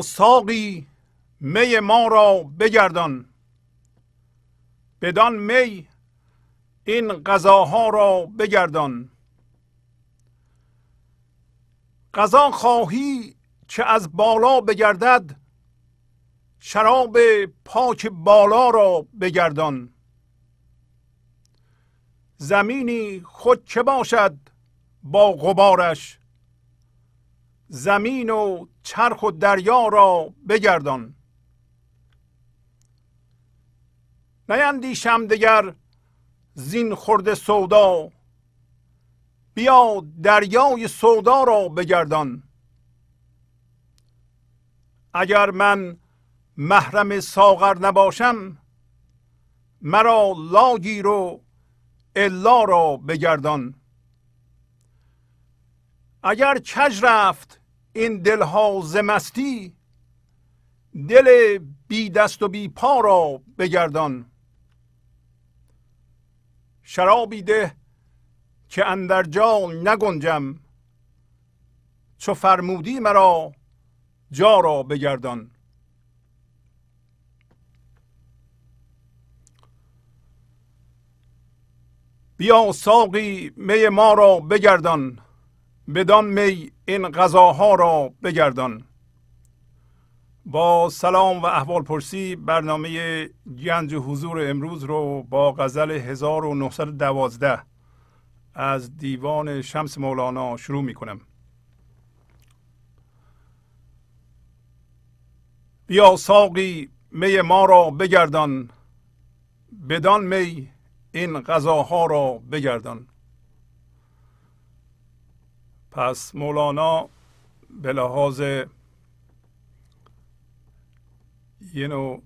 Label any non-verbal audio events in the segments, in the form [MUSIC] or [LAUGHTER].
ساقی می ما را بگردان. بدان می این غذاها را بگردان. غذا خواهی چه از بالا بگردد شراب پاک بالا را بگردان. زمینی خود چه باشد با غبارش؟ زمین و چرخ و دریا را بگردان. نیندیشم دگر زین خورده سودا. بیا دریای سودا را بگردان. اگر من محرم ساغر نباشم مرا لا گیر و الا را بگردان. اگر کج رفت این دلها زمستی دل بی دست و بی پا را بگردان. شرابی ده که اندر جا نگنجم چو فرمودی مرا جا را بگردان. بیا ساقی می ما را بگردان بدان می این غذاها را بگردان. با سلام و احوال پرسی برنامه گنج حضور امروز رو با غزل 1912 از دیوان شمس مولانا شروع می کنم بیا ساقی می ما را بگردان. بدان می این غذاها را بگردان. پس مولانا به لحاظ یه نوع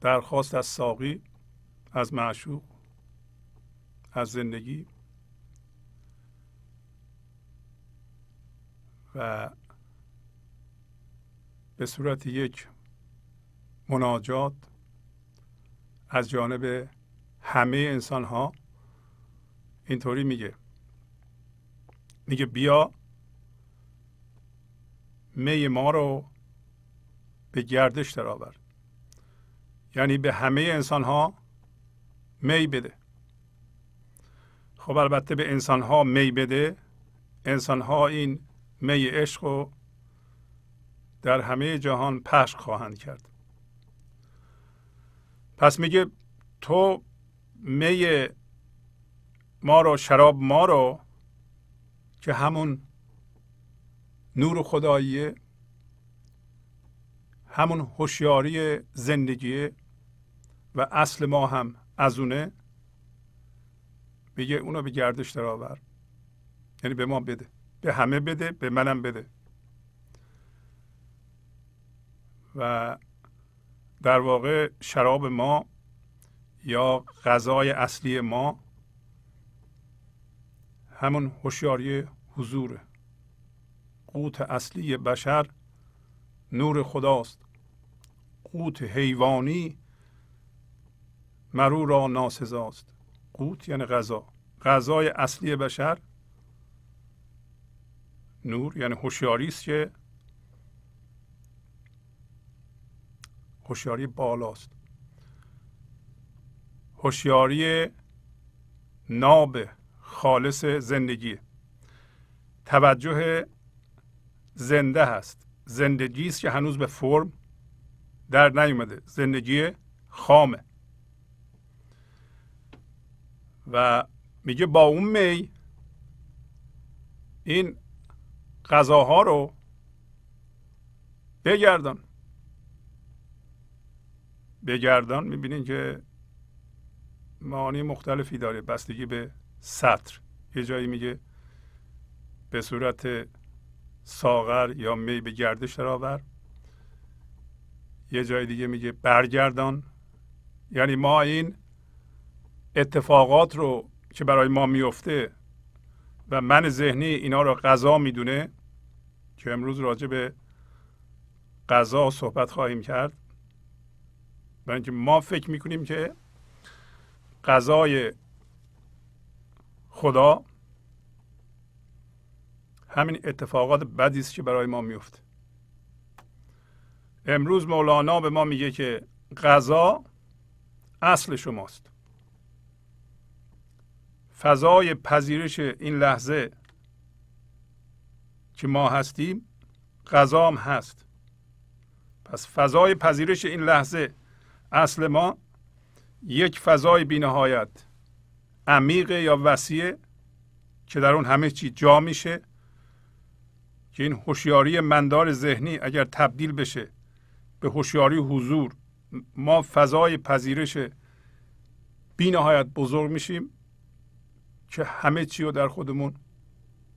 درخواست از ساقی از معشوق از زندگی و به صورت یک مناجات از جانب همه انسان ها اینطوری میگه. میگه بیا می ما رو به گردش درآور. یعنی به همه انسان ها می بده. خب البته به انسان ها می بده. انسان ها این می عشق رو در همه جهان پخش خواهند کرد. پس میگه تو می ما رو شراب ما رو که همون نور خداییه همون هوشیاری زندگی و اصل ما هم از اونه. بگه اونو به گردش درآور. یعنی به ما بده. به همه بده به منم بده. و در واقع شراب ما یا غذای اصلی ما همون هوشیاری حضور قوت اصلی بشر نور خداست. قوت حیوانی مرو را ناسزاست. قوت یعنی غذا. غذای اصلی بشر نور یعنی هوشیاری است که هوشیاری بالاست. هوشیاری ناب خالص زندگی. توجه زنده هست. زندگی است که هنوز به فرم در نیومده. زندگی خامه. و میگه با اون می این غذاها رو بگردان. بگردان. می‌بینین که معانی مختلفی داره. بستگی به سطر. یه جایی میگه به صورت ساغر یا می به گردش درآور. یه جای دیگه میگه برگردان. یعنی ما این اتفاقات رو که برای ما میفته و من ذهنی اینا رو غذا می‌دونه که امروز راجع به غذا صحبت خواهیم کرد. برای اینکه ما فکر می‌کنیم که غذای خدا همین اتفاقات بدی است که برای ما میفته. امروز مولانا به ما میگه که غذا اصل شماست. فضای پذیرش این لحظه که ما هستیم غذا هم هست. پس فضای پذیرش این لحظه اصل ما یک فضای بینهایت عمیق یا وسیع که در اون همه چی جا میشه. که این هوشیاری مندار ذهنی اگر تبدیل بشه به هوشیاری حضور ما فضای پذیرش بینهایت بزرگ میشیم که همه چی رو در خودمون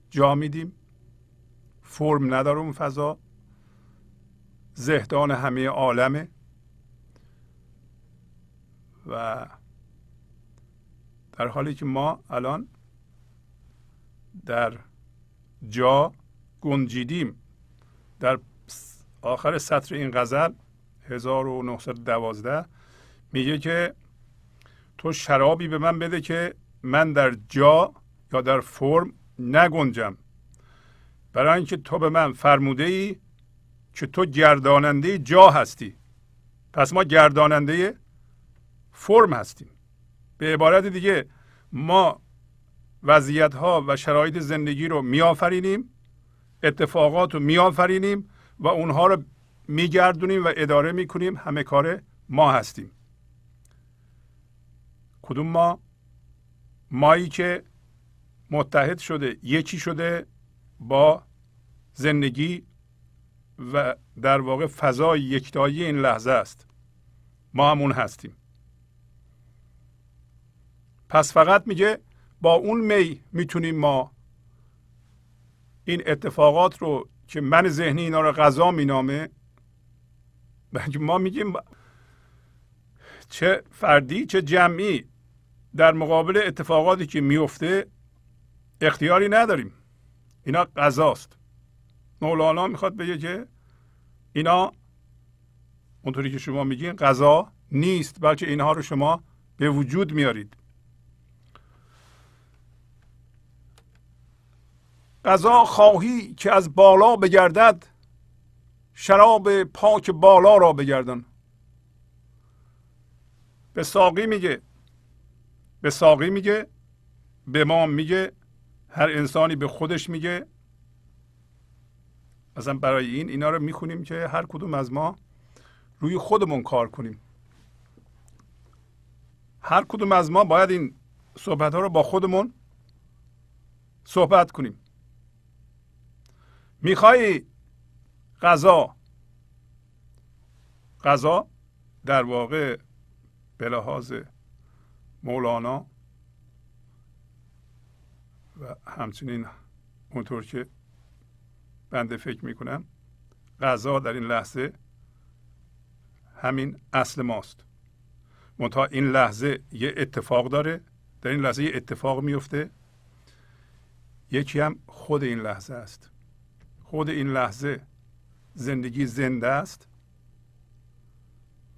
جا میدیم. فرم نداره اون فضا. زهدان همه عالمه. و در حالی که ما الان در جا گنجیدیم. در آخر سطر این غزل 1912 میگه که تو شرابی به من بده که من در جا یا در فرم نگنجم. برای اینکه تو به من فرموده ای که تو گرداننده جا هستی. پس ما گرداننده فرم هستیم. به عبارت دیگه ما وضعیت ها و شرایط زندگی رو میآفرینیم. اتفاقات رو میآفرینیم و اونها رو میگردونیم و اداره می‌کنیم. همه کار ما هستیم. کدوم ما؟ مایی که متحد شده یکی شده با زندگی و در واقع فضای یکتایی این لحظه است. ما همون هستیم. پس فقط میگه با اون می می‌تونیم ما این اتفاقات رو که من ذهنی اینا رو غذا مینامه ما میگیم چه فردی چه جمعی در مقابل اتفاقاتی که میفته اختیاری نداریم. اینا غذاست. مولانا می‌خواد بگه که اینا اونطوری که شما میگین غذا نیست بلکه اینها رو شما به وجود میارید. غذا خواهی که از بالا بگردد شراب پاک بالا را بگردن به ساقی میگه به ساقی میگه به ما میگه هر انسانی به خودش میگه. مثلا برای این اینا رو می‌خونیم که هر کدوم از ما روی خودمون کار کنیم. هر کدوم از ما باید این صحبت ها رو با خودمون صحبت کنیم. می‌خوای غذا؟ غذا در واقع به لحاظ مولانا و همچنین اونطور که بنده فکر می‌کنم غذا در این لحظه همین اصل ماست. منتها این لحظه یه اتفاق داره در این لحظه یه اتفاق میفته یکی هم خود این لحظه است. خود این لحظه زندگی زنده است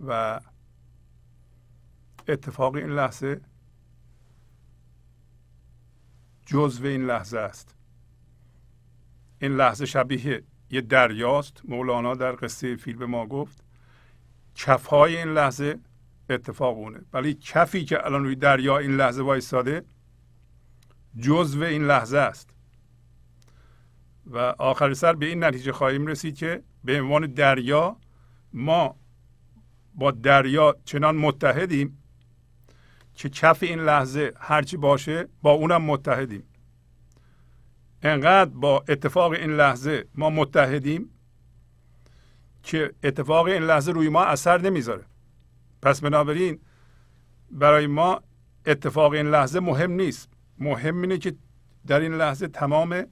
و اتفاق این لحظه جزو این لحظه است. این لحظه شبیه یه دریاست. مولانا در قصه فیلم ما گفت کفهای این لحظه اتفاق اونه. ولی کفی که الان روی دریا این لحظه وایستاده جزو این لحظه است. و آخر سر به این نتیجه خواهیم رسید که به عنوان دریا ما با دریا چنان متحدیم که کف این لحظه هرچی باشه با اونم متحدیم. انقدر با اتفاق این لحظه ما متحدیم که اتفاق این لحظه روی ما اثر نمی‌ذاره. پس بنابراین برای ما اتفاق این لحظه مهم نیست. مهم اینه که در این لحظه تمام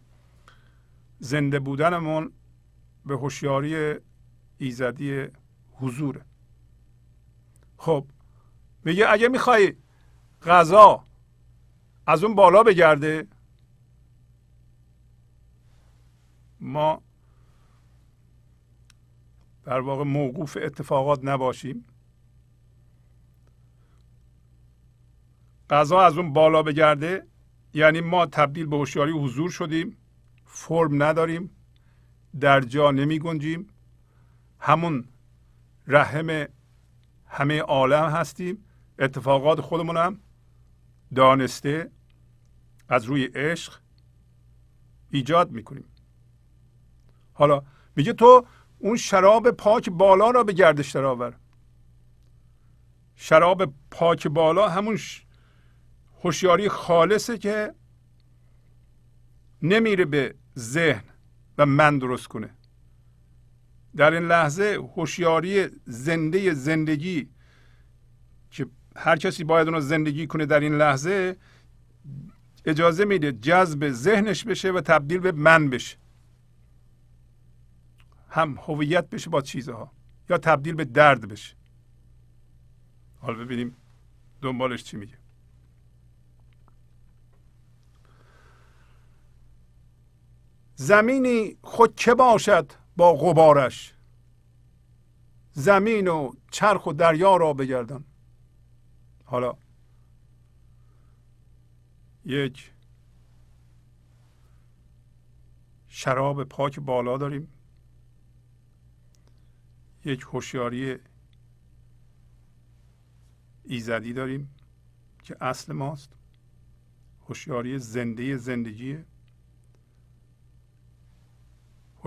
زنده بودنمون به هوشیاری ایزدی حضوره خب میگه اگه می‌خوای غذا از اون بالا بگرده ما در واقع موقوف اتفاقات نباشیم. غذا از اون بالا بگرده یعنی ما تبدیل به هوشیاری حضور شدیم. فرم نداریم در جا نمی گنجیم. همون رحم همه عالم هستیم. اتفاقات خودمون هم دانسته از روی عشق ایجاد می‌کنیم. حالا میگه تو اون شراب پاک بالا را به گردش درآور. شراب پاک بالا همون هوشیاری خالصه که نمیره به ذهن و من درست کنه. در این لحظه هوشیاری زنده زندگی که هر کسی باید اون زندگی کنه در این لحظه اجازه میده جذب ذهنش بشه و تبدیل به من بشه. هم هویت بشه با چیزها یا تبدیل به درد بشه. حالا ببینیم دنبالش چی میگه. زمینی خود چه باشد با غبارش؟ زمین و چرخ و دریا را بگردن حالا یک شراب پاک بالا داریم. یک هوشیاری ایزدی داریم که اصل ماست. هوشیاری زنده زندگیه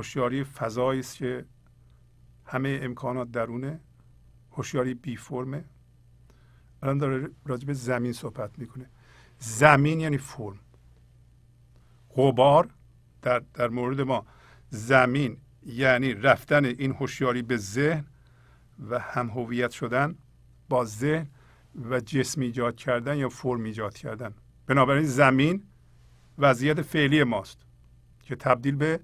هوشیاری فضایی است که همه امکانات درونه هوشیاری بی فرمه. الان داره راجع به زمین صحبت می‌کنه. زمین یعنی فرم. غبار در, در مورد ما. زمین یعنی رفتن این هوشیاری به ذهن و هم هویت شدن با ذهن و جسم ایجاد کردن یا فرم ایجاد کردن. بنابراین زمین وضعیت فعلی ماست که تبدیل به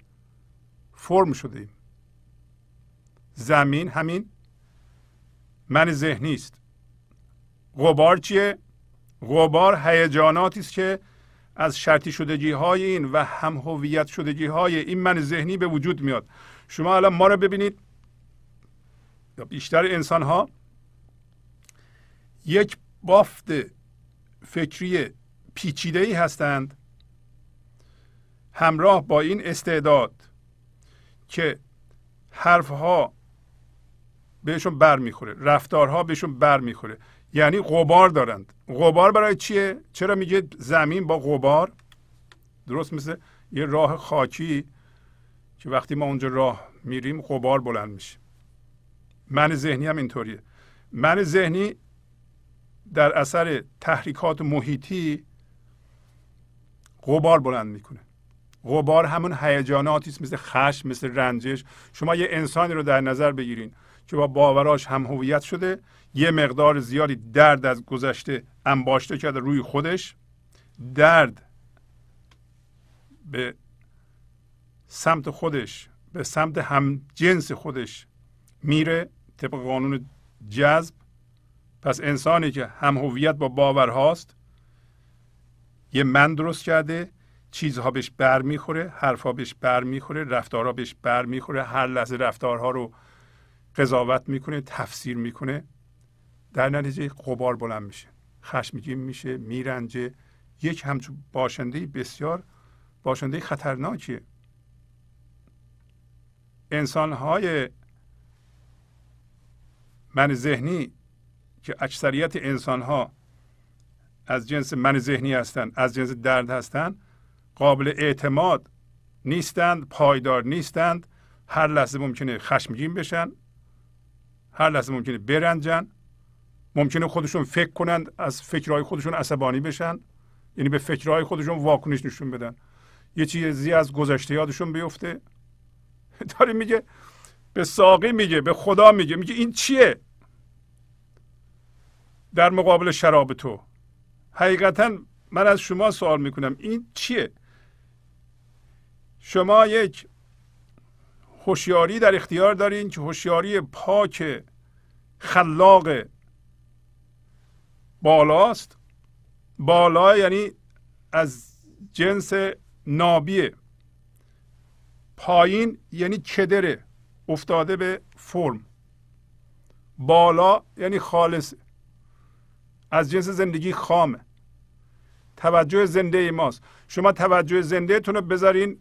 فرم شده ایم. زمین همین. من ذهنی است غبار چیه؟ غبار هیجاناتی است که از شرطی شدگی های این و هم هویت شدگی های این من ذهنی به وجود میاد. شما الان ما رو ببینید. بیشتر انسان ها یک بافت فکری پیچیده ای هستند. همراه با این استعداد. که حرفها بهشون بر می‌خوره رفتارها بهشون بر می‌خوره. یعنی غبار دارند. غبار برای چیه؟ چرا میگه زمین با غبار؟ درست مثل یه راه خاکی که وقتی ما اونجا راه میریم غبار بلند میشه. من ذهنی هم اینطوریه. من ذهنی در اثر تحریکات محیطی غبار بلند می‌کنه. غبار همون هیجاناتی است مثل خشم مثل رنجش. شما یه انسانی رو در نظر بگیرین که با باوراش هم هویت شده یه مقدار زیادی درد از گذشته انباشته کرده روی خودش. درد به سمت خودش به سمت هم جنس خودش میره طبق قانون جذب. پس انسانی که هم هویت با باورهاست یه من درست کرده چیزها بهش بر می‌خوره حرفها بهش بر می‌خوره رفتارها بهش بر می‌خوره هر لحظه رفتارها رو قضاوت می‌کنه تفسیر می‌کنه در نتیجه قبار بلند میشه خشمگین میشه میرنجه. یک همچون باشنده بسیار باشنده خطرناکیه. انسان های من ذهنی که اکثریت انسان ها از جنس من ذهنی هستند از جنس درد هستند قابل اعتماد نیستند پایدار نیستند. هر لحظه ممکنه خشمگین بشن. هر لحظه ممکنه برنجن. ممکنه خودشون فکر کنند از فکرهای خودشون عصبانی بشن. یعنی به فکرهای خودشون واکنش نشون بدن. یه چیزی از گذشته یادشون بیفته. [LAUGHS] داره میگه به ساقی میگه به خدا میگه. میگه این چیه؟ در مقابل شراب تو. حقیقتا من از شما سوال می‌کنم این چیه؟ شما یک هوشیاری در اختیار دارین که هوشیاری پاک خلاق بالاست. بالا یعنی از جنس نابیه پایین یعنی کدره افتاده به فرم. بالا یعنی خالص. از جنس زندگی خامه توجه زنده ماست. شما توجه زنده تون رو بذارین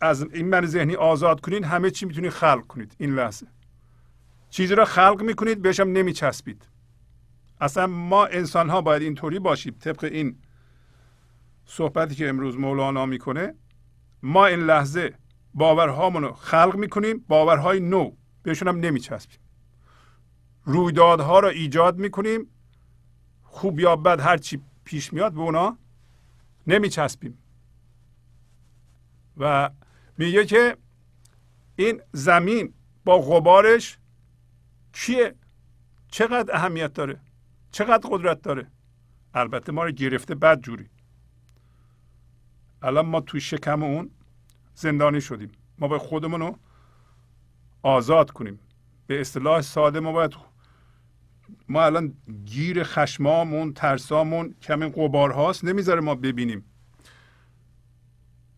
از این من ذهنی آزاد کنین همه چی می‌تونید خلق کنید. این لحظه. چیزی را خلق می‌کنید بهشم نمیچسبید. اصلا ما انسان ها باید اینطوری باشیم. طبق این صحبتی که امروز مولانا می‌کنه ما این لحظه باورهامون رو خلق می‌کنیم باورهای نو بهشون هم نمیچسبیم. رویدادها رو ایجاد می‌کنیم خوب یا بد هر چی پیش میاد به اونا نمیچسبیم. و میگه که این زمین با غبارش کیه چقدر اهمیت داره؟ چقدر قدرت داره؟ البته ما رو گرفته بد جوری. الان ما توی شکم اون زندانی شدیم. ما باید خودمون رو آزاد کنیم. به اصطلاح ساده ما باید ما الان گیر خشمامون ترسامون کمی قبار هاست نمی‌ذاره ما ببینیم.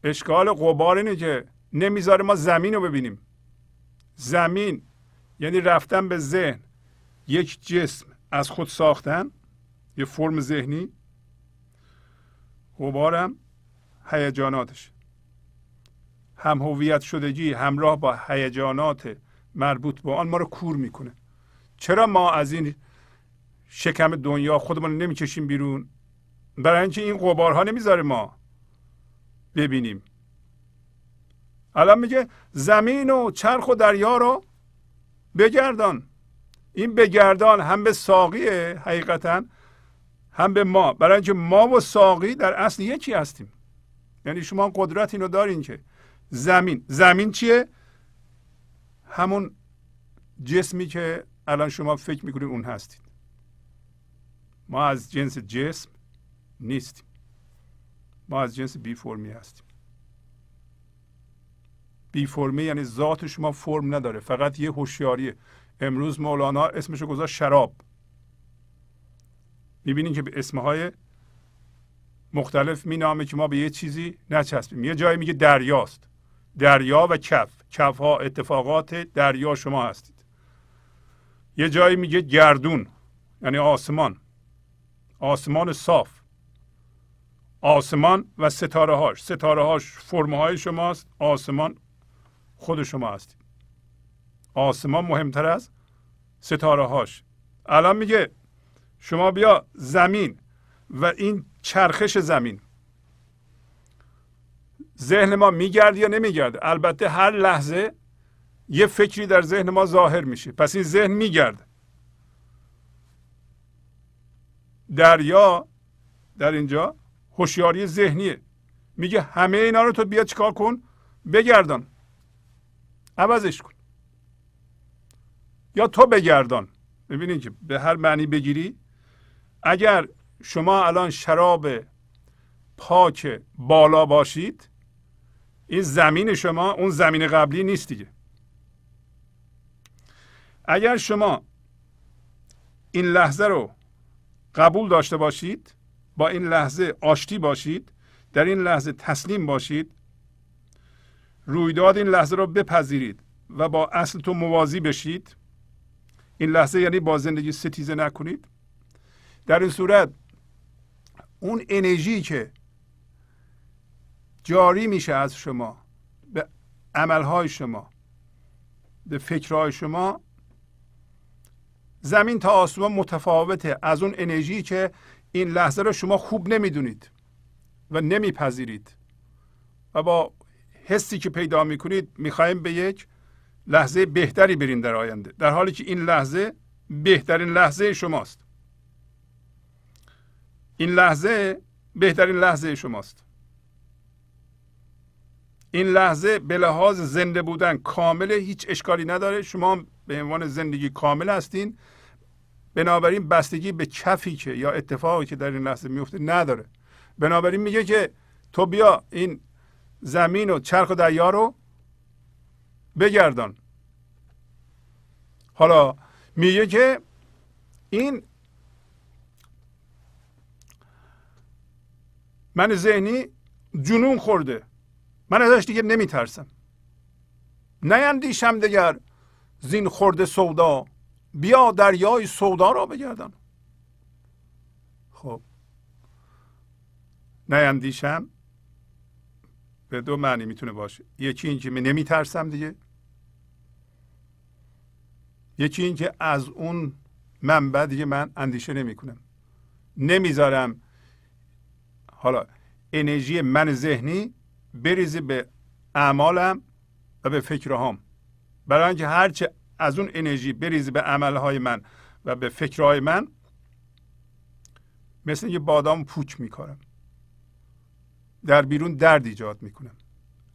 اشکال قبار اینه که نمی‌ذاره ما زمین رو ببینیم. زمین یعنی رفتن به ذهن. یک جسم از خود ساختن یه فرم ذهنی. غبارم هیجاناتش. هم هویت شدگی همراه با هیجانات مربوط به آن ما رو کور می‌کنه. چرا ما از این شکم دنیا خودمون نمی‌کشیم بیرون؟ برای اینکه این قبارها نمی‌ذاره ما ببینیم. الان میگه زمین و چرخ و دریا رو بگردان. این بگردان هم به ساقیه حقیقتا هم به ما. برای اینکه ما و ساقی در اصل یکی هستیم. یعنی شما قدرت اینو دارین که زمین. زمین چیه؟ همون جسمی که الان شما فکر می‌کنید اون هستید. ما از جنس جسم نیستیم. ما از جنس بی فرمی هستیم. بی فرمی یعنی ذات شما فرم نداره فقط یه هوشیاریه. امروز مولانا اسمشو گذاشت شراب. می‌بینین که به اسمهای مختلف مینامه که ما به یه چیزی نچسبیم. یه جایی میگه دریاست. دریا و کف. کف ها اتفاقات دریا شما هستید. یه جایی میگه گردون یعنی آسمان. آسمان صاف. آسمان و ستاره هاش. ستاره هاش فرم های شماست آسمان خود شما هستید آسمان مهمتر از ستاره هاش. الان میگه شما بیا زمین و این چرخش زمین. ذهن ما میگرده یا نمیگرده البته هر لحظه یه فکری در ذهن ما ظاهر میشه. پس این ذهن میگرده دریا در اینجا هوشیاری ذهنیه میگه همه اینا رو تو بیا چیکار کن؟ بگردان. عوضش کن. یا تو بگردان. ببینید که به هر معنی بگیری. اگر شما الان شراب پاک بالا باشید این زمین شما اون زمین قبلی نیست دیگه. اگر شما این لحظه رو قبول داشته باشید با این لحظه آشتی باشید در این لحظه تسلیم باشید رویداد این لحظه رو بپذیرید و با اصلتون موازی بشید. این لحظه یعنی با زندگی ستیزه نکنید. در این صورت اون انرژی که جاری میشه از شما به عملهای شما به فکرهای شما زمین تا آسمان متفاوته از اون انرژی که این لحظه رو شما خوب نمی‌دونید و نمیپذیرید. و با حسی که پیدا می‌کنید می‌خوایم به یک لحظه بهتری برین در آینده در حالی که این لحظه بهترین لحظه شماست. این لحظه بهترین لحظه شماست. این لحظه به لحاظ زنده بودن کامل هیچ اشکالی نداره. شما به عنوان زندگی کامل هستین. بنابراین بستگی به کفی که یا اتفاقی که در این لحظه میفته نداره. بنابراین میگه که تو بیا این زمین و چرخ و دریا رو بگردان. حالا میگه که این من ذهنی جنون خورده. من ازش دیگه نمیترسم. نیندیشم دگر زین خورده سودا. بیا دریای سودا را بگردان. خب. نیندیشم. به دو معنی می‌تونه باشه. یکی اینکه من نمیترسم دیگه. یکی اینکه از اون منبع دیگه من اندیشه نمی کنم نمی‌ذارم. حالا انرژی من ذهنی بریزه به اعمالم و به فکرهام. برای اینکه هرچه از اون انرژی بریزه به عملهای من و به فکرهای من. مثل یه بادام پوچ می‌کنم در بیرون درد ایجاد می‌کنم.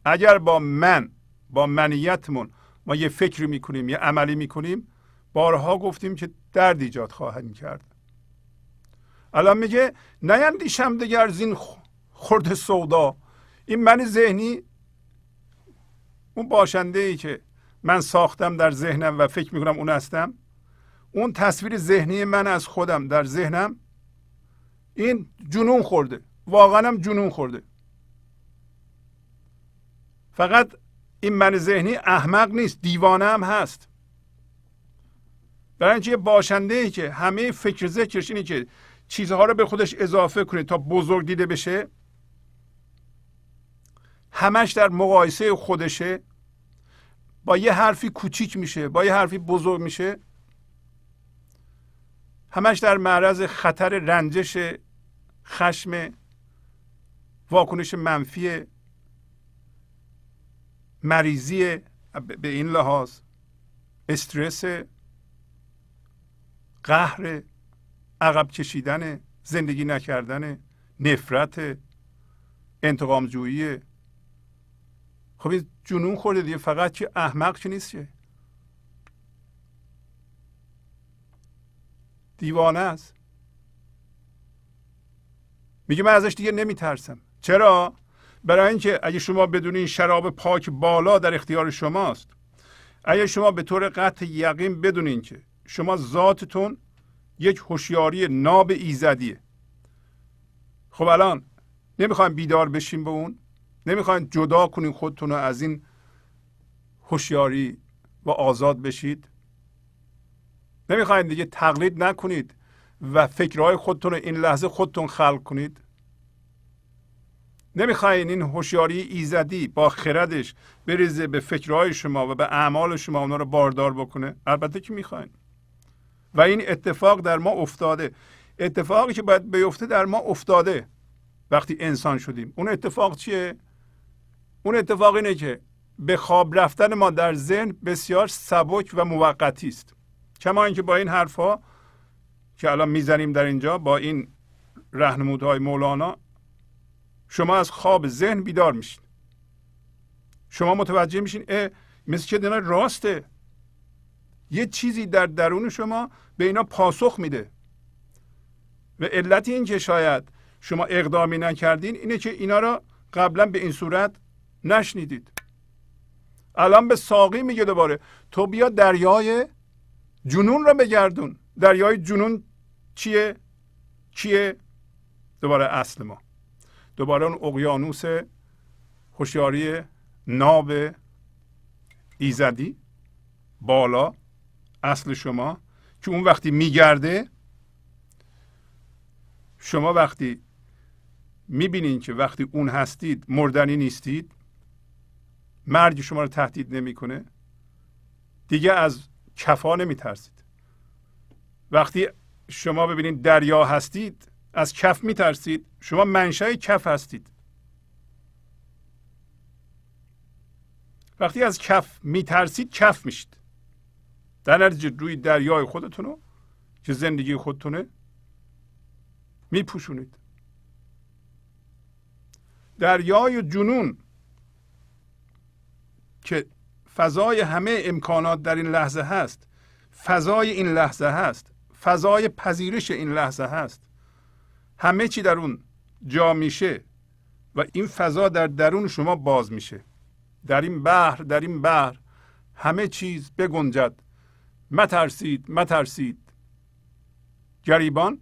اگر با من با منیتمون ما یه فکری می‌کنیم یه عملی می‌کنیم بارها گفتیم که درد ایجاد خواهیم کرد. الان میگه نیندیشم دگر زین خورد سودا. این من ذهنی اون باشنده ای که من ساختم در ذهنم و فکر می‌کنم اون هستم. اون تصویر ذهنی من از خودم در ذهنم. این جنون خورده. واقعا هم جنون خورده. فقط این من ذهنی احمق نیست دیوانه هم هست. برای اینکه باشنده ای که همه فکر ذکرش اینه که چیزها رو به خودش اضافه کنه تا بزرگ دیده بشه همش در مقایسه خودشه. با یه حرفی کوچیک میشه با یه حرفی بزرگ میشه. همش در معرض خطر رنجش خشم واکنش منفی مریضی به این لحاظ استرس قهر عقب کشیدن زندگی نکردن نفرت انتقام جویی خب این جنون خورده دیگه فقط که احمق که نیست که دیوانه است. میگه من ازش دیگه نمیترسم. چرا؟ برای اینکه اگه شما بدونین شراب پاک بالا در اختیار شماست اگه شما به طور قطع یقین بدونین که شما ذاتتون یک هوشیاری ناب ایزدیه خب الان نمی‌خوایم بیدار بشیم به اون. نمی‌خواین جدا کنین خودتون رو از این هوشیاری و آزاد بشید. نمی‌خواین دیگه تقلید نکنید و فکرهای خودتون رو این لحظه خودتون خلق کنید. نمی‌خواین این هوشیاری ایزدی با خردش بریزه به فکرهای شما و به اعمال شما اونا رو باردار بکنه؟ البته که می‌خواین. و این اتفاق در ما افتاده. اتفاقی که باید بیفته در ما افتاده. وقتی انسان شدیم. اون اتفاق چیه؟ اون اتفاق اینه که به خواب رفتن ما در ذهن بسیار سبک و موقتی است. کما اینکه با این حرفها که الان می‌زنیم در اینجا با این رهنمودهای مولانا شما از خواب ذهن بیدار میشین. شما متوجه میشین اه مثل که دینا راسته. یه چیزی در درون شما به اینا پاسخ میده. و علت این که شاید شما اقدامی نکردین اینه که اینا را قبلا به این صورت نشنیدید. الان به ساقی میگه دوباره. تو بیا دریای جنون را بگردون. دریای جنون چیه؟ چیه؟ دوباره اصل ما. دوباره اون اقیانوس هوشیاری ناب ایزدی. بالا اصل شما که اون وقتی میگرده شما وقتی می‌بینید که وقتی اون هستید مردنی نیستید مرگ شما رو تهدید نمی‌کنه؟ دیگه از کفا نمیترسید. وقتی شما ببینید دریا هستید از کف میترسید. شما منشأ کف هستید. وقتی از کف میترسید کف میشید. در نتیجه روی دریای خودتون رو که زندگی خودتونه میپوشونید. دریای جنون که فضای همه امکانات در این لحظه هست. فضای این لحظه هست. فضای پذیرش این لحظه هست. همه چی در اون جا میشه و این فضا در درون شما باز میشه. در این بحر در این بحر همه چیز بگنجد. مترسید مترسید. گریبان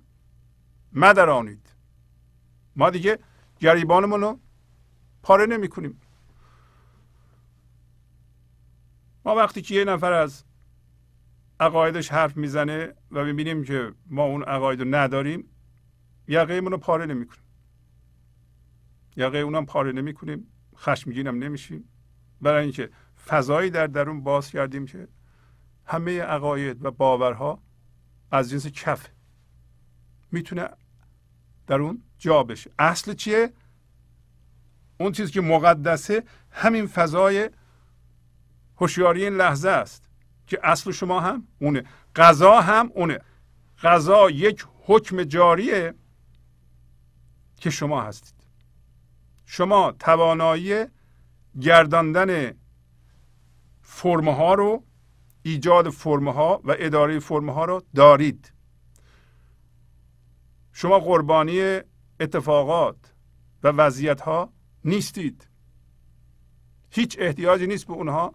مدرانید. ما دیگه گریبانمون رو پاره نمی کنیم ما وقتی که یه نفر از عقایدش حرف می‌زنه و می‌بینیم که ما اون عقاید رو نداریم یقه رو پاره نمی کنیم یقه اونم پاره نمی کنیم خشمگین هم نمیشیم. برای اینکه فضایی در درون باز کردیم که همه عقاید و باورها از جنس کف می‌تونه در اون جا بشه. اصل چیه؟ اون چیزی که مقدسه همین فضای هوشیاری این لحظه است که اصل شما هم اونه. غذا هم اونه. غذا یک حکم جاریه که شما هستید. شما توانایی گرداندن فرمها رو ایجاد فرمها و اداره فرمها رو دارید. شما قربانی اتفاقات و وضعیت ها نیستید. هیچ احتیاجی نیست به اونها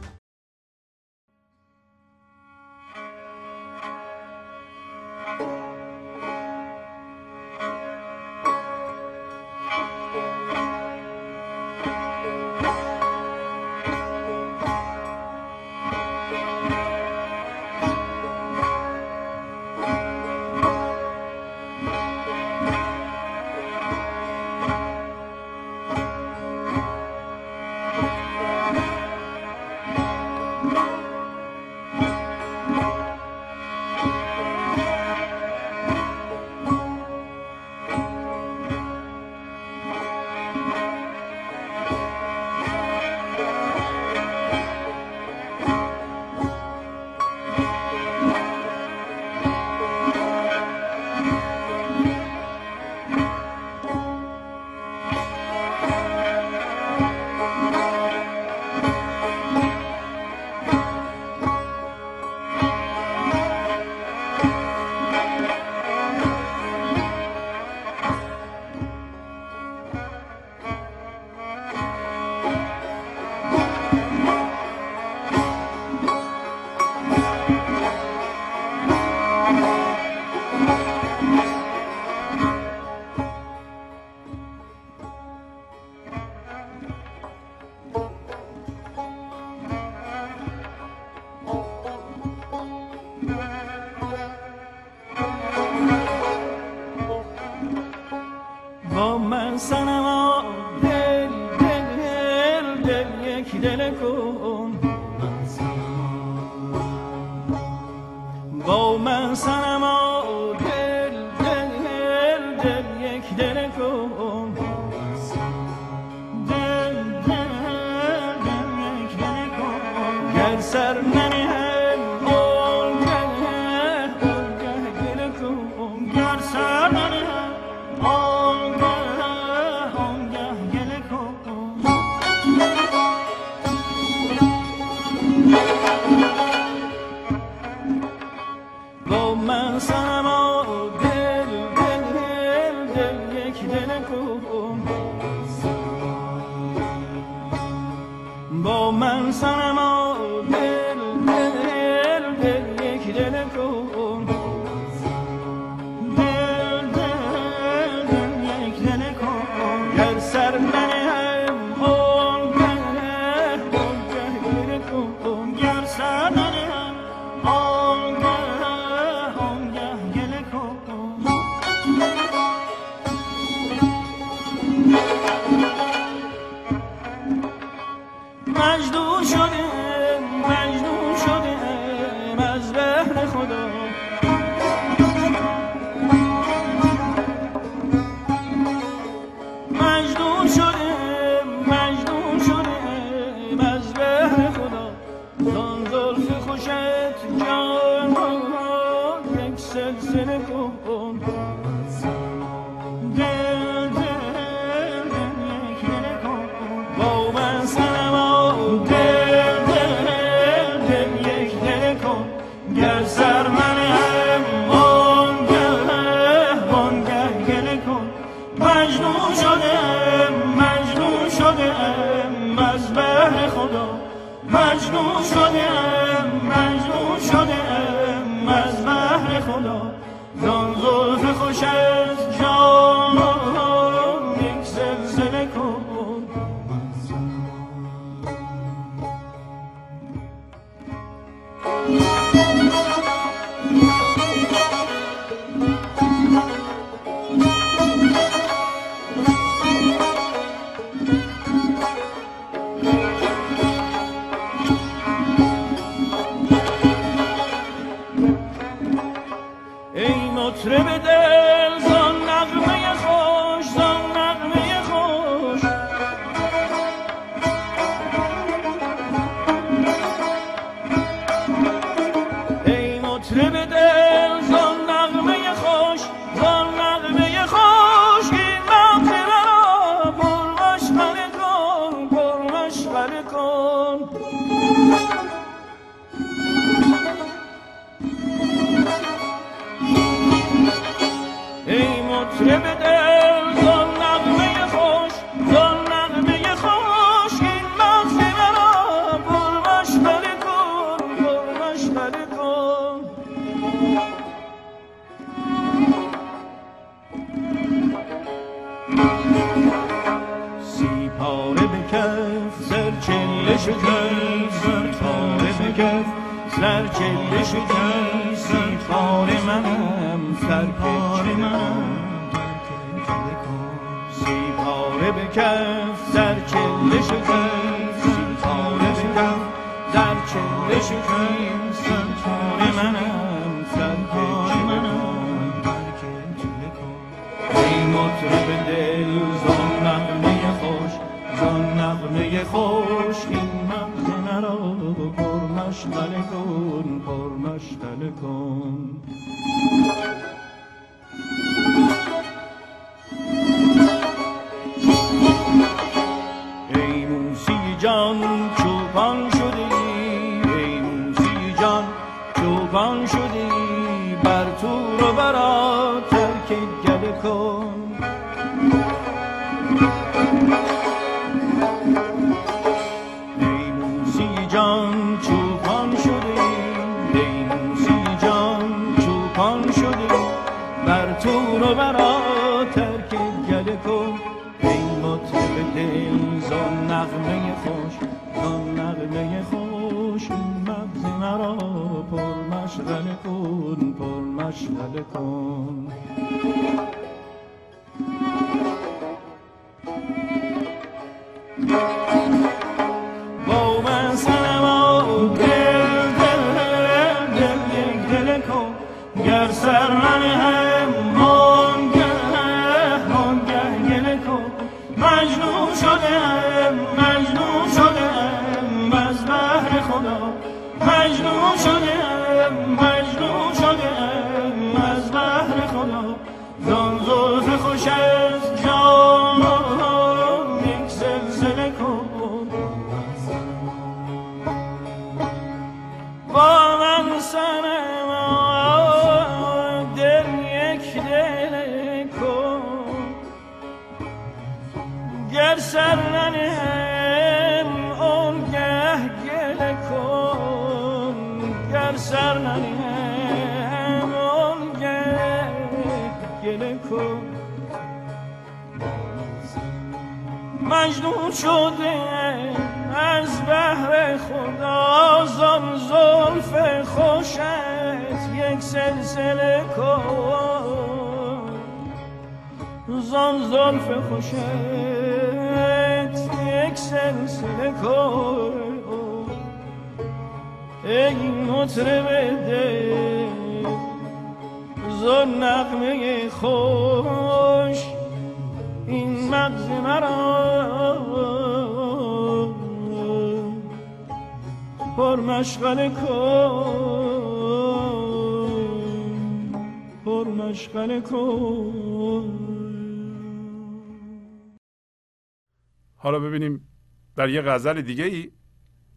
غزل دیگه ای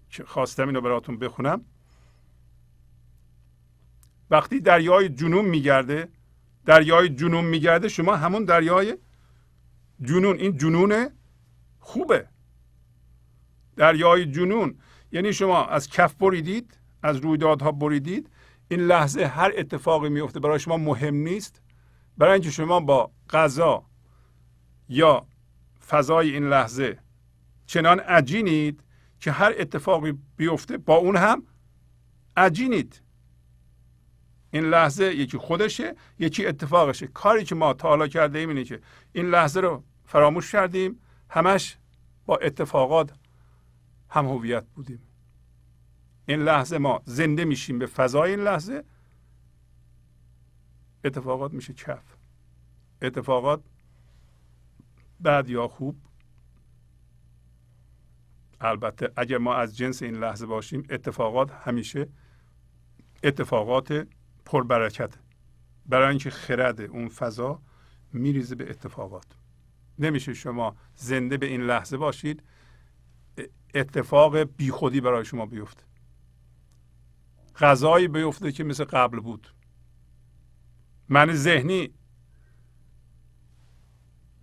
که خواستم اینو براتون بخونم. وقتی دریای جنون میگرده دریای جنون میگرده شما همون دریای جنون این جنون خوبه. دریای جنون یعنی شما از کف بریدید از رویدادها بریدید این لحظه هر اتفاقی میفته برای شما مهم نیست. برای اینکه شما با غذا یا فضای این لحظه چنان عجینید که هر اتفاقی بیفته با اون هم عجینید. این لحظه یکی خودشه یکی اتفاقشه. کاری که ما تا حالا کرده ایم اینه که این لحظه رو فراموش کردیم همش با اتفاقات هم هویت بودیم. این لحظه ما زنده میشیم به فضای این لحظه. اتفاقات میشه کف. اتفاقات بد یا خوب البته اگر ما از جنس این لحظه باشیم اتفاقات همیشه اتفاقات پربرکت. برای اینکه خرد اون فضا میریزه به اتفاقات. نمیشه شما زنده به این لحظه باشید اتفاق بیخودی برای شما بیفته. غذایی بیفته که مثل قبل بود. من ذهنی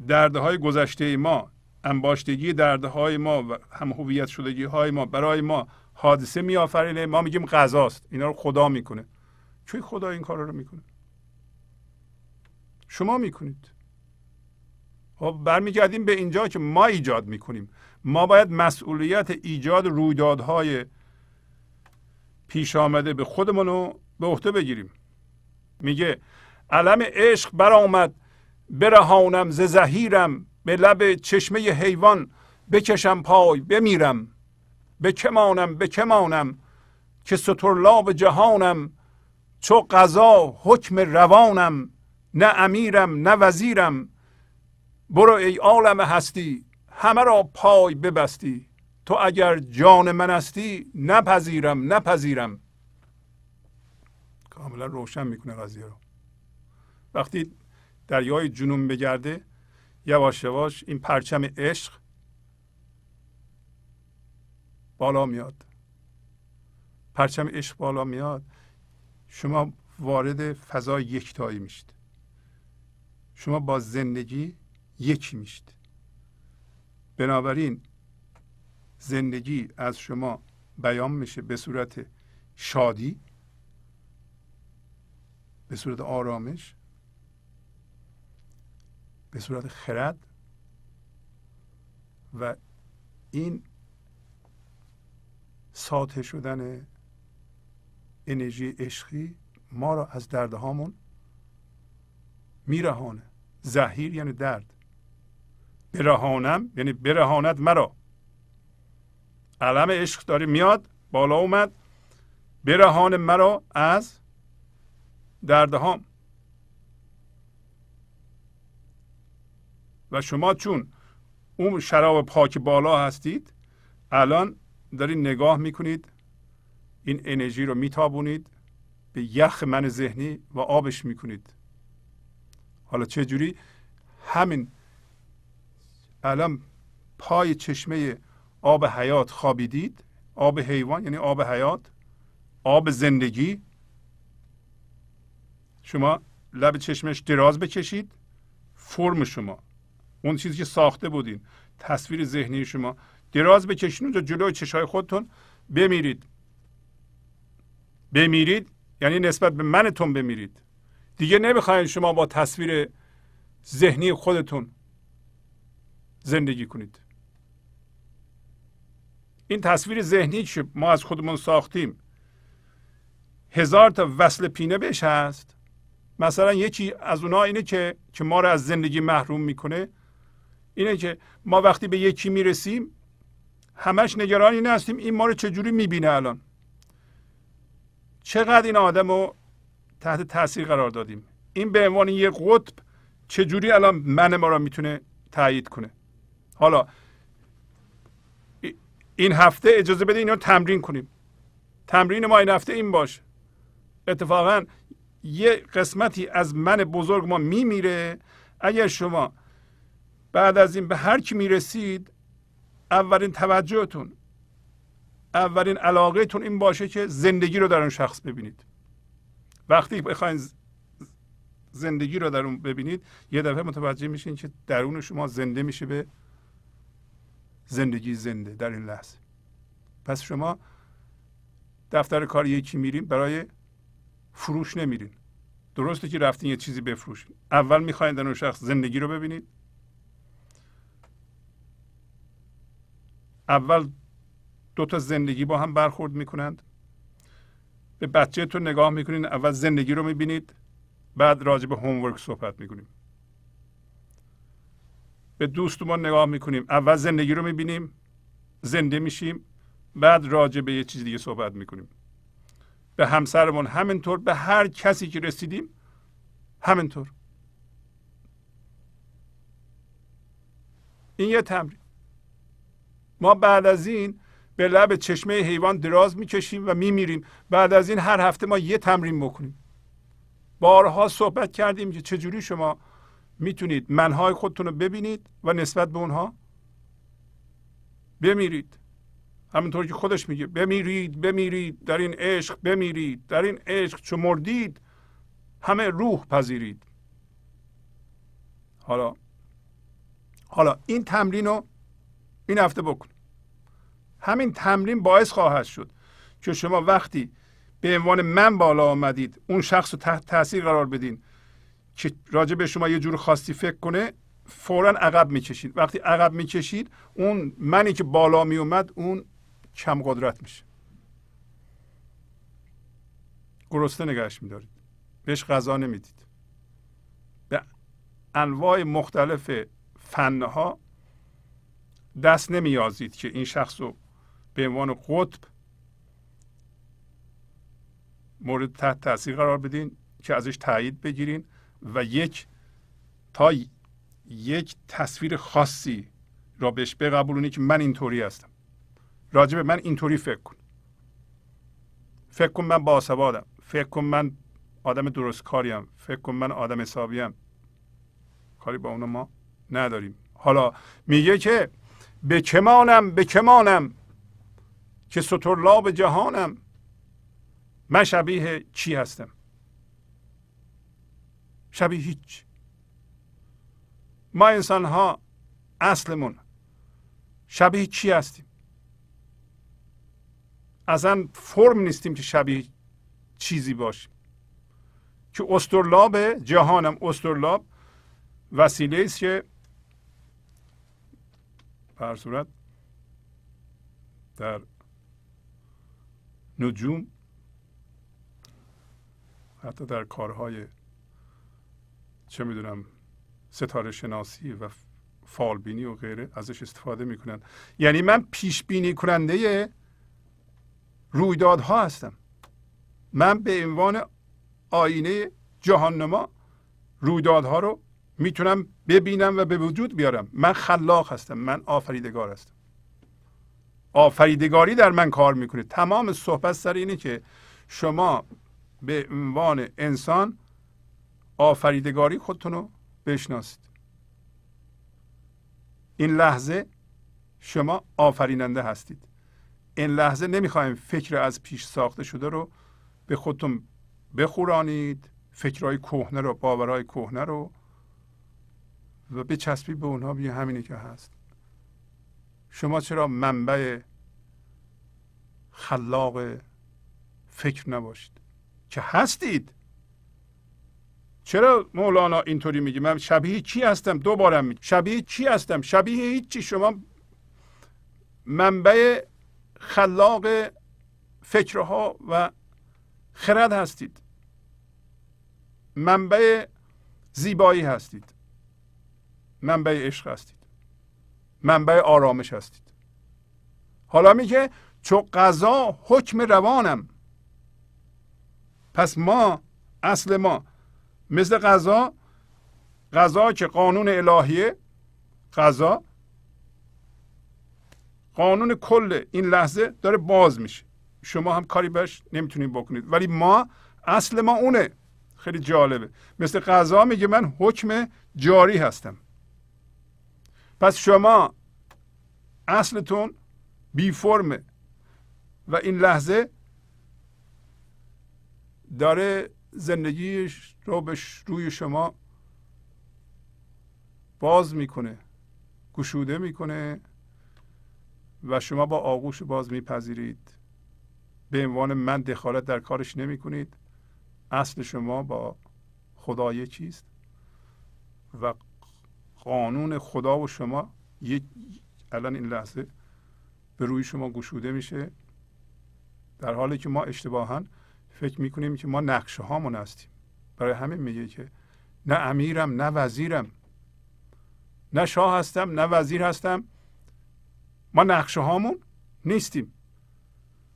دردهای گذشته ما انباشتگی دردهای ما و هم هویت شدگی های ما برای ما حادثه میآفرینه ما میگیم غذاست. اینا رو خدا می‌کنه. چون خدا این کار رو می‌کنه. شما می‌کنید. خب برمیگردیم به اینجا که ما ایجاد می‌کنیم. ما باید مسئولیت ایجاد رویدادهای پیش آمده به خودمون رو به عهده بگیریم. میگه علم عشق برآمد برهانم ز زهیرم به لب چشمه حیوان بکشم پای بمیرم. به که مانم؟ به که مانم؟ که سترلاب جهانم چو قضا حکم روانم. نه امیرم نه وزیرم. برو ای عالم هستی همه را پای ببستی. تو اگر جان من هستی نپذیرم نپذیرم. کاملا روشن می‌کنه قضیه رو. وقتی دریای جنون بگرده یواش یواش این پرچم عشق بالا میاد. پرچم عشق بالا میاد شما وارد فضای یکتایی میشید. شما با زندگی یکی میشید. بنابراین زندگی از شما بیان میشه به صورت شادی به صورت آرامش به صورت خرد. و این ساطع شدن انرژی عشقی ما را از دردهامون میرهانه. زهیر یعنی درد. برهانم یعنی برهاند مرا. علم عشق داره میاد بالا اومد. برهان مرا از دردهام و شما چون اون شراب پاک بالا هستید الان دارید نگاه می‌کنید این انرژی رو میتابونید به یخ من ذهنی و آبش می‌کنید. حالا چه جوری؟ همین الان پای چشمه آب حیات خوابیدید آب حیوان یعنی آب حیات آب زندگی. شما لب چشمش دراز بکشید فرم شما. اون چیزی که ساخته بودین. تصویر ذهنی شما. دراز بکشید اونجا جلوی چشای خودتون. بمیرید. بمیرید. یعنی نسبت به منتون بمیرید. دیگه نمی‌خواین شما با تصویر ذهنی خودتون زندگی کنید. این تصویر ذهنی که ما از خودمون ساختیم هزار تا وصل پینه بهش هست. مثلا یکی از اونها اینه که که ما رو از زندگی محروم می‌کنه. اینه که ما وقتی به یکی می‌رسیم همش نگران این هستیم این ما رو چجوری می‌بینه الان. چقدر این آدم رو تحت تاثیر قرار دادیم؟ این به عنوان یک قطب چجوری الان من ما رو می‌تونه تایید کنه؟ حالا این هفته اجازه بده اینو تمرین کنیم. تمرین ما این هفته این باشه. اتفاقا یه قسمتی از من بزرگ ما میمیره. اگر شما بعد از این به هر کی می‌رسید اولین توجهتون اولین علاقهتون این باشه که زندگی رو در اون شخص ببینید. وقتی بخواین زندگی رو در اون ببینید یه دفعه متوجه میشین که درون شما زنده میشه به زندگی زنده در این لحظه. پس شما دفتر کار یکی میرین برای فروش نمیرین. درسته که رفتین یه چیزی بفروشین. اول می‌خواین در اون شخص زندگی رو ببینید. اول دو تا زندگی با هم برخورد می‌کنند. به بچه تو نگاه می‌کنین اول زندگی رو می‌بینید بعد راجع به هومورک صحبت می‌کنیم. به دوستمون نگاه می‌کنیم اول زندگی رو می‌بینیم زنده میشیم بعد راجع به یه چیز دیگه صحبت می‌کنیم. به همسرمون همینطور به هر کسی که رسیدیم همینطور. این یه تمرین. ما بعد از این به لب چشمه حیوان دراز می‌کشیم و میمیریم. بعد از این هر هفته ما یه تمرین بکنیم. بارها صحبت کردیم که چجوری شما می‌تونید منهای خودتون رو ببینید و نسبت به اونها بمیرید. همونطور که خودش میگه بمیرید بمیرید در این عشق بمیرید در این عشق چو مردید همه روح پذیرید. حالا حالا این تمرین رو این هفته بکن. همین تمرین باعث خواهد شد که شما وقتی به عنوان من بالا آمدید اون شخص رو تحت تاثیر قرار بدین که راجع به شما یه جور خاصی فکر کنه فورا عقب می‌کشید. وقتی عقب می‌کشید اون منی که بالا می اومد اون کم قدرت میشه. گرسنه نگهش میدارید. بهش غذا نمی‌دید. به انواع مختلف فنها دست نمیازید که این شخص رو به عنوان قطب مورد تحت تاثیر قرار بدین که ازش تایید بگیرین و یک تا یک تصویر خاصی را بهش بقبولونی که من اینطوری هستم. راجع به من اینطوری فکر کن. فکر کن من باسوادم. فکر کن من آدم درست کاریم فکر کن من آدم حسابیم. کاری با اونو ما نداریم. حالا میگه که به کمانم به کمانم که به جهانم. من شبیه چی هستم؟ شبیه هیچ. ما انسان ها اصلمون. شبیه چی هستیم؟ اصلا فرم نیستیم که شبیه چیزی باشیم. که استرلاب جهانم استرلاب وسیله است که بر صورت در نجوم حتی در کارهای چه می‌دونم ستاره شناسی و فالبینی و غیره ازش استفاده می‌کنن. یعنی من پیش بینی کننده رویدادها هستم. من به عنوان آینه جهاننما رویدادها رو می‌تونم ببینم و به وجود بیارم. من خلاق هستم. من آفریدگار هستم. آفریدگاری در من کار می‌کنه. تمام صحبت سر اینه که شما به عنوان انسان آفریدگاری خودتون رو بشناسید. این لحظه شما آفریننده هستید. این لحظه نمی‌خوایم فکر از پیش ساخته شده رو به خودتون بخورانید. فکرهای کهنه رو باورهای کهنه رو و بچسبید به اونها بیا همینی که هست. شما چرا منبع خلاق فکر نباشید؟ که هستید. چرا مولانا اینطوری میگه من شبیه چی هستم؟ دوبارم میگه شبیه چی هستم؟ شبیه هیچی. شما منبع خلاق فکرها و خرد هستید. منبع زیبایی هستید. منبع عشق هستید. منبع آرامش هستید. حالا میگه چو قضا حکم روانم. پس ما اصل ما مثل قضا قضا که قانون الهیه قضا قانون کل این لحظه داره باز میشه. شما هم کاری بهش نمی‌تونید بکنید. ولی ما اصل ما اونه. خیلی جالبه. مثل قضا میگه من حکم جاری هستم. پس شما اصلتون بی فرمه و این لحظه داره زندگیش رو به روی شما باز می‌کنه گشوده می‌کنه و شما با آغوش باز میپذیرید. به عنوان من دخالت در کارش نمی کنید اصل شما با خدا چیست؟ و قانون خدا و شما یک الان این لحظه به روی شما گشوده میشه. در حالی که ما اشتباها فکر می‌کنیم که ما نقشه هامون هستیم. برای همین میگه که نه امیرم نه وزیرم نه شاه هستم نه وزیر هستم. ما نقشه هامون نیستیم.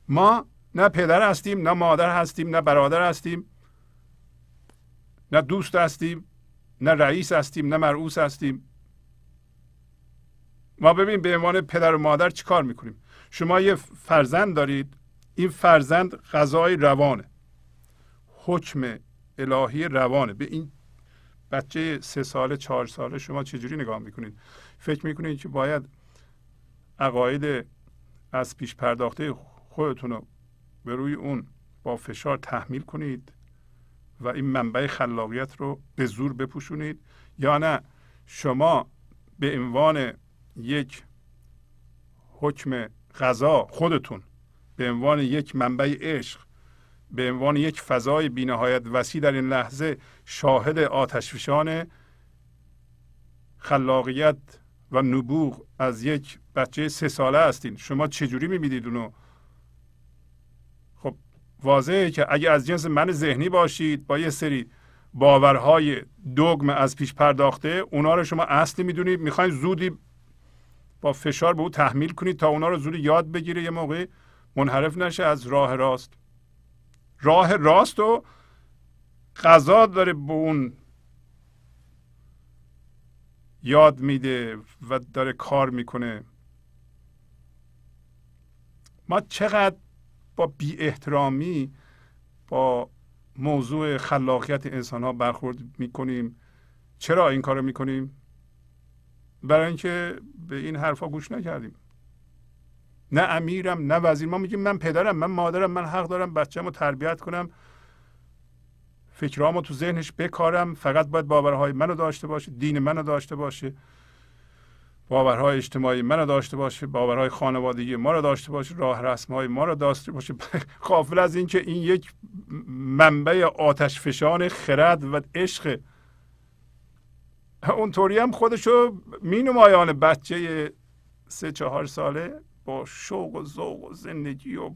ما نه پدر هستیم نه مادر هستیم نه برادر هستیم نه دوست هستیم. نه رئیس هستیم نه مرعوس هستیم. ما ببین به عنوان پدر و مادر چیکار می‌کنیم؟ شما یه فرزند دارید این فرزند غذای روانه. حکم الهی روانه. به این بچه سه ساله چهار ساله شما چجوری نگاه می‌کنید فکر می‌کنید که باید عقاید از پیش پرداخته خودتون رو به روی اون با فشار تحمیل کنید؟ و این منبع خلاقیت رو به زور بپوشونید. یا نه شما به عنوان یک حکم غذا خودتون به عنوان یک منبع عشق به عنوان یک فضای بینهایت وسیع در این لحظه شاهد آتشفشان خلاقیت و نبوغ از یک بچه سه ساله هستین. شما چجوری می‌بینید اونو؟ واضحه که اگه از جنس من ذهنی باشید با یه سری باورهای دوگم از پیش پرداخته اونا رو شما اصلی می‌دونید. می‌خواین زودی با فشار به او تحمیل کنید تا اونا رو زودی یاد بگیره یه موقع منحرف نشه از راه راست. راه راست و غذا داره به اون یاد میده و داره کار می‌کنه. ما چقدر با بی احترامی با موضوع خلاقیت انسان ها برخورد می‌کنیم. چرا این کار رو می‌کنیم؟ برای اینکه به این حرفا گوش نکردیم. نه امیرم نه وزیر. ما میگیم من پدرم من مادرم من حق دارم بچه‌مو تربیت کنم. فکرامو تو ذهنش بکارم. فقط باید باورهای منو داشته باشه دین منو داشته باشه. باورهای اجتماعی منو داشته باشه باورهای خانوادگی ما رو داشته باشه راه رسم های ما رو داشته باشه. [LAUGHS] قافل از اینکه این یک منبع آتش فشان خرد و عشق. اونطوری هم خودشو می نمایان بچه سه چهار ساله با شوق و ذوق و زندگی و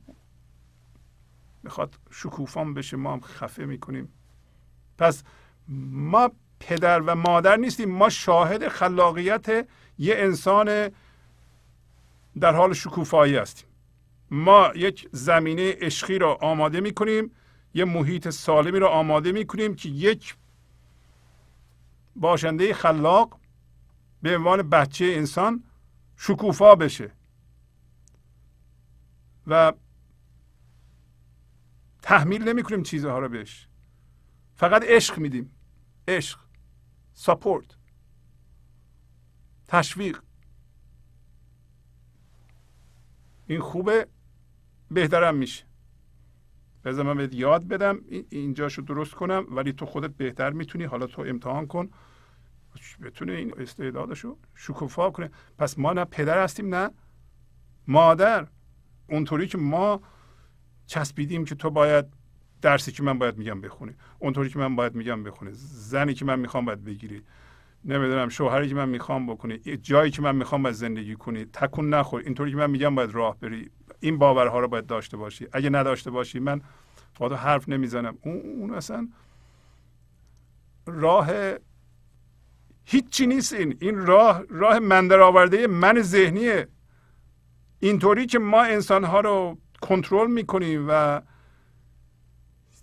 می‌خواد شکوفان بشه ما هم خفه می‌کنیم. پس ما پدر و مادر نیستیم ما شاهد خلاقیت یه انسان در حال شکوفایی هستیم. ما یک زمینه عشقی را آماده می‌کنیم یه محیط سالمی را آماده می‌کنیم که یک باشنده خلاق به عنوان بچه انسان شکوفا بشه. و تحمیل نمی کنیم چیزها رو بهش. فقط عشق میدیم. عشق ساپورت تشویق. این خوبه بهترم میشه. بذار من بهت یاد بدم اینجاشو درست کنم ولی تو خودت بهتر می‌تونی. حالا تو امتحان کن. بتونه این استعدادشو شکوفا کنه. پس ما نه پدر هستیم نه مادر. اونطوری که ما چسبیدیم که تو باید درسی که من باید میگم بخونی. اونطوری که من باید میگم بخونی. زنی که من می‌خوام باید بگیری. نمی‌دونم شوهری که من می‌خوام بکنی جایی که من می‌خوام باید زندگی کنی تکون نخور. اینطوری که من میگم باید راه بری. این باورها رو باید داشته باشی. اگه نداشته باشی من با تو حرف نمی‌زنم. اون, اصلا راه هیچی نیست این. این راه راه من آورده من ذهنیه. اینطوری که ما انسان ها رو کنترل می‌کنیم و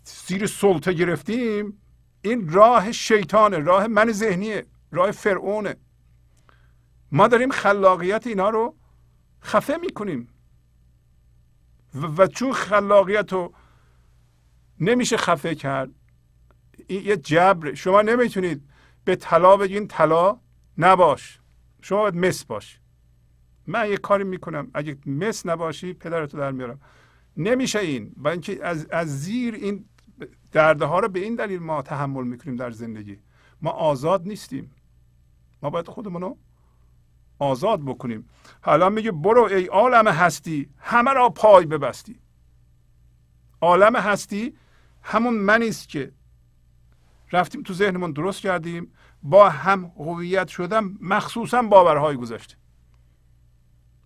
زیر سلطه گرفتیم این راه شیطانه راه من ذهنیه. راه فرعونه. ما داریم خلاقیت اینا رو خفه می‌کنیم. و, و چون خلاقیت رو نمیشه خفه کرد این یه جبر شما نمی‌تونید به طلا بگین طلا نباش. شما باید مس باش. من یه کاری می‌کنم. اگه مس نباشی پدرتو در میارم. نمیشه این. و اینکه از, از زیر این درده ها رو به این دلیل ما تحمل می‌کنیم در زندگی. ما آزاد نیستیم. ما باید خودمون رو آزاد بکنیم. حالا میگه برو ای عالم هستی همه را پای ببستی. عالم هستی همون منی است که رفتیم تو ذهنمون درست کردیم با هم هویت شدم مخصوصا باورهای گذشته.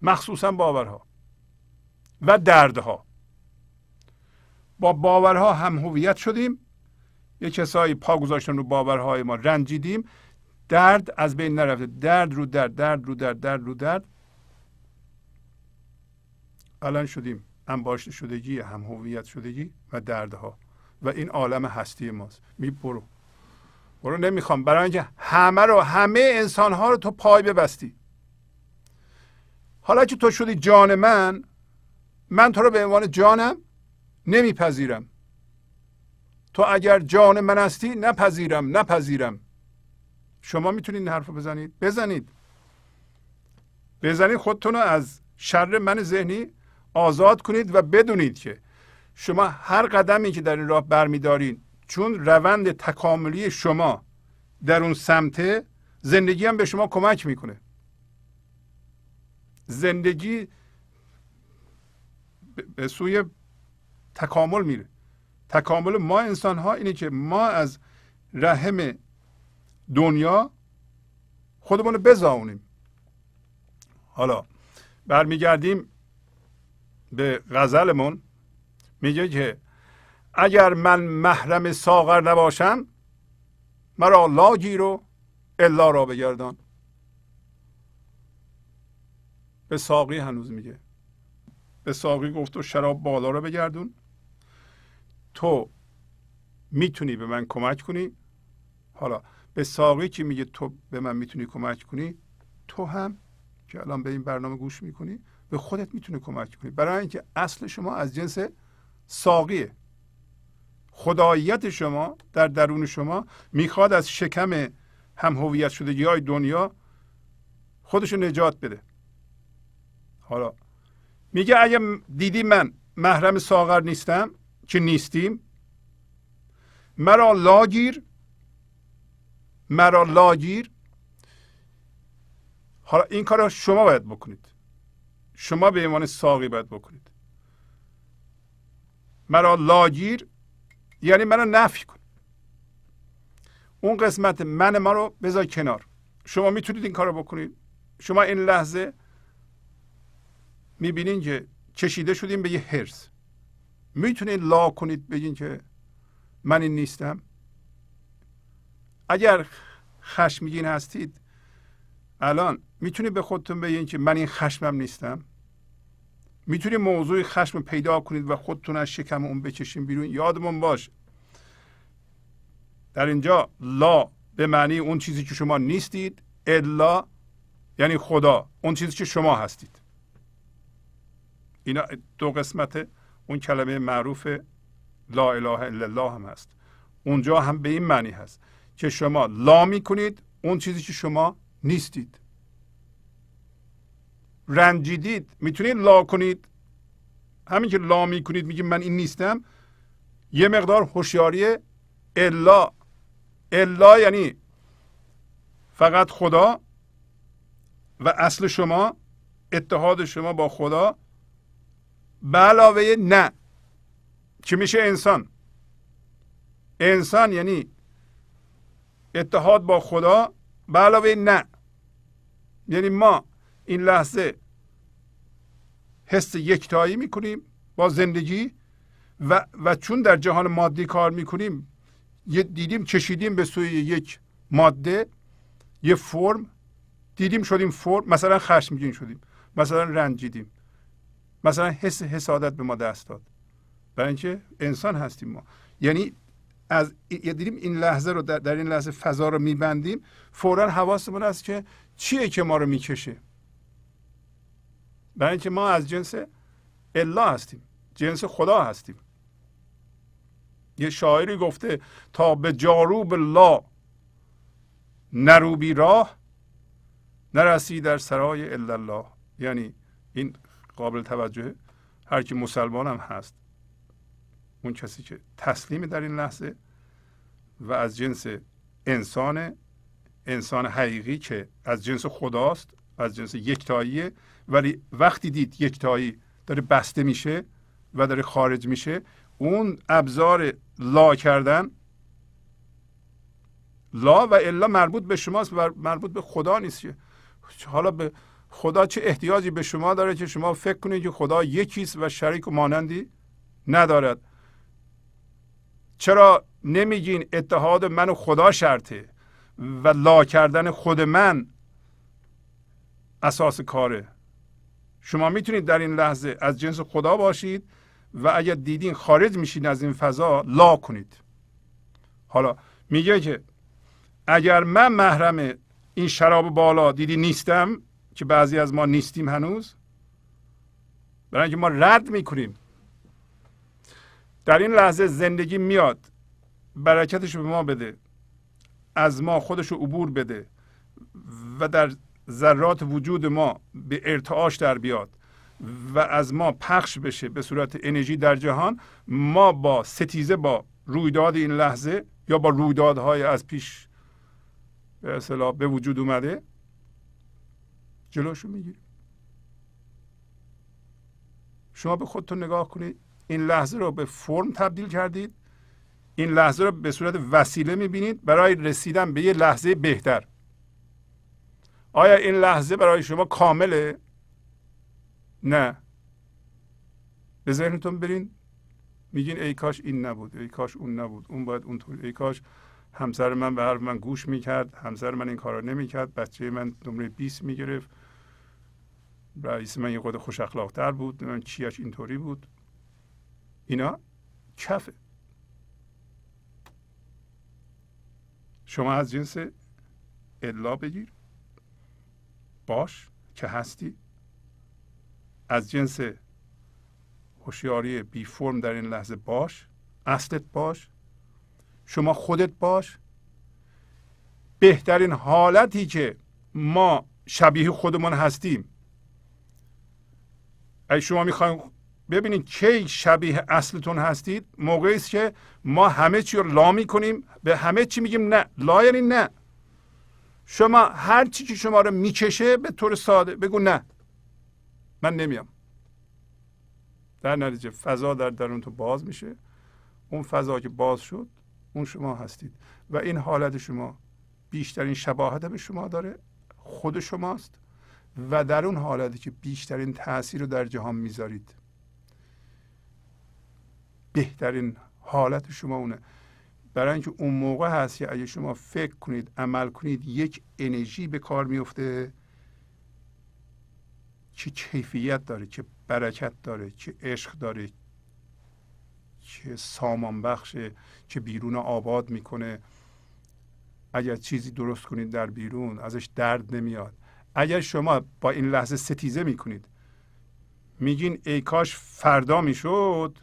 مخصوصا باورها و دردها. با باورها هم هویت شدیم. یه کسایی پا گذاشتن رو باورهای ما رنجیدیم. درد از بین نرفته. درد رو درد درد رو درد درد رو درد. الان شدیم انباشته شدگی هم هویت شدگی و دردها. و این عالم هستی ماست. می برو. برو نمی‌خوام. برای اینکه همه رو همه انسان ها رو تو پای ببستی. حالا که تو شدی جان من من تو رو به عنوان جانم نمیپذیرم. تو اگر جان من هستی نپذیرم نپذیرم. شما می‌تونید این حرف رو بزنید. بزنید. بزنید خودتون رو از شر من ذهنی آزاد کنید و بدونید که شما هر قدمی که در این راه برمیدارین چون روند تکاملی شما در اون سمته زندگی هم به شما کمک می‌کنه. زندگی به سوی تکامل میره. تکامل ما انسان ها اینه که ما از رحم دنیا خودمون رو بزاونیم. حالا برمیگردیم به غزلمون. میگه که اگر من محرم ساغر نباشم مرا لا گیر الا را بگردان. به ساقی هنوز میگه. به ساقی گفت و شراب بالا رو بگردون. تو می‌تونی به من کمک کنی؟ حالا به ساقی که میگه تو به من می‌تونی کمک کنی؟ تو هم که الان به این برنامه گوش می‌کنی به خودت می‌تونی کمک کنی. برای اینکه اصل شما از جنس ساقیه. خداییت شما در درون شما می‌خواد از شکم هم هویت شدگی های دنیا خودشو نجات بده. حالا میگه اگه دیدی من محرم ساغر نیستم که نیستیم؟ مرا لاگیر مرا لاگیر. حالا این کار شما باید بکنید. شما به عنوان ساقی باید بکنید. مرا لاگیر یعنی منو نفی کن. اون قسمت من ما رو بذار کنار. شما می‌تونید این کار رو بکنید. شما این لحظه می‌بینین که کشیده شدیم به یه حرس می‌تونید لا کنید بگین که من این نیستم. اگر خشمگین هستید الان می‌تونید به خودتون بگین که من این خشمم نیستم؟ می‌تونید موضوع خشم پیدا کنید و خودتون از شکم اون بکشین بیرون؟ یادمون باش. در اینجا لا به معنی اون چیزی که شما نیستید الا یعنی خدا اون چیزی که شما هستید. اینا دو قسمت اون کلمه معروف لا اله الا الله هم هست. اونجا هم به این معنی هست. که شما لا می‌کنید اون چیزی که شما نیستید. رنجیدید می‌تونید لا کنید. همین که لا می‌کنید میگید من این نیستم. یه مقدار هوشیاری الا. الا یعنی فقط خدا و اصل شما اتحاد شما با خدا. به علاوه نه. که میشه؟ انسان. انسان یعنی اتحاد با خدا به علاوه نه. یعنی ما این لحظه حس یکتایی می‌کنیم با زندگی و, و چون در جهان مادی کار می‌کنیم دیدیم کشیدیم به سوی یک ماده یه فرم دیدیم شدیم فرم مثلا خشمگین شدیم مثلا رنجیدیم مثلا حس حسادت به ما دست داد. برای اینکه انسان هستیم ما. یعنی از دیدیم این لحظه رو در, این لحظه فضا رو میبندیم. فورا حواسمون است که چیه که ما رو می‌کشه؟ برای اینکه ما از جنس الا هستیم جنس خدا هستیم. یه شاعری گفته تا به جاروب لا نروبی راه نرسی در سرای الا الله. یعنی این قابل توجه هر کی مسلمان هم هست. اون کسی که تسلیم در این لحظه و از جنس انسان انسان حقیقی که از جنس خداست از جنس یکتاییه ولی وقتی دید یکتایی داره بسته میشه و داره خارج میشه اون ابزار لا کردن لا و الا مربوط به شماست و مربوط به خدا نیست حالا به خدا چه احتیاجی به شما داره که شما فکر کنید که خدا یکیست و شریک و مانندی ندارد. چرا نمیگین اتحاد من و خدا شرطه و لا کردن خود من اساس کاره؟ شما می‌تونید در این لحظه از جنس خدا باشید و اگر دیدین خارج میشین از این فضا لا کنید. حالا میگه که اگر من محرم این شراب بالا دیدی نیستم که بعضی از ما نیستیم هنوز برای اینکه ما رد می‌کنیم. در این لحظه زندگی میاد. برکتش به ما بده. از ما خودش رو عبور بده. و در ذرات وجود ما به ارتعاش در بیاد. و از ما پخش بشه به صورت انرژی در جهان. ما با ستیزه با رویداد این لحظه یا با رویدادهای از پیش به اصطلاح به وجود اومده جلوشو می‌گیریم. شما به خودتون نگاه کنید. این لحظه رو به فرم تبدیل کردید. این لحظه رو به صورت وسیله می‌بینید. برای رسیدن به یه لحظه بهتر. آیا این لحظه برای شما کامله؟ نه. به ذهنتون برین. میگین ای کاش این نبود ای کاش اون نبود اون باید اونطور ای کاش همسر من به حرف من گوش می‌کرد همسر من این کارا نمی‌کرد بچه من نمره 20 می‌گرفت. رئیس من یه خود خوش اخلاقتر بود. من چیش اینطوری بود. اینا کفه. شما از جنس الا بگیر. باش که هستی. از جنس هوشیاری بی فرم در این لحظه باش. اصلت باش. شما خودت باش. بهترین حالتی که ما شبیه خودمون هستیم. اگه شما می‌خواین ببینید کی شبیه اصلتون هستید. موقعی است که ما همه چی رو لا می‌کنیم. به همه چی میگیم نه. لا یعنی نه. شما هر چی که شما رو می‌کشه به طور ساده بگو نه. من نمیام. در نتیجه فضا در درون تو باز میشه. اون فضا که باز شد اون شما هستید. و این حالت شما بیشترین شباهت به شما داره. خود شماست. و در اون حالتی که بیشترین تاثیر رو در جهان می‌ذارید. بهترین حالت شما اونه. برای اینکه اون موقع هست که اگه شما فکر کنید عمل کنید یک انرژی به کار میفته که کیفیت داره که برکت داره که عشق داره که سامان بخشه که بیرون آباد می‌کنه. اگر چیزی درست کنید در بیرون ازش درد نمیاد. اگر شما با این لحظه ستیزه می‌کنید میگین ای کاش فردا می‌شد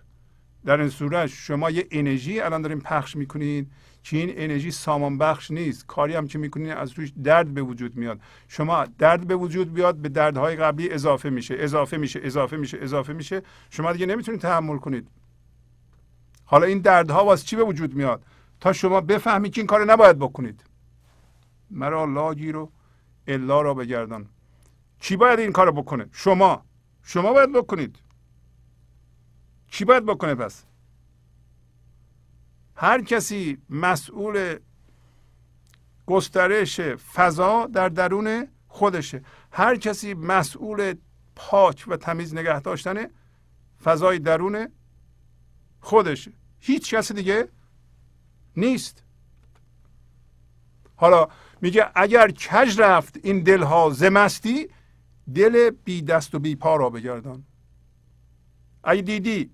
در این صورت شما یه انرژی الان دارین پخش می‌کنید که این انرژی سامان بخش نیست. کاری هم که می‌کنید از روش درد به وجود میاد. شما درد به وجود بیاد به دردهای قبلی اضافه میشه اضافه میشه اضافه میشه اضافه میشه. شما دیگه نمی‌تونید تحمل کنید. حالا این دردها واسه چی به وجود میاد؟ تا شما بفهمید که این کار نباید بکنید. مرا لاگی رو الا را بگردان. کی باید این کار بکنه؟ شما. شما باید بکنید. کی باید بکنه پس؟ هر کسی مسئول گسترش فضا در درون خودشه. هر کسی مسئول پاک و تمیز نگه داشتن فضای درون خودشه. هیچ کسی دیگه نیست. حالا میگه اگر کج رفت این دلها زمستی دل بی دست و بی پا را بگردان. اگه دیدی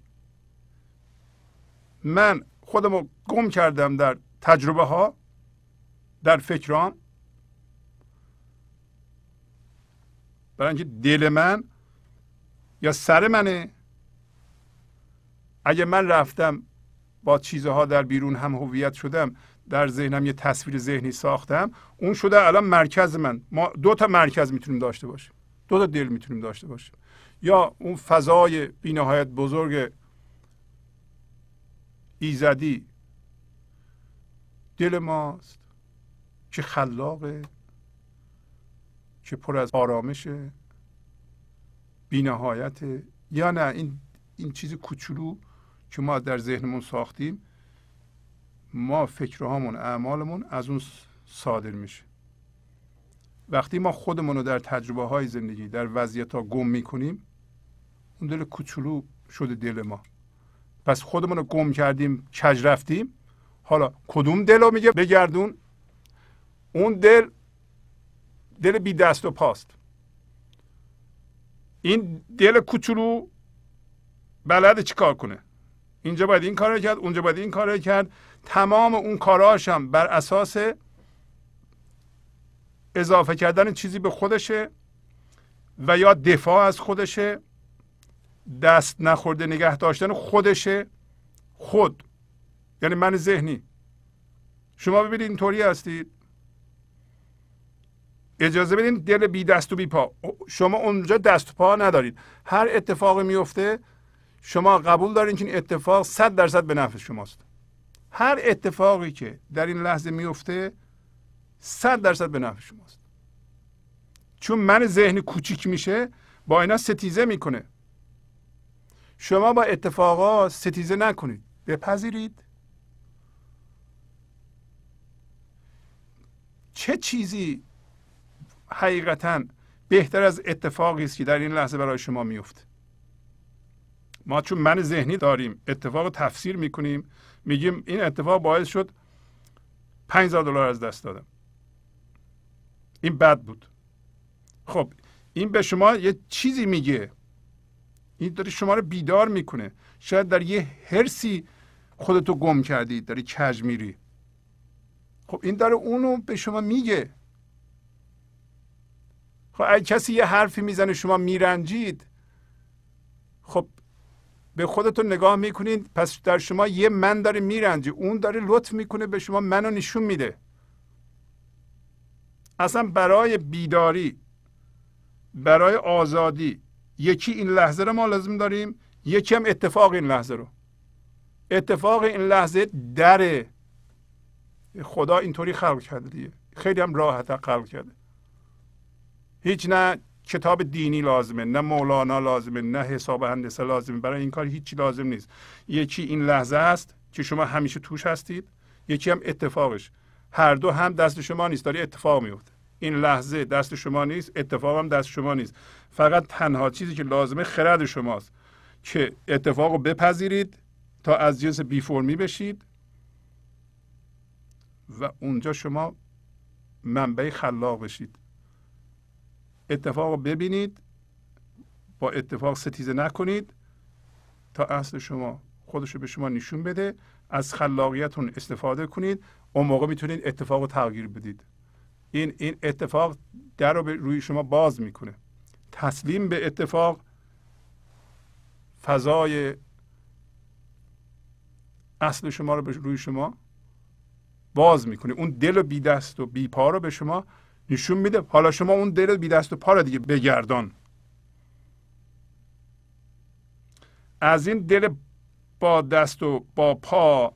من خودم رو گم کردم در تجربه ها در فکرام. برای اینکه دل من یا سر منه. اگه من رفتم با چیزها در بیرون هم هویت شدم در ذهنم یه تصویر ذهنی ساختم اون شده الان مرکز من. ما دو تا مرکز می‌تونیم داشته باشیم. دو تا دل می‌تونیم داشته باشیم. یا اون فضای بینهایت بزرگ ایزدی. دل ماست که خلاقه که پر از آرامش بینهایت. یا نه این این چیز کوچولو که ما در ذهنمون ساختیم ما فکرهامون اعمالمون از اون صادر میشه. وقتی ما خودمون رو در تجربه های زندگی در وضعیت ها گم می‌کنیم اون دل کوچولو شده دل ما. پس خودمون رو گم کردیم کج رفتیم. حالا کدوم دل رو میگه بگردون؟ اون دل دل بی دست و پاست. این دل کوچولو بلد چیکار کنه؟ اینجا باید این کار کرد اونجا باید این کار کرد. تمام اون کاراش هم بر اساس اضافه کردن چیزی به خودشه و یا دفاع از خودشه. دست نخورده نگه داشتن خودشه. خود. یعنی من ذهنی. شما ببینید اینطوری هستید. اجازه بدین دل بی دست و بی پا. شما اونجا دست و پا ندارید. هر اتفاقی میفته شما قبول دارین که این اتفاق صد درصد به نفع شماست. هر اتفاقی که در این لحظه میفته صد درصد به نفع شماست. چون من ذهنی کوچیک میشه با اینا ستیزه می‌کنه. شما با اتفاقا ستیزه نکنید. بپذیرید. چه چیزی حقیقتا بهتر از اتفاقی است که در این لحظه برای شما میفته؟ ما چون من ذهنی داریم اتفاق تفسیر می‌کنیم میگیم این اتفاق باعث شد 5000 دلار از دست دادم. این بد بود. خب این به شما یه چیزی میگه. این داره شما رو بیدار می‌کنه. شاید در یه هرسی خودتو گم کردی داری کج میری. خب این داره اونو به شما میگه. خب اگه کسی یه حرفی می‌زنه شما میرنجید. خب به خودتون نگاه می‌کنید پس در شما یه من داره میرنجه. اون داره لطف می‌کنه به شما منو نشون میده. اصلا برای بیداری برای آزادی یکی این لحظه رو ما لازم داریم یکی هم اتفاق این لحظه رو. اتفاق این لحظه دره خدا اینطوری خلق کرده دیگه. خیلی هم راحت خلق کرده. هیچ نه کتاب دینی لازمه نه مولانا لازمه نه حساب هندسه لازمه. برای این کار هیچی لازم نیست. یکی این لحظه است که شما همیشه توش هستید یکی هم اتفاقش. هر دو هم دست شما نیست داری اتفاق میفته این لحظه دست شما نیست اتفاق هم دست شما نیست. فقط تنها چیزی که لازمه خرد شماست که اتفاق رو بپذیرید تا از جنس بی فرمی بشید و اونجا شما منبع خلاق بشید. اتفاق رو ببینید با اتفاق ستیزه نکنید تا اصل شما خودش رو به شما نشون بده از خلاقیتون استفاده کنید اون موقع می‌تونید اتفاق رو تغییر بدید. این این اتفاق در رو به روی شما باز می‌کنه. تسلیم به اتفاق فضای اصل شما رو به روی شما باز می‌کنه. اون دل و بی دست و بی پا رو به شما نشون میده. حالا شما اون دل بی دست و پا رو دیگه بگردان. از این دل با دست و با پا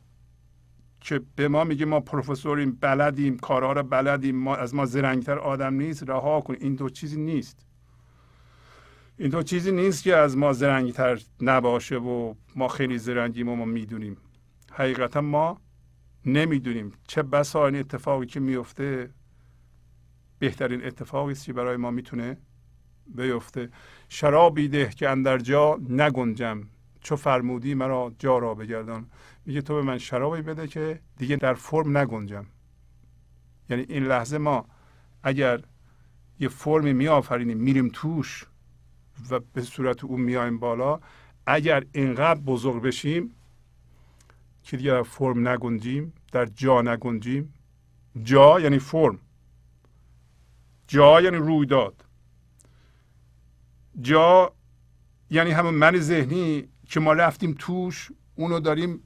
که به ما میگه ما پروفسوریم بلدیم کارها رو بلدیم ما از ما زرنگتر آدم نیست رها کن. این دو چیزی نیست. این دو چیزی نیست که از ما زرنگتر نباشه و ما خیلی زرنگیم و ما می‌دونیم. حقیقتا ما نمی‌دونیم چه بسا این اتفاقی که میفته بهترین اتفاقی است که برای ما می‌تونه بیفته. شرابی ده که اندر جا نگنجم. چو فرمودی مرا جا را بگردان. میگه تو به من شرابی بده که دیگه در فرم نگنجم. یعنی این لحظه ما اگر یه فرمی میآفرینیم میریم توش و به صورت اون میایم بالا اگر اینقدر بزرگ بشیم که دیگه در فرم نگنجیم در جا نگنجیم جا یعنی فرم جا یعنی رویداد جا یعنی همون من ذهنی که ما رفتیم توش اونو داریم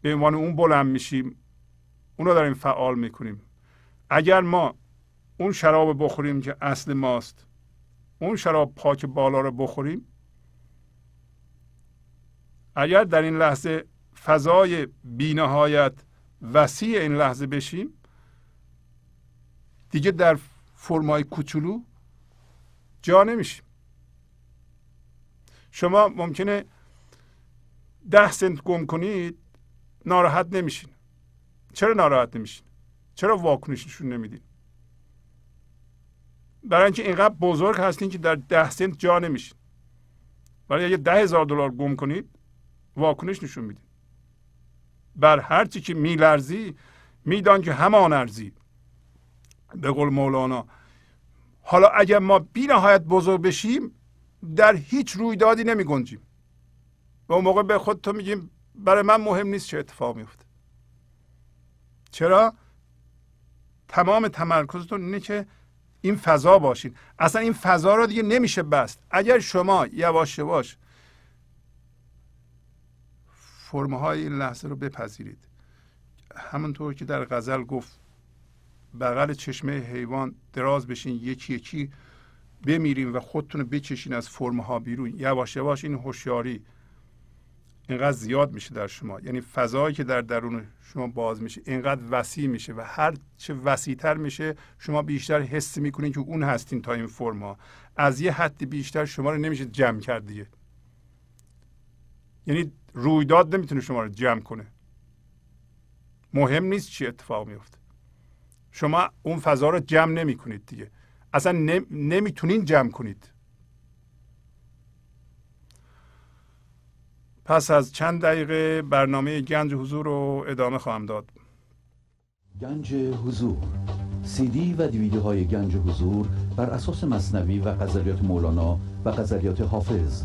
به عنوان اون بلند میشیم اونو داریم فعال می‌کنیم. اگر ما اون شراب بخوریم که اصل ماست اون شراب پاک بالا رو بخوریم اگر در این لحظه فضای بینهایت وسیع این لحظه بشیم دیگه در فرمای کوچولو جا نمیشیم. شما ممکنه ده سنت گم کنید ناراحت نمیشین. چرا ناراحت نمیشین؟ چرا واکنش نشون نمیدین؟ برای اینکه اینقدر بزرگ هستین که در ده سنت جا نمیشین. ولی اگه ده هزار دلار گم کنید واکنش نشون میدین. بر هر چی که میلرزی میدان که همان ارزی. به قول مولانا حالا اگر ما بی نهایت بزرگ بشیم در هیچ رویدادی نمی گنجیم. و اون موقع به خود تو میگیم برای من مهم نیست چه اتفاق میفته. چرا؟ تمام تمرکزتون اینه که این فضا باشین. اصلا این فضا رو دیگه نمیشه بست. اگر شما یواش یواش فرمه های این لحظه رو بپذیرید. همونطور که در غزل گفت بغل چشمه حیوان دراز بشین یکی یکی بمیریم و خودتون رو بچشین از فرمه ها بیرون. یواش یواش این هوشیاری اینقدر زیاد میشه در شما. یعنی فضایی که در درون شما باز میشه اینقدر وسیع میشه و هر چه وسیعتر میشه شما بیشتر حس می‌کنین که اون هستین تا این فرما از یه حدی بیشتر شما رو نمیشه جمع کرد دیگه. یعنی رویداد نمی‌تونه شما رو جمع کنه. مهم نیست چی اتفاق میفته شما اون فضا رو جمع نمی کنید دیگه. اصلا نمی‌تونین جمع کنید. پس از چند دقیقه برنامه گنج حضور رو ادامه خواهم داد. گنج حضور. سی دی و دیویدیو های گنج حضور بر اساس مصنوی و قذریات مولانا و قذریات حافظ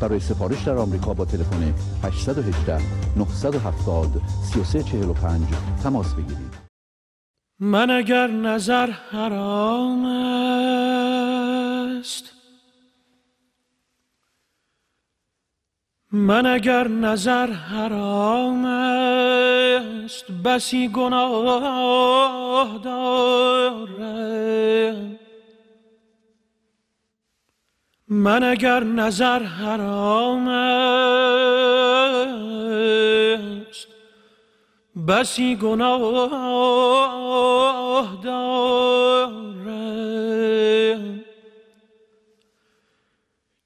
برای سفارش در آمریکا با تلفن 818 970 3345 تماس بگیرید. من اگر نظر حرام است من اگر نظر حرام است بسی گناه دارم. من اگر نظر حرام است بسی گناه دارم.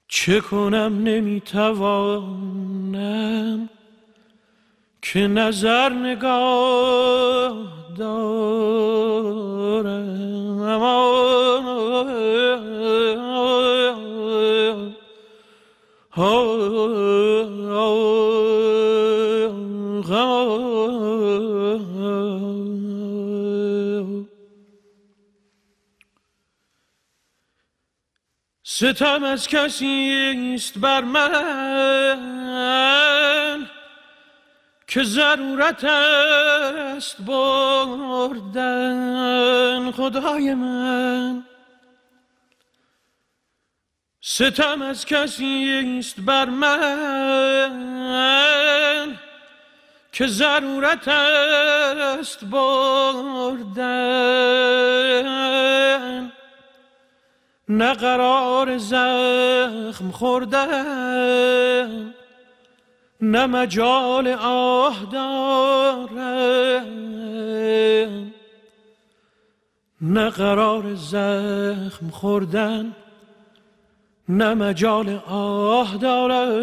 چه کنم؟ نمی‌توانم که نظر نگاه ستم از کسی است بر من. که ضرورت است بردن خدای من. ستم از کسی است بر من که ضرورت است بردن. نه قرار زخم خوردن نه مجال آه دارم نه قرار زخم خوردن نه مجال آه دارم.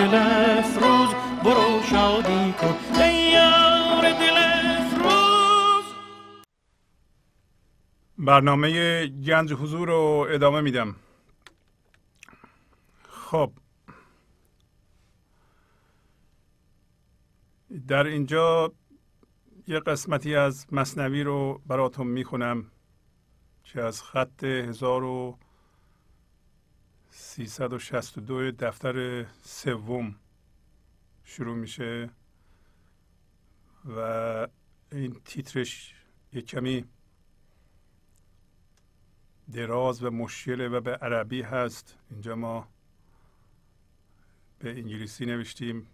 دل افروز برو شادی کن ای یار دل افروز. برنامه گنج حضور رو ادامه میدم. خب. در اینجا یه قسمتی از مصنوی رو براتون می‌خونم که از خط 1362 دفتر سوم. شروع میشه و این تیترش یه کمی دراز و مشکله و به عربی هست. اینجا ما به انگلیسی نوشتیم.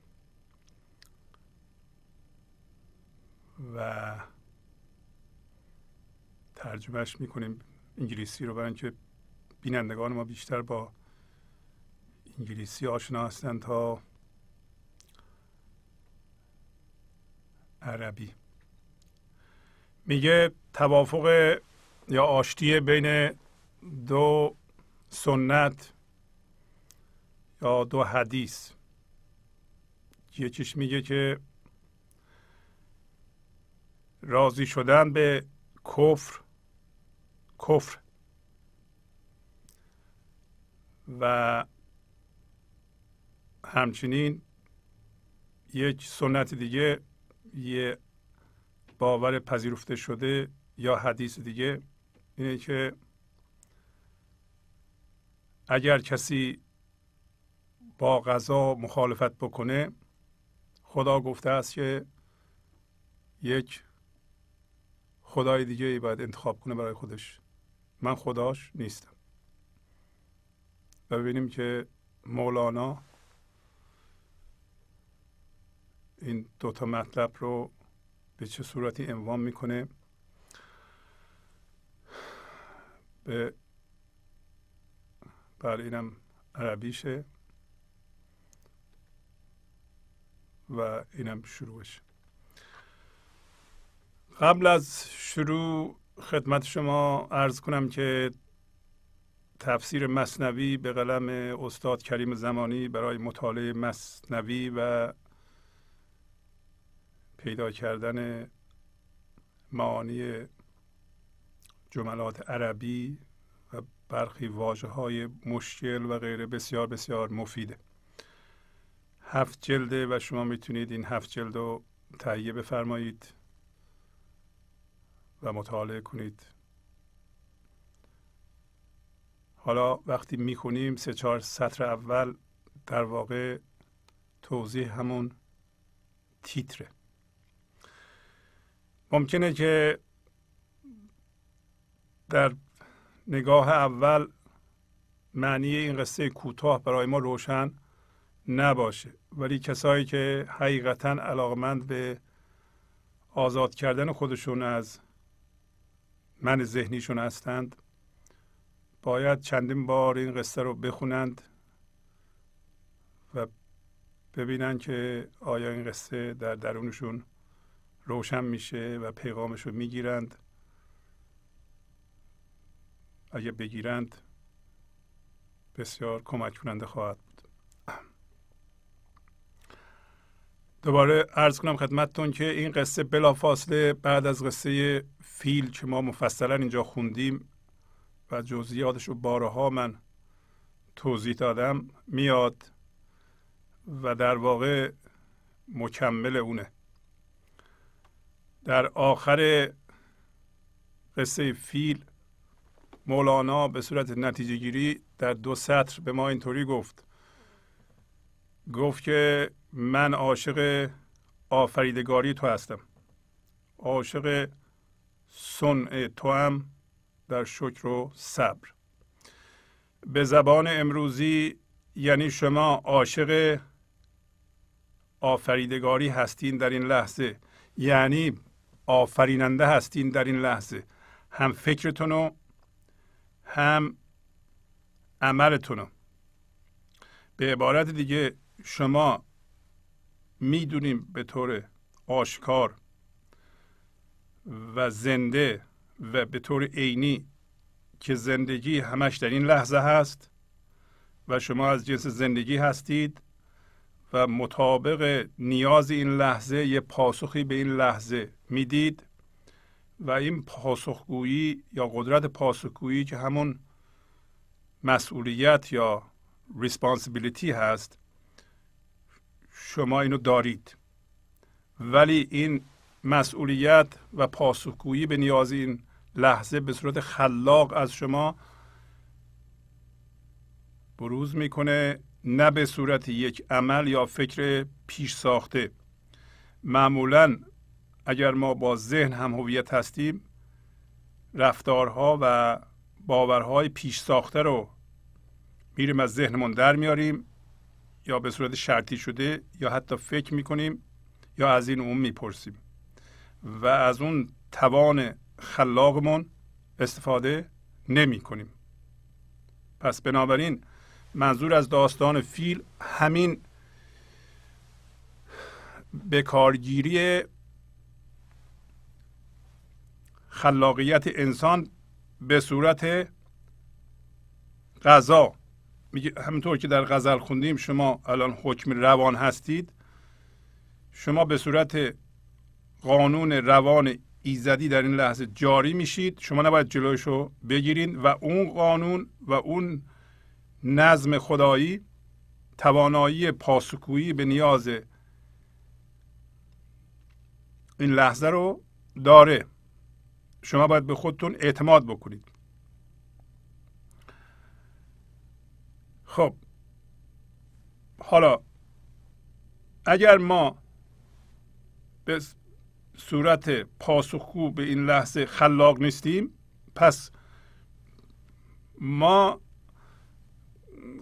و ترجمهش می‌کنیم انگلیسی رو برای اینکه بینندگان ما بیشتر با انگلیسی آشنا هستند تا عربی. میگه توافق یا آشتی بین دو سنت یا دو حدیث. یکیش میگه که راضی شدن به کفر کفر. و همچنین یک سنت دیگه یه باور پذیرفته شده یا حدیث دیگه اینه که اگر کسی با غذا مخالفت بکنه خدا گفته است که یک خدای دیگه ای باید انتخاب کنه برای خودش. من خداش نیستم. و ببینیم که مولانا این دوتا مطلب رو به چه صورتی انوام می‌کنه؟ به بر اینم عربیشه و اینم شروعش قبل از شروع خدمت شما ارز کنم که تفسیر مصنوی به قلم استاد کریم زمانی برای مطالعه مصنوی و پیدا کردن معانی جملات عربی و برخی واجه های مشکل و غیره بسیار بسیار مفیده. هفت جلده و شما می‌تونید این هفت جلد رو تهیه بفرمایید و مطالعه کنید. حالا وقتی می‌خونیم سه چهار سطر اول در واقع توضیح همون تیتره. ممکنه که در نگاه اول معنی این قصه کوتاه برای ما روشن نباشه. ولی کسایی که حقیقتا علاقمند به آزاد کردن خودشون از من ذهنیشون هستند باید چندین بار این قصه رو بخونند و ببینن که آیا این قصه در درونشون روشن میشه و پیغامش رو می‌گیرند. اگه بگیرند بسیار کمک کننده خواهد بود. دوباره ارز کنم خدمتتون که این قصه بلافاصله بعد از قصه فیل که ما مفصلا اینجا خوندیم و جزئیاتش رو بارها من توضیح دادم میاد و در واقع مکمل اونه. در آخر قصه فیل مولانا به صورت نتیجه گیری در دو سطر به ما اینطوری گفت. گفت که من عاشق آفریدگاری تو هستم. عاشق صنع تو هم در شکر و صبر. به زبان امروزی یعنی شما عاشق آفریدگاری هستین در این لحظه. یعنی آفریننده هستین در این لحظه. هم فکرتون رو هم عملتون به عبارت دیگه شما می‌دونیم به طور آشکار و زنده و به طور عینی که زندگی همش در این لحظه هست و شما از جنس زندگی هستید و مطابق نیاز این لحظه یه پاسخی به این لحظه می‌دید و این پاسخگویی یا قدرت پاسخگویی که همون مسئولیت یا ریسپانسیبیلیتی هست شما اینو دارید. ولی این مسئولیت و پاسخگویی به نیاز این لحظه به صورت خلاق از شما بروز می‌کنه نه به صورت یک عمل یا فکر پیش ساخته. معمولا اگر ما با ذهن هم هویت هستیم رفتارها و باورهای پیش ساخته رو میریم از ذهنمون در میاریم یا به صورت شرطی شده یا حتی فکر می‌کنیم یا از این اون می‌پرسیم. و از اون توان خلاقمون استفاده نمی کنیم پس بنابراین منظور از داستان فیل همین بکارگیری خلاقیت انسان به صورت غذا. میگه همونطور که در غزل خوندیم شما الان حکم روان هستید شما به صورت قانون روان ایزدی در این لحظه جاری میشید شما نباید جلوش رو بگیرید و اون قانون و اون نظم خدایی توانایی پاسخگویی به نیاز این لحظه رو داره. شما باید به خودتون اعتماد بکنید. خب. حالا اگر ما به صورت پاسخگو به این لحظه خلاق نیستیم پس ما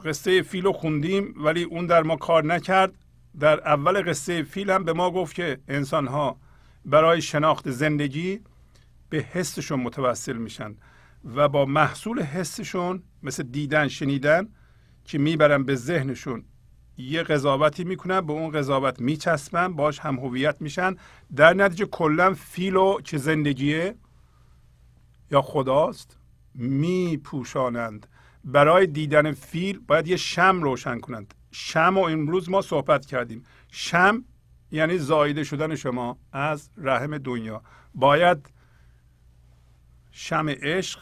قصه فیل رو خوندیم ولی اون در ما کار نکرد. در اول قصه فیل هم به ما گفت که انسان ها برای شناخت زندگی به حسشون متوسل میشن و با محصول حسشون مثل دیدن شنیدن که می‌برن به ذهنشون یه قضاوتی می‌کنن به اون قضاوت میچسبن باش هم هویت میشن. در نتیجه کلا فیلو که زندگیه؟ یا خداست؟ میپوشانند. برای دیدن فیل باید یه شم روشن کنند. شم و امروز ما صحبت کردیم. شم یعنی زایده شدن شما از رحم دنیا. باید شم عشق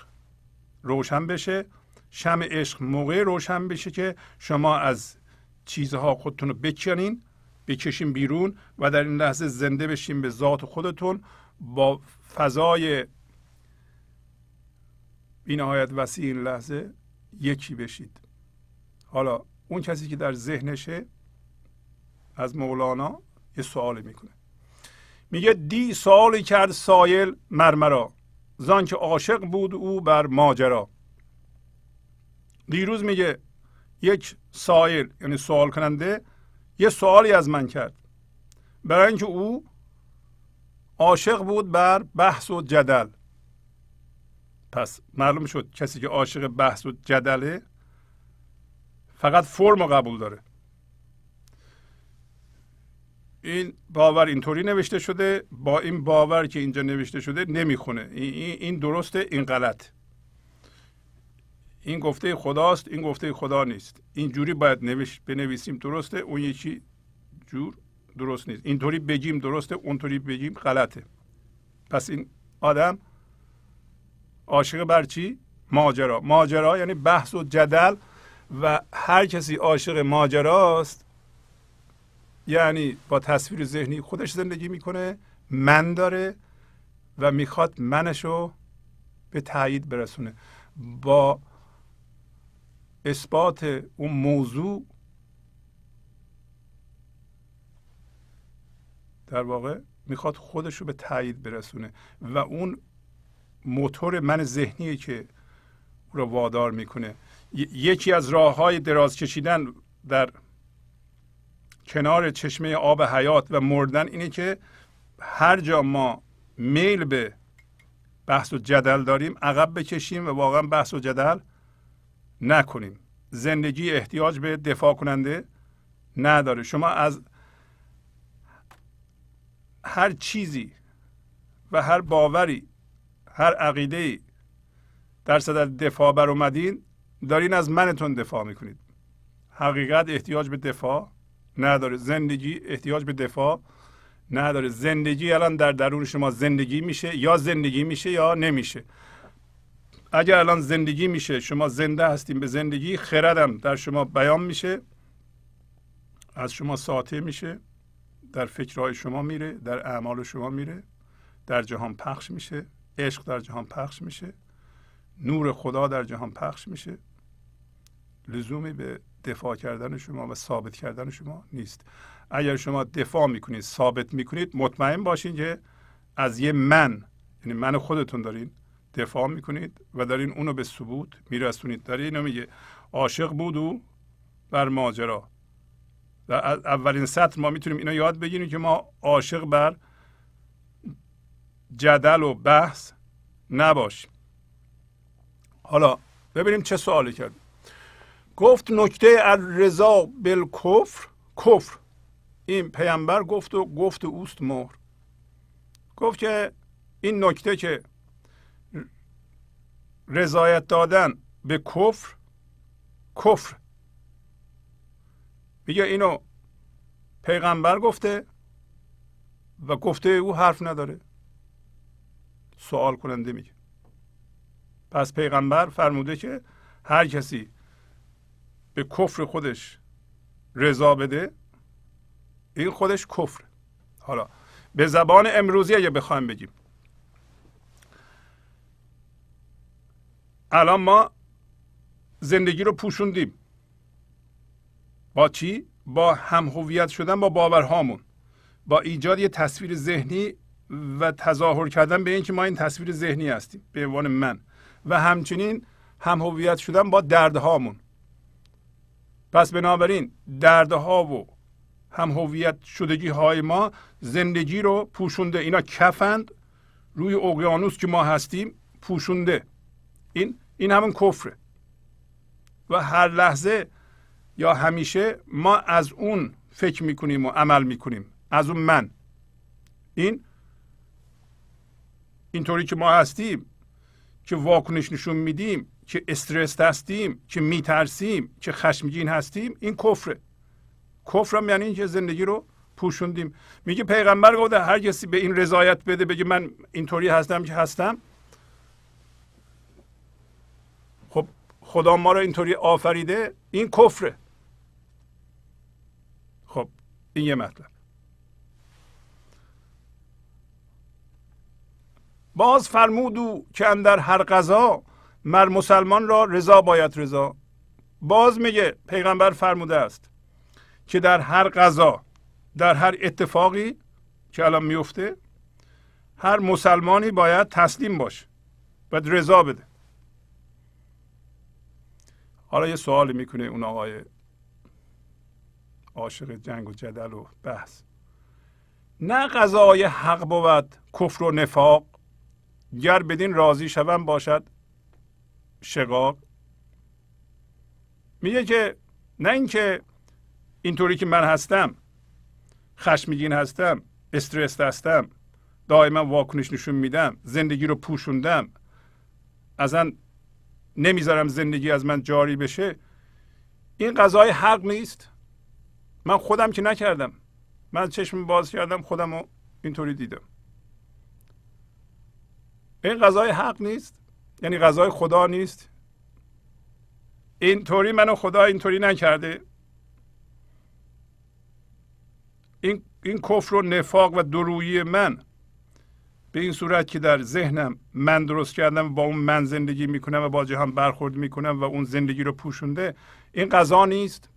روشن بشه. شم عشق موقع روشن بشه که شما از چیزها خودتون رو بکنین بکشین بیرون و در این لحظه زنده بشین به ذات خودتون با فضای این نهایت وسیع این لحظه یکی بشید. حالا اون کسی که در ذهنشه از مولانا یه سوال می‌کنه. میگه دی سوالی کرد سایل مرمرا. زان که عاشق بود او بر ماجرا. دیروز میگه یک سایل یعنی سوال کننده یه سوالی از من کرد. برای اینکه او عاشق بود بر بحث و جدل. پس معلوم شد کسی که عاشق بحث و جدله فقط فرم قبول داره. این باور اینطوری نوشته شده با این باور که اینجا نوشته شده نمی‌خونه. این درسته این غلط. این گفته خداست این گفته خدا نیست. اینجوری باید نوشت بنویسیم درسته اون یکی جور درست نیست. اینطوری بگیم درسته اونطوری بگیم غلطه. پس این آدم عاشق بر چی؟ ماجرا. ماجرا یعنی بحث و جدل و هر کسی عاشق ماجراست یعنی با تصویر ذهنی خودش زندگی می‌کنه من داره و می‌خواد منشو به تایید برسونه. با اثبات اون موضوع در واقع می‌خواد خودش رو به تایید برسونه و اون موتور من ذهنیه که او رو وادار می‌کنه. یکی از راه های دراز کشیدن در کنار چشمه آب حیات و مردن اینه که هر جا ما میل به بحث و جدل داریم عقب بکشیم و واقعا بحث و جدل نکنیم. زندگی احتیاج به دفاع کننده نداره. شما از هر چیزی و هر باوری هر عقیده در صدد دفاع بر اومدین دارین از منتون دفاع می‌کنید. حقیقت احتیاج به دفاع نداره. زندگی احتیاج به دفاع نداره. زندگی الان در درون شما زندگی میشه یا زندگی میشه یا نمیشه. اگر الان زندگی میشه شما زنده هستیم به زندگی خردم در شما بیان میشه از شما ساطع میشه در فکرهای شما میره در اعمال شما میره در جهان پخش میشه عشق در جهان پخش میشه نور خدا در جهان پخش میشه. لزومی به دفاع کردن شما و ثابت کردن شما نیست. اگر شما دفاع می‌کنید ثابت می‌کنید مطمئن باشین که از یه من یعنی من خودتون دارین دفاع می‌کنید و دارین اونو به ثبوت میرسونید. دارین اینو میگه عاشق بود او بر ماجرا. در اولین سطر ما می‌تونیم اینو یاد بگیریم که ما عاشق بر جدل و بحث نباشیم. حالا ببینیم چه سوالی کرد. گفت نکته الرضا بالکفر کفر. این پیامبر گفت و گفت اوست مهر. گفت که این نکته که رضایت دادن به کفر کفر. میگه اینو پیغمبر گفته و گفته او حرف نداره. سوال کننده میگه. پس پیغمبر فرموده که هر کسی به کفر خودش رضا بده این خودش کفر. حالا به زبان امروزی اگه بخوایم بگیم. الان ما زندگی رو پوشوندیم. با چی؟ با هم هویت شدن با باورهامون. با ایجاد یه تصویر ذهنی و تظاهر کردن به اینکه ما این تصویر ذهنی هستیم به عنوان من. و همچنین هم هویت شدن با دردهامون. پس بنابراین دردها و هم هویت شدگی های ما زندگی رو پوشونده. اینا کفند روی اقیانوس که ما هستیم پوشونده. این این همون کفره. و هر لحظه یا همیشه ما از اون فکر می‌کنیم و عمل می‌کنیم. از اون من. این اینطوری که ما هستیم که واکنش نشون میدیم که استرس هستیم که میترسیم که خشمگین هستیم این کفره. کفرم یعنی اینکه زندگی رو پوشوندیم. میگه پیغمبر گفته هر کسی به این رضایت بده بگه من اینطوری هستم که هستم. خب خدا ما رو اینطوری آفریده این کفره. خب این یه مطلب. باز فرمود که اندر هر غذا مر مسلمان را رضا باید رضا. باز میگه پیغمبر فرموده است که در هر غذا در هر اتفاقی که الان میفته هر مسلمانی باید تسلیم باشه باید رضا بده. حالا یه سوالی می‌کنه اون آقای عاشق جنگ و جدل و بحث. نه قضای حق بود کفر و نفاق گر بدین راضی شوم باشد شقاق میگه که نه اینکه اینطوری که من هستم خشمگین هستم استرس هستم دائما واکنش نشون میدم زندگی رو پوشوندم اصلا نمی‌ذارم زندگی از من جاری بشه این قضای حق نیست. من خودم که نکردم. من چشم باز کردم خودم رو اینطوری دیدم. این قضای حق نیست. یعنی قضای خدا نیست. اینطوری منو خدا اینطوری نکرده. این این کفر و نفاق و درویی من به این صورت که در ذهنم من درست کردم با اون من زندگی می‌کنم و با جهان برخورد می‌کنم و اون زندگی رو پوشونده این قضا نیست.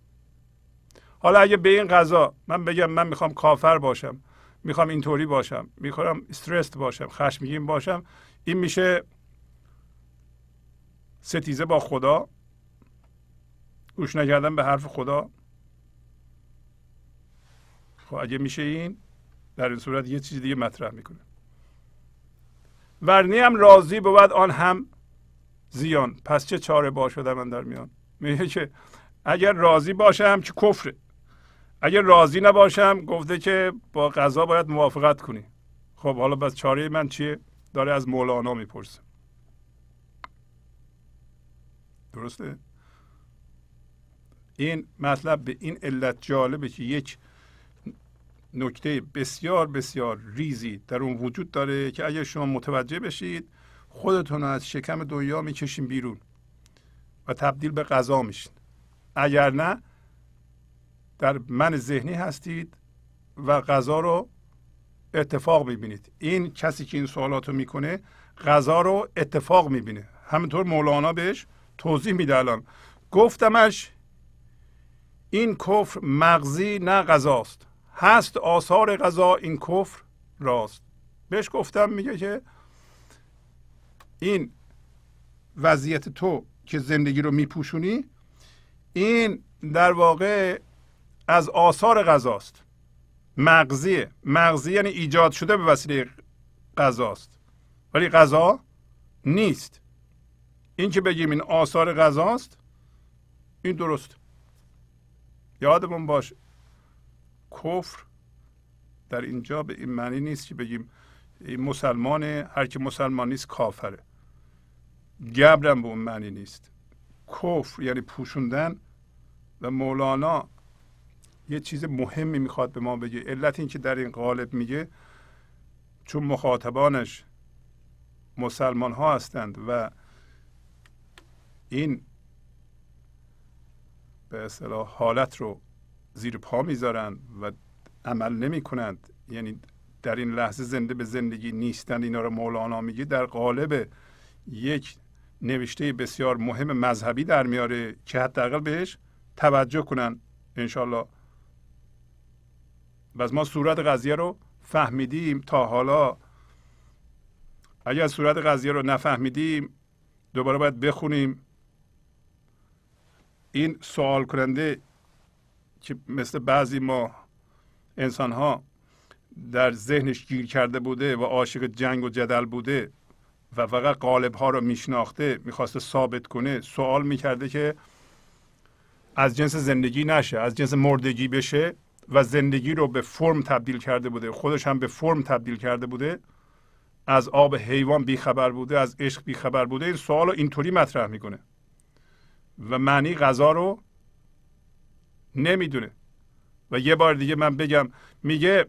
حالا اگه به این قضا من بگم من می‌خوام کافر باشم می‌خوام اینطوری باشم می‌خوام استرس باشم خشمگین باشم این میشه ستیزه با خدا گوش نکردن به حرف خدا. خب اگه میشه این در این صورت یه چیز دیگه مطرح می‌کنه. ورنی هم راضی بود آن هم زیان. پس چه چاره باشد من در میان؟ میگه که اگر راضی باشم که کفره. اگر راضی نباشم گفته که با قضا باید موافقت کنی. خب حالا بس چاره من چیه؟ داره از مولانا می‌پرسه. درسته؟ این مطلب به این علت جالبه که یک نکته بسیار بسیار ریزی در اون وجود داره که اگر شما متوجه بشید خودتون از شکم دنیا می‌کشین بیرون و تبدیل به غذا میشین. اگر نه در من ذهنی هستید و غذا رو اتفاق می‌بینید. این کسی که این سوالات رو می‌کنه غذا رو اتفاق می‌بینه. همینطور مولانا بهش توضیح میده الان. گفتمش این کفر مغزی نه غذاست. هست آثار غذا این کفر راست. بهش گفتم میگه که این وضعیت تو که زندگی رو میپوشونی این در واقع از آثار غذاست. مغزیه مغزی یعنی ایجاد شده به وسیله غذاست. ولی غذا نیست. این که بگیم این آثار غذاست این درست. یادمون باش کفر در اینجا به این معنی نیست که بگیم این مسلمانه هر که مسلمان نیست کافره. گبرم به اون معنی نیست. کفر یعنی پوشوندن و مولانا یه چیز مهمی می‌خواد به ما بگه. علت این که در این قالب میگه چون مخاطبانش مسلمان ها هستند و این به اصطلاح حالت رو زیر پا می‌ذارن و عمل نمی کنند یعنی در این لحظه زنده به زندگی نیستند اینا رو مولانا میگه. در قالب یک نوشته بسیار مهم مذهبی در میاره که حداقل بهش توجه کنن. انشالله و از ما صورت قضیه رو فهمیدیم تا حالا. اگر صورت قضیه رو نفهمیدیم دوباره باید بخونیم. این سوال کننده که مثل بعضی ما انسان ها در ذهنش گیر کرده بوده و عاشق جنگ و جدل بوده و فقط قالب ها رو میشناخته می‌خواسته ثابت کنه سوال می‌کرده که از جنس زندگی نشه از جنس مردگی بشه و زندگی رو به فرم تبدیل کرده بوده خودش هم به فرم تبدیل کرده بوده از آب حیوان بیخبر بوده از عشق بیخبر بوده. این سوال رو اینطوری مطرح می‌کنه. و معنی غذا رو نمی‌دونه. و یه بار دیگه من بگم میگه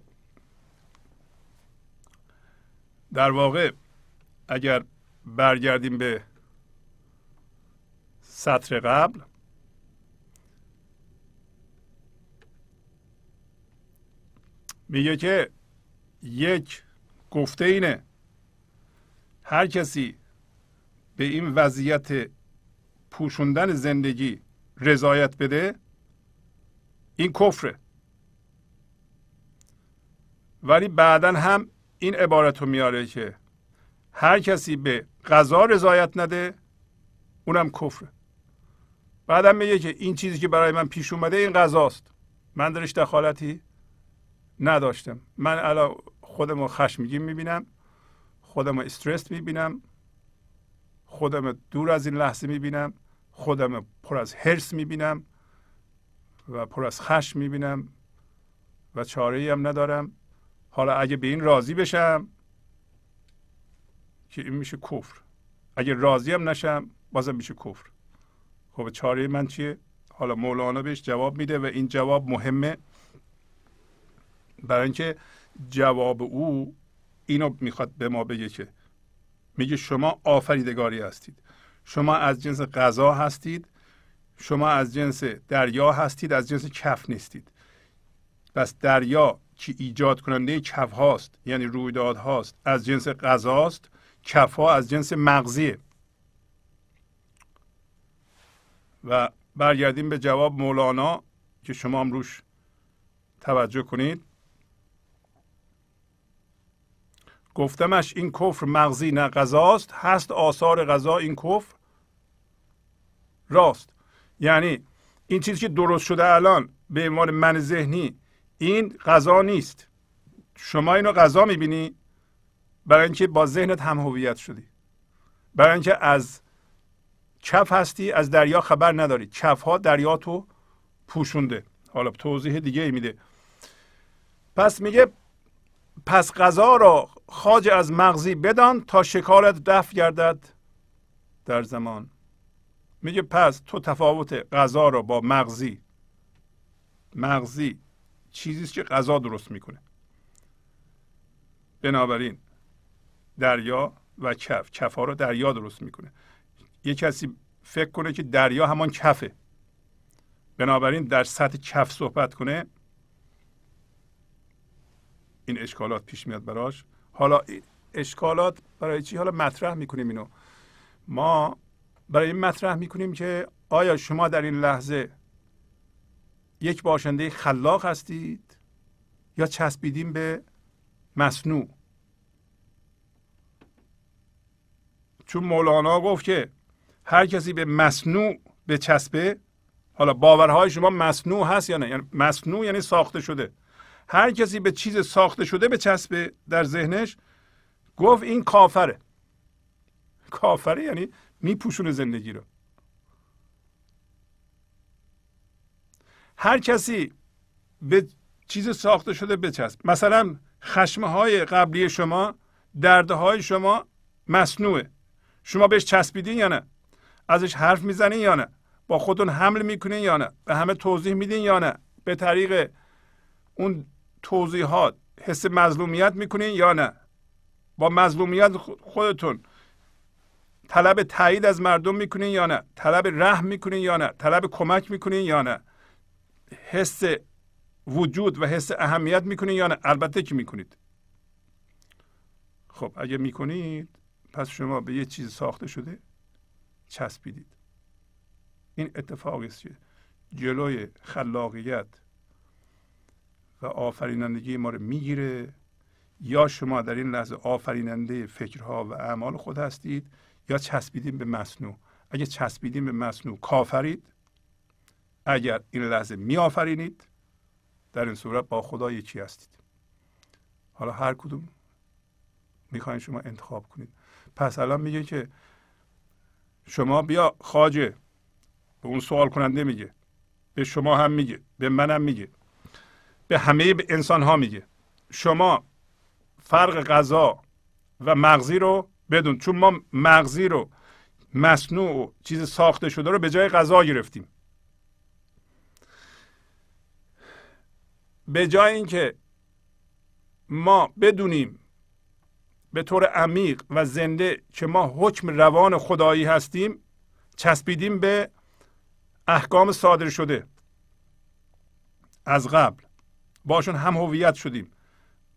در واقع اگر برگردیم به سطر قبل میگه که یک گفته اینه هر کسی به این وضعیت پوشوندن زندگی رضایت بده این کفره. ولی بعدا هم این عبارت رو میاره که هر کسی به غذا رضایت نده اونم کفره. بعدم میگه که این چیزی که برای من پیش اومده این غذاست من درش دخالتی نداشتم. من الان خودم رو خشمگین می‌بینم خودم رو استرس می‌بینم خودم دور از این لحظه می‌بینم. خودم پر از هرس می‌بینم و پر از خشم می‌بینم و چاره هم ندارم. حالا اگه به این راضی بشم که این میشه کفر. اگه راضی هم نشم بازم میشه کفر. خب چاره من چیه؟ حالا مولانا بهش جواب میده و این جواب مهمه. برای اینکه جواب او اینو می‌خواد به ما بگه که میگه شما آفریدگاری هستید. شما از جنس غذا هستید شما از جنس دریا هستید از جنس کف نیستید. پس دریا که ایجاد کننده کف هاست یعنی رویداد هاست از جنس غذاست کف ها از جنس مغزیه. و برگردیم به جواب مولانا که شما هم روش توجه کنید. گفتمش این کفر مغزی نه غذاست هست آثار غذا این کفر. راست. یعنی این چیزی که درست شده الان به عنوان من ذهنی این غذا نیست. شما اینو غذا می‌بینی برای اینکه با ذهنت هم هویت شدی. برای اینکه از کف هستی از دریا خبر نداری. کف ها دریا تو پوشونده. حالا توضیح دیگه میده. پس میگه پس غذا را خاج از مغزی بدان تا شکالت دفع گردد در زمان. میگه پس تو تفاوت غذا را با مغزی مغزی چیزی که غذا درست می‌کنه. بنابراین دریا و کف کف ها رو دریا درست می‌کنه. یه کسی فکر کنه که دریا همان کفه. بنابراین در سطح کف صحبت کنه این اشکالات پیش میاد براش. حالا اشکالات برای چی؟ حالا مطرح می‌کنیم اینو. ما برای این مطرح می‌کنیم که آیا شما در این لحظه یک باشنده خلاق هستید یا چسبیدیم به مصنوع؟ چون مولانا گفت که هر کسی به مصنوع به چسبه حالا باورهای شما مصنوع هست یا نه؟ یعنی مصنوع یعنی ساخته شده. هر کسی به چیز ساخته شده به چسبه در ذهنش گفت این کافره. کافره یعنی میپوشونه زندگی رو. هر کسی به چیز ساخته شده بچسب. مثلا خشمه های قبلی شما دردهای شما مصنوعه. شما بهش چسبیدین یا نه؟ ازش حرف می‌زنین یا نه؟ با خودتون حمل می‌کنین یا نه؟ به همه توضیح میدین یا نه؟ به طریق اون توضیحات حس مظلومیت می‌کنین یا نه؟ با مظلومیت خودتون طلب تایید از مردم می‌کنین یا نه؟ طلب رحم می‌کنین یا نه؟ طلب کمک می‌کنین یا نه؟ حس وجود و حس اهمیت می‌کنین یا نه؟ البته که می‌کنید. خب اگه می‌کنید پس شما به یه چیز ساخته شده چسبیدید. این اتفاقی است که جلوی خلاقیت و آفرینندگی ما رو می‌گیره. یا شما در این لحظه آفریننده فکرها و اعمال خود هستید یا چسبیدیم به مصنوع؟ اگه چسبیدیم به مصنوع کافرید. اگر این لحظه می آفرینید در این صورت با خدا یکی هستید. حالا هر کدوم می‌خواین شما انتخاب کنید. پس الان میگه که شما بیا خاجه به اون سوال کننده میگه. به شما هم میگه به منم میگه. به همه انسان ها میگه. شما فرق غذا و مغزی رو بدون چون ما مغزی رو مصنوع و چیز ساخته شده رو به جای غذا گرفتیم. به جای اینکه ما بدونیم به طور عمیق و زنده که ما حکم روان خدایی هستیم چسبیدیم به احکام صادر شده. از قبل باشون هم هویت شدیم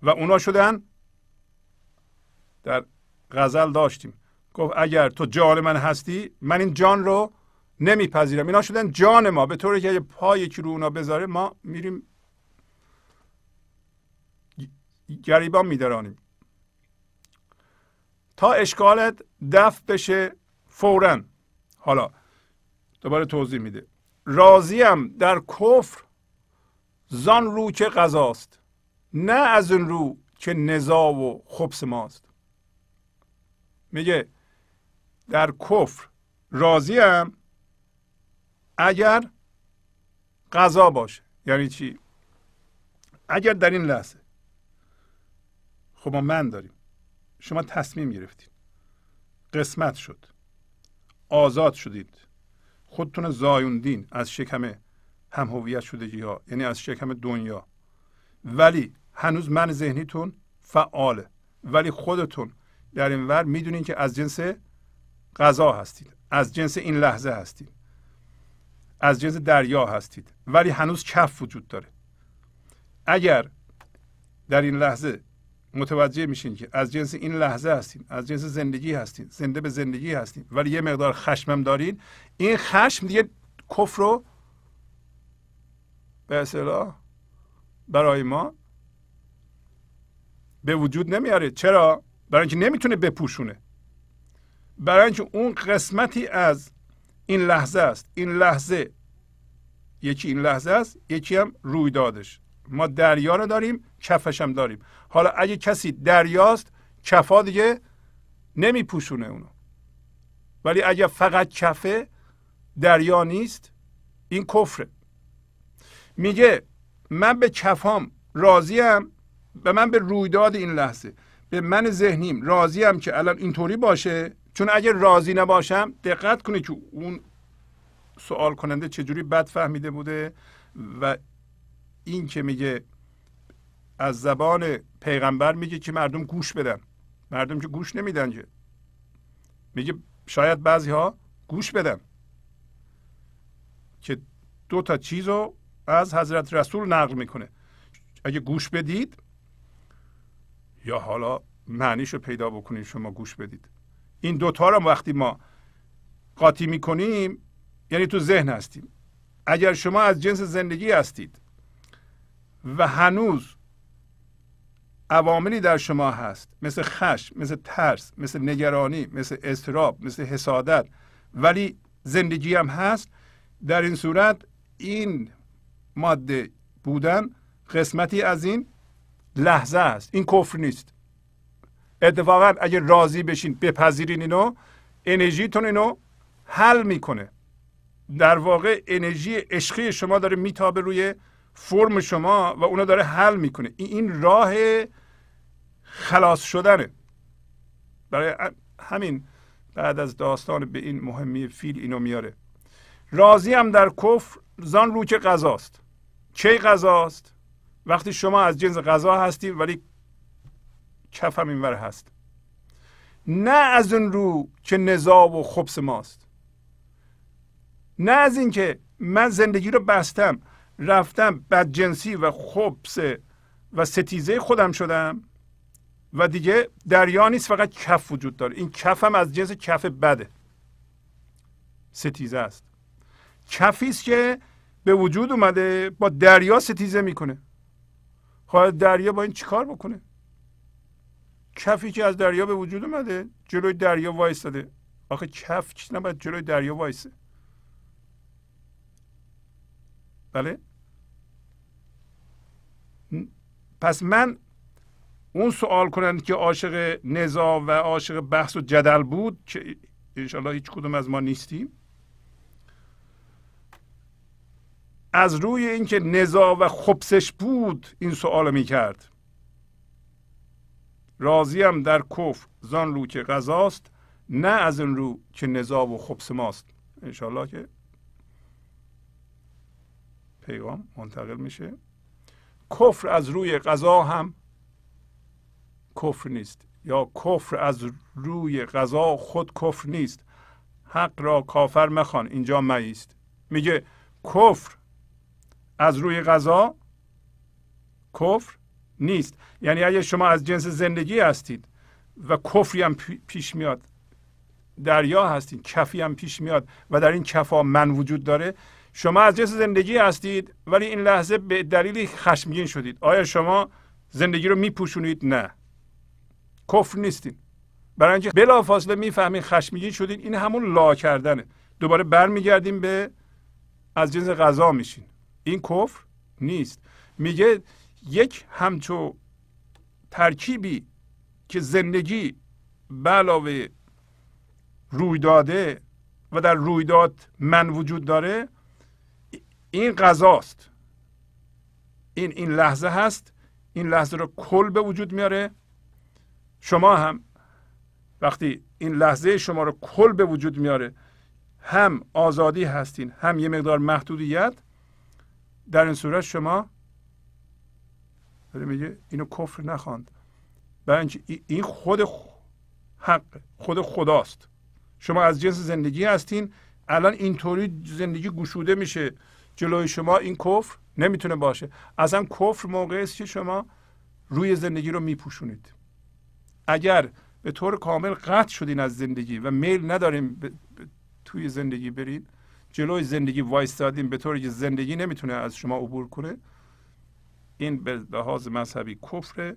و اونا شدن در غزل داشتیم. گفت اگر تو جان من هستی من این جان رو نمیپذیرم. اینا شدن جان ما. به طوری که اگه پای یکی رو اونا بذاره ما میریم گریبان میدرانیم تا اشکالت دفع بشه فورا. حالا دوباره توضیح میده. راضیم در کفر زان رو که غذاست نه از اون رو که نزا و خبس ماست. میگه در کفر راضیم اگر غذا باشه. یعنی چی؟ اگر در این لحظه. خب ما من داریم. شما تصمیم گرفتید. قسمت شد. آزاد شدید. خودتون زایوندین. از شکم هم هویت شدگی ها یعنی از شکم دنیا. ولی هنوز من ذهنیتون فعاله. ولی خودتون در این ور می‌دونین که از جنس غذا هستید از جنس این لحظه هستید از جنس دریا هستید ولی هنوز کف وجود داره. اگر در این لحظه متوجه میشین که از جنس این لحظه هستین از جنس زندگی هستین زنده به زندگی هستین ولی یه مقدار خشمم دارین این خشم دیگه کفر رو به اصطلاح برای ما به وجود نمیاره. چرا؟ برای اینکه نمی‌تونه بپوشونه. برای اینکه اون قسمتی از این لحظه است. این لحظه. یکی این لحظه است یکی هم رویدادش. ما دریا رو داریم کفش هم داریم. حالا اگه کسی دریاست کفا دیگه نمیپوشونه اونو. ولی اگه فقط کفه دریا نیست این کفره. میگه من به کفام راضیم به من به رویداد این لحظه. به من ذهنیم راضیم که الان اینطوری باشه؟ چون اگر راضی نباشم دقت کنید که اون سوال کننده چجوری بد فهمیده بوده و این که میگه از زبان پیغمبر میگه که مردم گوش بدن. مردم که گوش نمیدن که. میگه شاید بعضی ها گوش بدن. که دو تا چیز رو از حضرت رسول نقل می‌کنه. اگه گوش بدید یا حالا معنیش رو پیدا بکنید شما گوش بدید. این دوتا رو وقتی ما قاطی می‌کنیم یعنی تو ذهن هستیم. اگر شما از جنس زندگی هستید و هنوز عواملی در شما هست مثل خشم مثل ترس مثل نگرانی مثل استراب مثل حسادت ولی زندگی هم هست در این صورت این ماده بودن قسمتی از این لحظه است. این کفر نیست. اتفاقا اگر راضی بشین بپذیرین اینو. انرژیتون اینو حل می‌کنه. در واقع انرژی عشقی شما داره میتابه روی فرم شما و اونو داره حل می‌کنه. این راه خلاص شدنه. برای همین بعد از داستان به این مهمی فیل اینو میاره. راضی هم در کفر زان رو که غذاست. چه غذاست؟ وقتی شما از جنس غذا هستید ولی کفم اینور هست. نه از اون رو که نزا و خبس ماست. نه از اینکه من زندگی رو بستم رفتم بدجنسی و خبس و ستیزه خودم شدم و دیگه دریا نیست فقط کف وجود داره. این کف هم از جنس کف بده. ستیزه است. کفی است که به وجود اومده با دریا ستیزه می‌کنه. خواهد دریا با این چیکار بکنه؟ کفی که از دریا به وجود اومده جلوی دریا وایستاده. آخه کف چی نباید جلوی دریا وایسه. بله؟ پس من اون سوال کنند که عاشق نزا و عاشق بحث و جدل بود که انشالله هیچ کدوم از ما نیستیم. از روی اینکه نزا و خبسش بود این سوال می کرد راضیم در کفر زان رو که غذاست نه از این رو که نزا و خبس ماست. انشالله که پیغام منتقل میشه. کفر از روی غذا هم کفر نیست. یا کفر از روی غذا خود کفر نیست. حق را کافر مخوان اینجا مایست. میگه کفر از روی غذا کفر نیست. یعنی اگه شما از جنس زندگی هستید و کفری هم پیش میاد دریا هستید کفی هم پیش میاد و در این کفا من وجود داره شما از جنس زندگی هستید ولی این لحظه به دلیلی خشمگین شدید. آیا شما زندگی رو میپوشونید؟ نه. کفر نیستید برای اینکه بلافاصله می‌فهمین خشمگین شدین این همون لا کردنه. دوباره برمیگردیم به از جنس غذا میشین. این کفر نیست. میگه یک همچو ترکیبی که زندگی به علاوه رویداده و در رویداد من وجود داره این غذاست. این این لحظه هست. این لحظه رو کل به وجود میاره. شما هم وقتی این لحظه شما رو کل به وجود میاره هم آزادی هستین هم یه مقدار محدودیت در این صورت شما داره میگه اینو کفر نخواند. این خود حق خود خداست. شما از جنس زندگی هستین الان اینطوری زندگی گشوده میشه جلوی شما این کفر نمی‌تونه باشه. اصلا کفر موقعی است که شما روی زندگی رو میپوشونید. اگر به طور کامل قطع شدین از زندگی و میل نداریم توی زندگی برید جلوی زندگی وایستادیم به طوری که زندگی نمی‌تونه از شما عبور کنه. این به لحاظ مذهبی کفره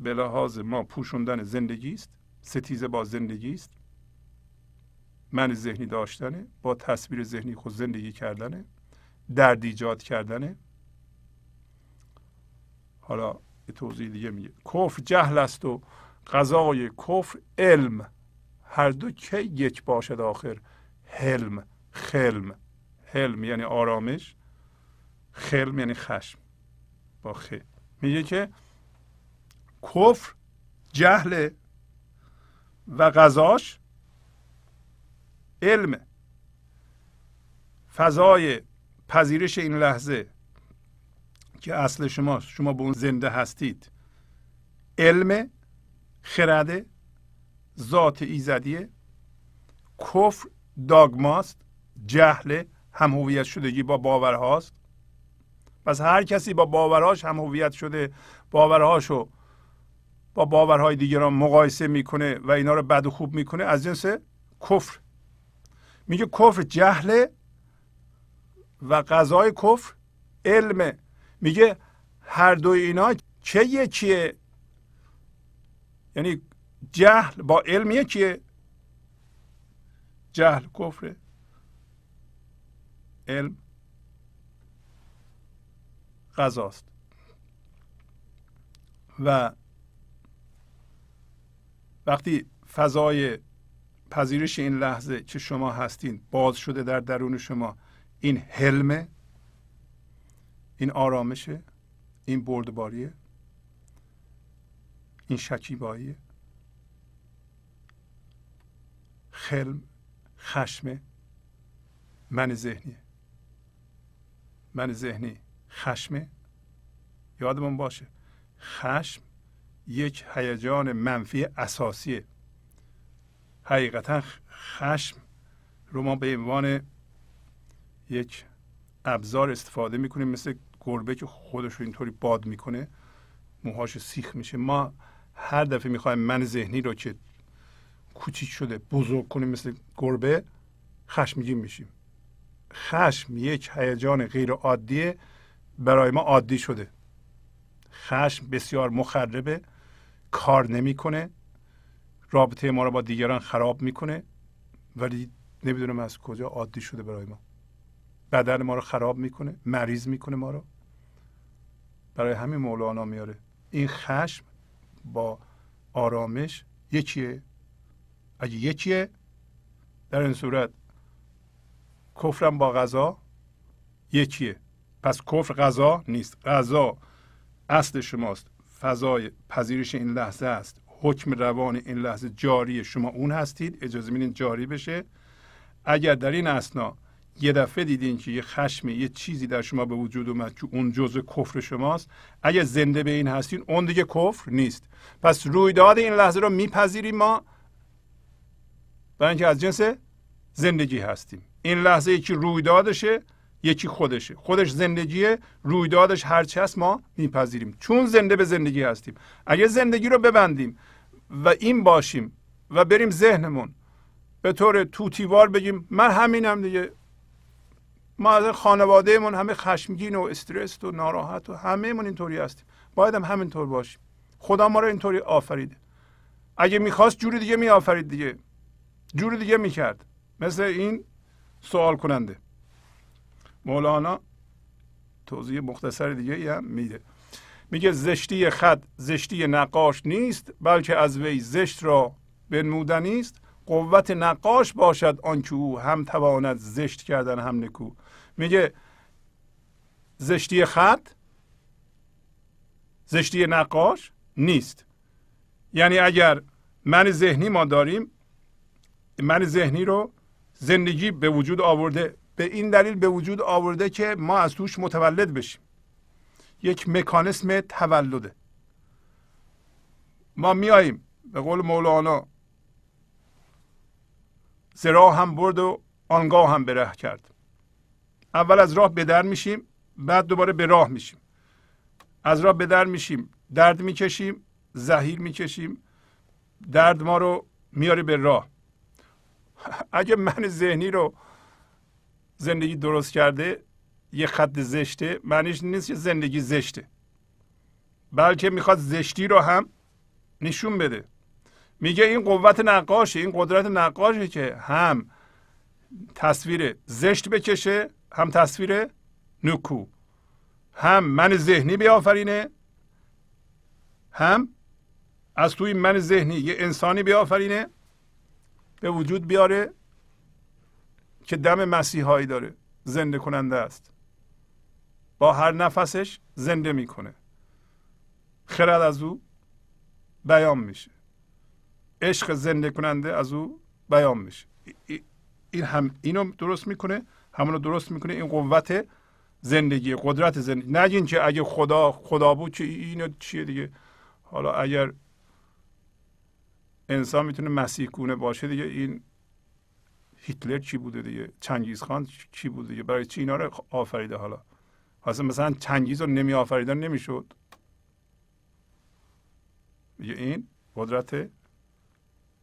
به لحاظ ما پوشوندن زندگی است ستیزه با زندگی است. من ذهنی داشتنه با تصویر ذهنی خود زندگی کردنه درد ایجاد کردنه. حالا یه توضیح دیگه میگه. کفر جهل است و غذای کفر علم. هر دو که یک باشد آخر؟ حلم. خلم. حلم یعنی آرامش خلم یعنی خشم. با خ. میگه که کفر جهل و غذاش علم. فضای پذیرش این لحظه که اصل شما شما به اون زنده هستید. علم خرده ذات ایزدیه. کفر داگماست. جهل هم هویت شدگی با باورهاست پس هر کسی با باورهاش هم هویت شده باورهاشو با باورهای دیگران مقایسه می‌کنه و اینا رو بد و خوب می‌کنه از جنس کفر. میگه کفر جهله و قضای کفر علمه میگه هر دو اینا چه یکیه؟ یعنی جهل با علم یکیه. جهل کفره. علم غذاست. و وقتی فضای پذیرش این لحظه که شما هستین باز شده در درون شما این حلمه این آرامشه این بردباریه این شکیباییه. خلم خشم من ذهنیه. من ذهنی. خشمه. یادمون باشه. خشم یک هیجان منفی اساسیه. حقیقتا خشم رو ما به عنوان یک ابزار استفاده می‌کنیم. مثل گربه که خودش رو اینطوری باد می‌کنه. موهاش سیخ میشه. ما هر دفعه می‌خوایم من ذهنی رو که کوچیک شده بزرگ کنیم مثل گربه خشمگین میشیم. خشم یک هیجان غیر عادیه برای ما عادی شده. خشم بسیار مخربه کار نمی‌کنه رابطه ما رو با دیگران خراب می‌کنه ولی نمی‌دونم از کجا عادی شده برای ما. بدن ما رو خراب می‌کنه مریض می‌کنه ما رو. برای همین مولانا میاره. این خشم با آرامش یکیه. اگه یکیه در این صورت کفرم با غذا؟ یکیه. پس کفر غذا نیست. غذا اصل شماست. فضای پذیرش این لحظه است. حکم روان این لحظه جاری شما اون هستید. اجازه میدین جاری بشه. اگر در این اسنا یه دفعه دیدین که یه خشم یه چیزی در شما به وجود اومد که اون جزء کفر شماست اگر زنده به این هستین اون دیگه کفر نیست. پس رویداد این لحظه رو میپذیریم ما. برای اینکه از جنس زندگی هستیم. این لحظه یکی رویدادشه یکی خودشه. خودش زندگیه رویدادش هرچی هست ما میپذیریم. چون زنده به زندگی هستیم. اگه زندگی رو ببندیم و این باشیم و بریم ذهنمون به طور توتیوار بگیم من همینم دیگه. ما از خانوادهمون همه خشمگین و استرس و ناراحت و همهمون اینطوری هستیم. باید هم همینطور باشیم. خدا ما رو اینطوری آفریده. اگه می‌خواست جور دیگه میآفرید دیگه. جور دیگه می‌کرد. مثل این سوال کننده. مولانا توضیح مختصر دیگه هم میده. میگه زشتی خط زشتی نقاش نیست بلکه از وی زشت را بنمودنی است قوت نقاش باشد آنکه او هم تواند زشت کردن هم نکو. میگه زشتی خط زشتی نقاش نیست. یعنی اگر من ذهنی ما داریم من ذهنی رو زندگی به وجود آورده به این دلیل به وجود آورده که ما از توش متولد بشیم. یک مکانیسم تولده. ما میاییم به قول مولانا زرا هم برد و آنگاه هم به کرد. اول از راه به در میشیم بعد دوباره به راه میشیم. از راه به در میشیم درد می‌کشیم زهیر می‌کشیم درد ما رو میاره به راه. [LAUGHS] اگه من ذهنی رو زندگی درست کرده یه خط زشته معنیش نیست که زندگی زشته. بلکه می‌خواد زشتی رو هم نشون بده. میگه این قوت نقاشه این قدرت نقاشه که هم تصویر زشت بکشه هم تصویر نکو. هم من ذهنی بیافرینه هم از توی من ذهنی یه انسانی بیافرینه. به وجود بیاره که دم مسیحایی داره زنده کننده است. با هر نفسش زنده می‌کنه. خرد از او بیان میشه. عشق زنده کننده از او بیان میشه. این هم اینو درست می‌کنه همونو درست می‌کنه. این قوت زندگی قدرت زندگی. نگین که اگه خدا خدا بود که اینو چیه دیگه؟ حالا اگر انسان می‌تونه مسیح گونه باشه دیگه. این هیتلر چی بوده دیگه؟ چنگیز خان چی بوده دیگه؟ برای چی اینا رو آفریده حالا؟ اصلا مثلا چنگیز رو نمی آفریدن نمی‌شد دیگه این قدرت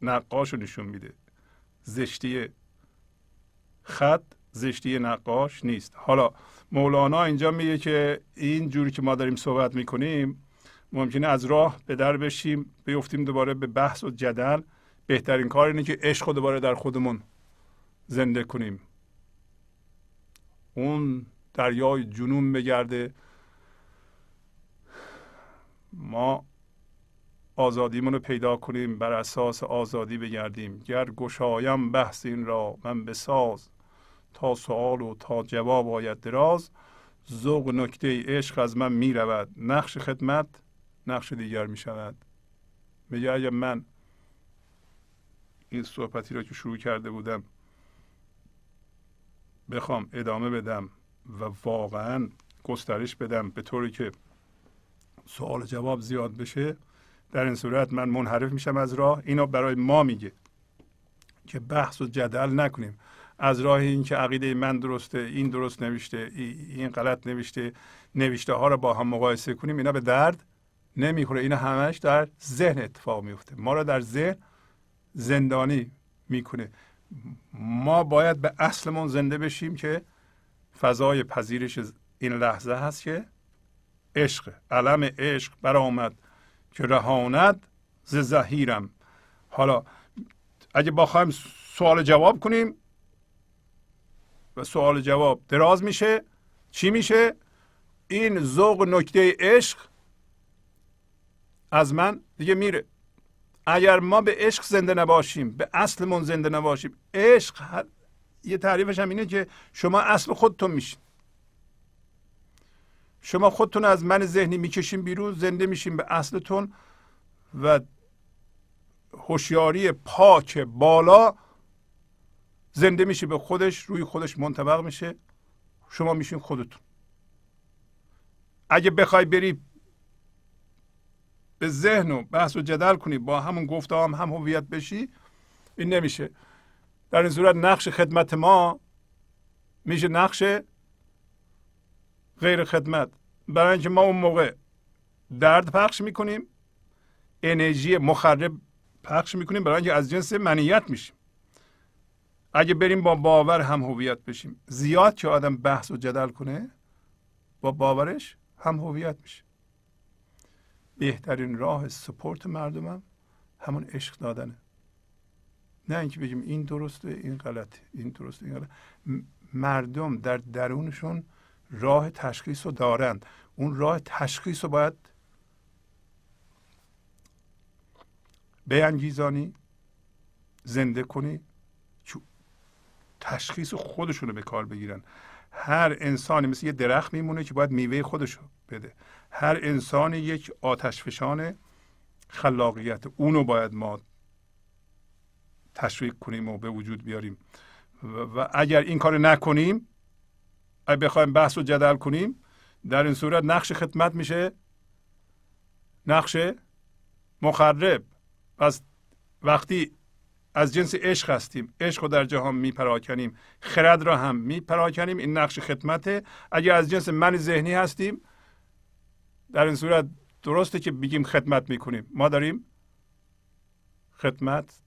نقاش رو نشون میده. زشتی خط زشتی نقاش نیست. حالا مولانا اینجا میگه که این جوری که ما داریم صحبت می‌کنیم ممکنه از راه به در بشیم بیفتیم دوباره به بحث و جدل. بهترین کار اینه که عشق رو دوباره در خودمون زنده کنیم. اون دریای جنون بگرده. ما آزادیمون رو پیدا کنیم بر اساس آزادی بگردیم. گر گشایم بحث این را من بساز. تا سوال و تا جواب آید دراز. ذوق نکته عشق از من می رود نقش خدمت نقش دیگر می شود میگه اگر من این صحبتی را که شروع کرده بودم بخوام ادامه بدم و واقعا گسترش بدم به طوری که سوال جواب زیاد بشه در این صورت من منحرف میشم از راه. اینو برای ما میگه که بحث و جدل نکنیم. از راه این که عقیده من درسته این درست نوشته این غلط نوشته نوشته ها رو با هم مقایسه کنیم اینا به درد نمی‌خوره. اینا همش در ذهن اتفاق میفته ما رو در ذهن زندانی می‌کنه. ما باید به اصلمون زنده بشیم که فضای پذیرش این لحظه هست که عشق علم عشق برآمد که رهاند ز زهیرم حالا اگه بخوایم سوال جواب کنیم و سوال جواب دراز میشه چی میشه؟ این ذوق نکته عشق از من دیگه میره. اگر ما به عشق زنده نباشیم به اصلمون زنده نباشیم عشق یه تعریفش هم اینه که شما اصل خودتون میشین. شما خودتون از من ذهنی می‌کشین بیرون زنده میشین به اصلتون و هوشیاری پاک بالا زنده میشه به خودش روی خودش منطبق میشه. شما میشین خودتون. اگه بخوای بری به ذهن و بحث و جدل کنی با همون گفته هم هم هویت بشی این نمیشه. در این صورت نقش خدمت ما میشه نقش غیر خدمت. برای اینکه ما اون موقع درد پخش می‌کنیم انرژی مخرب پخش می‌کنیم برای اینکه از جنس منیت میشیم. اگه بریم با باور هم هویت بشیم. زیاد که آدم بحث و جدل کنه با باورش هم هویت میشه. بهترین راه سپورت مردمم همون عشق دادنه. نه اینکه بگیم این درسته این غلطه این درسته این غلط مردم در درونشون راه تشخیص رو دارند. اون راه تشخیص رو باید بینگیزانی زنده کنی تشخیص خودشون رو به کار بگیرن. هر انسانی مثل یه درخت میمونه که باید میوه خودش رو بده. هر انسانی یک آتشفشان خلاقیت اونو باید ما تشویق کنیم و به وجود بیاریم. و اگر این کار نکنیم اگر بخوایم بحث و جدل کنیم در این صورت نقش خدمت میشه. نقش مخرب. پس وقتی از جنس عشق هستیم عشق رو در جهان میپراکنیم خرد را هم میپراکنیم. این نقش خدمته. اگر از جنس من ذهنی هستیم در این صورت درسته که بگیم خدمت می‌کنیم. ما داریم خدمت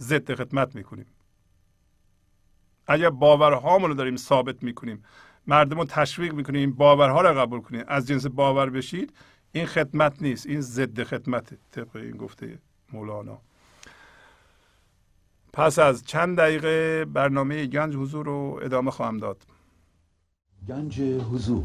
ضد خدمت می‌کنیم. اگر باورهامون رو داریم ثابت می‌کنیم مردم رو تشویق می‌کنیم باورها رو قبول کنیم از جنس باور بشید این خدمت نیست این ضد خدمت طبق این گفته مولانا. پس از چند دقیقه برنامه گنج حضور رو ادامه خواهم داد. گنج حضور.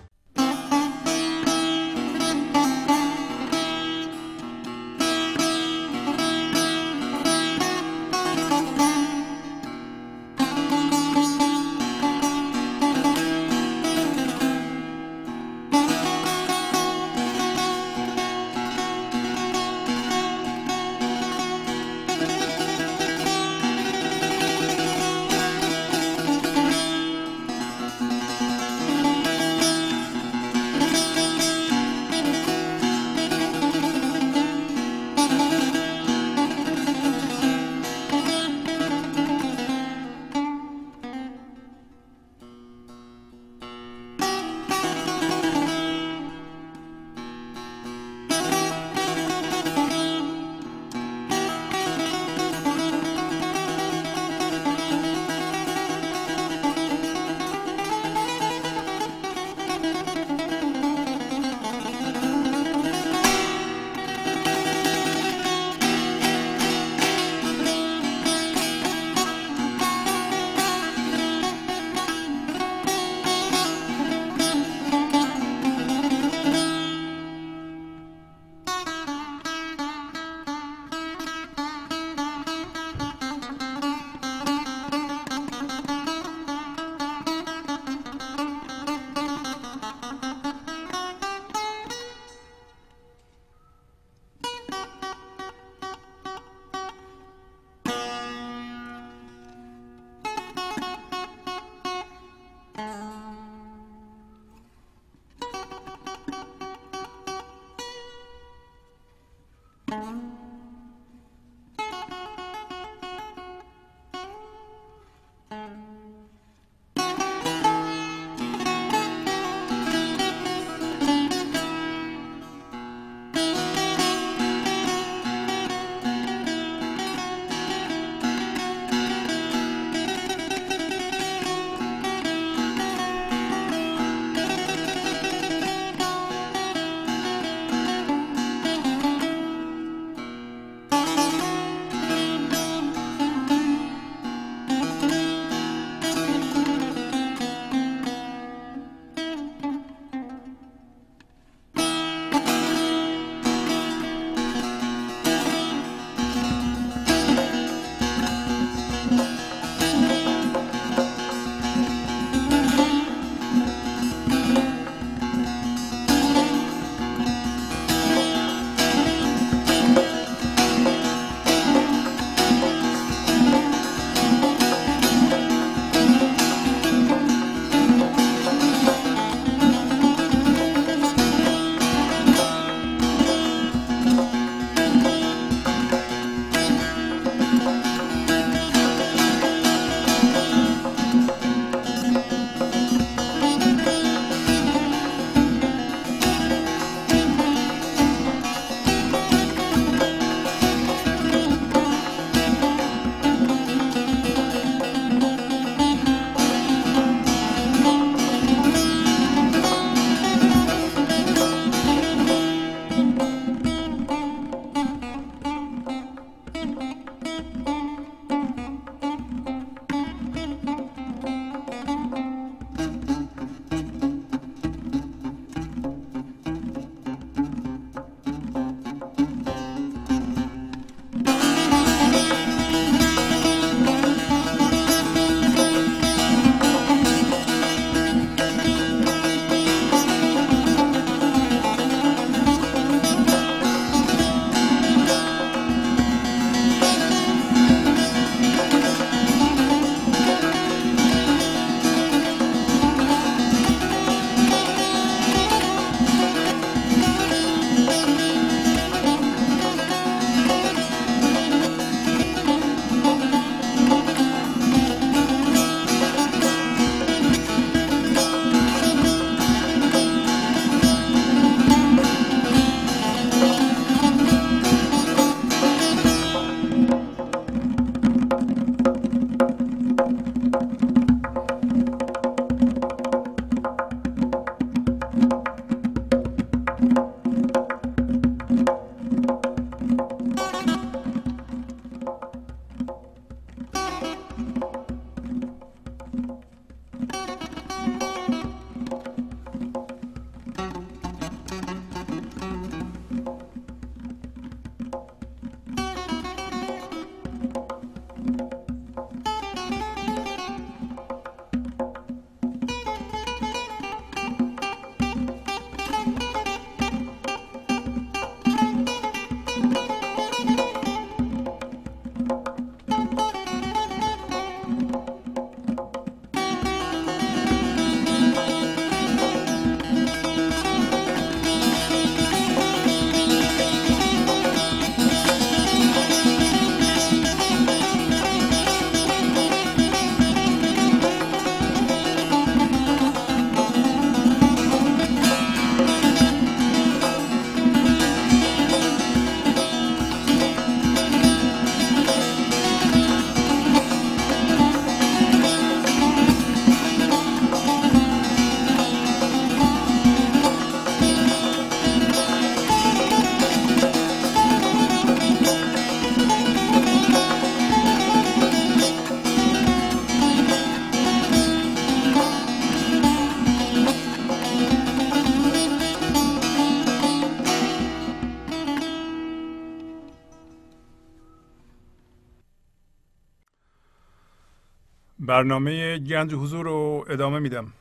برنامه گنج حضور رو ادامه میدم.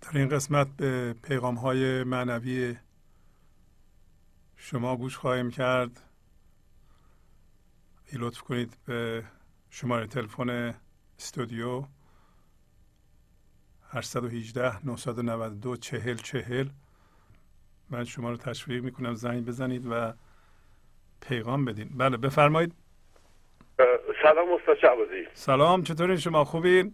در این قسمت به پیغام های معنوی شما گوش خواهیم کرد. لطف کنید به شماره تلفن استودیو 818 992 40 40 من شما رو تشویق می‌کنم زنگ بزنید و پیغام بدین. بله بفرمایید. سلام استاد شعبازی سلام چطورین؟ شما خوبین؟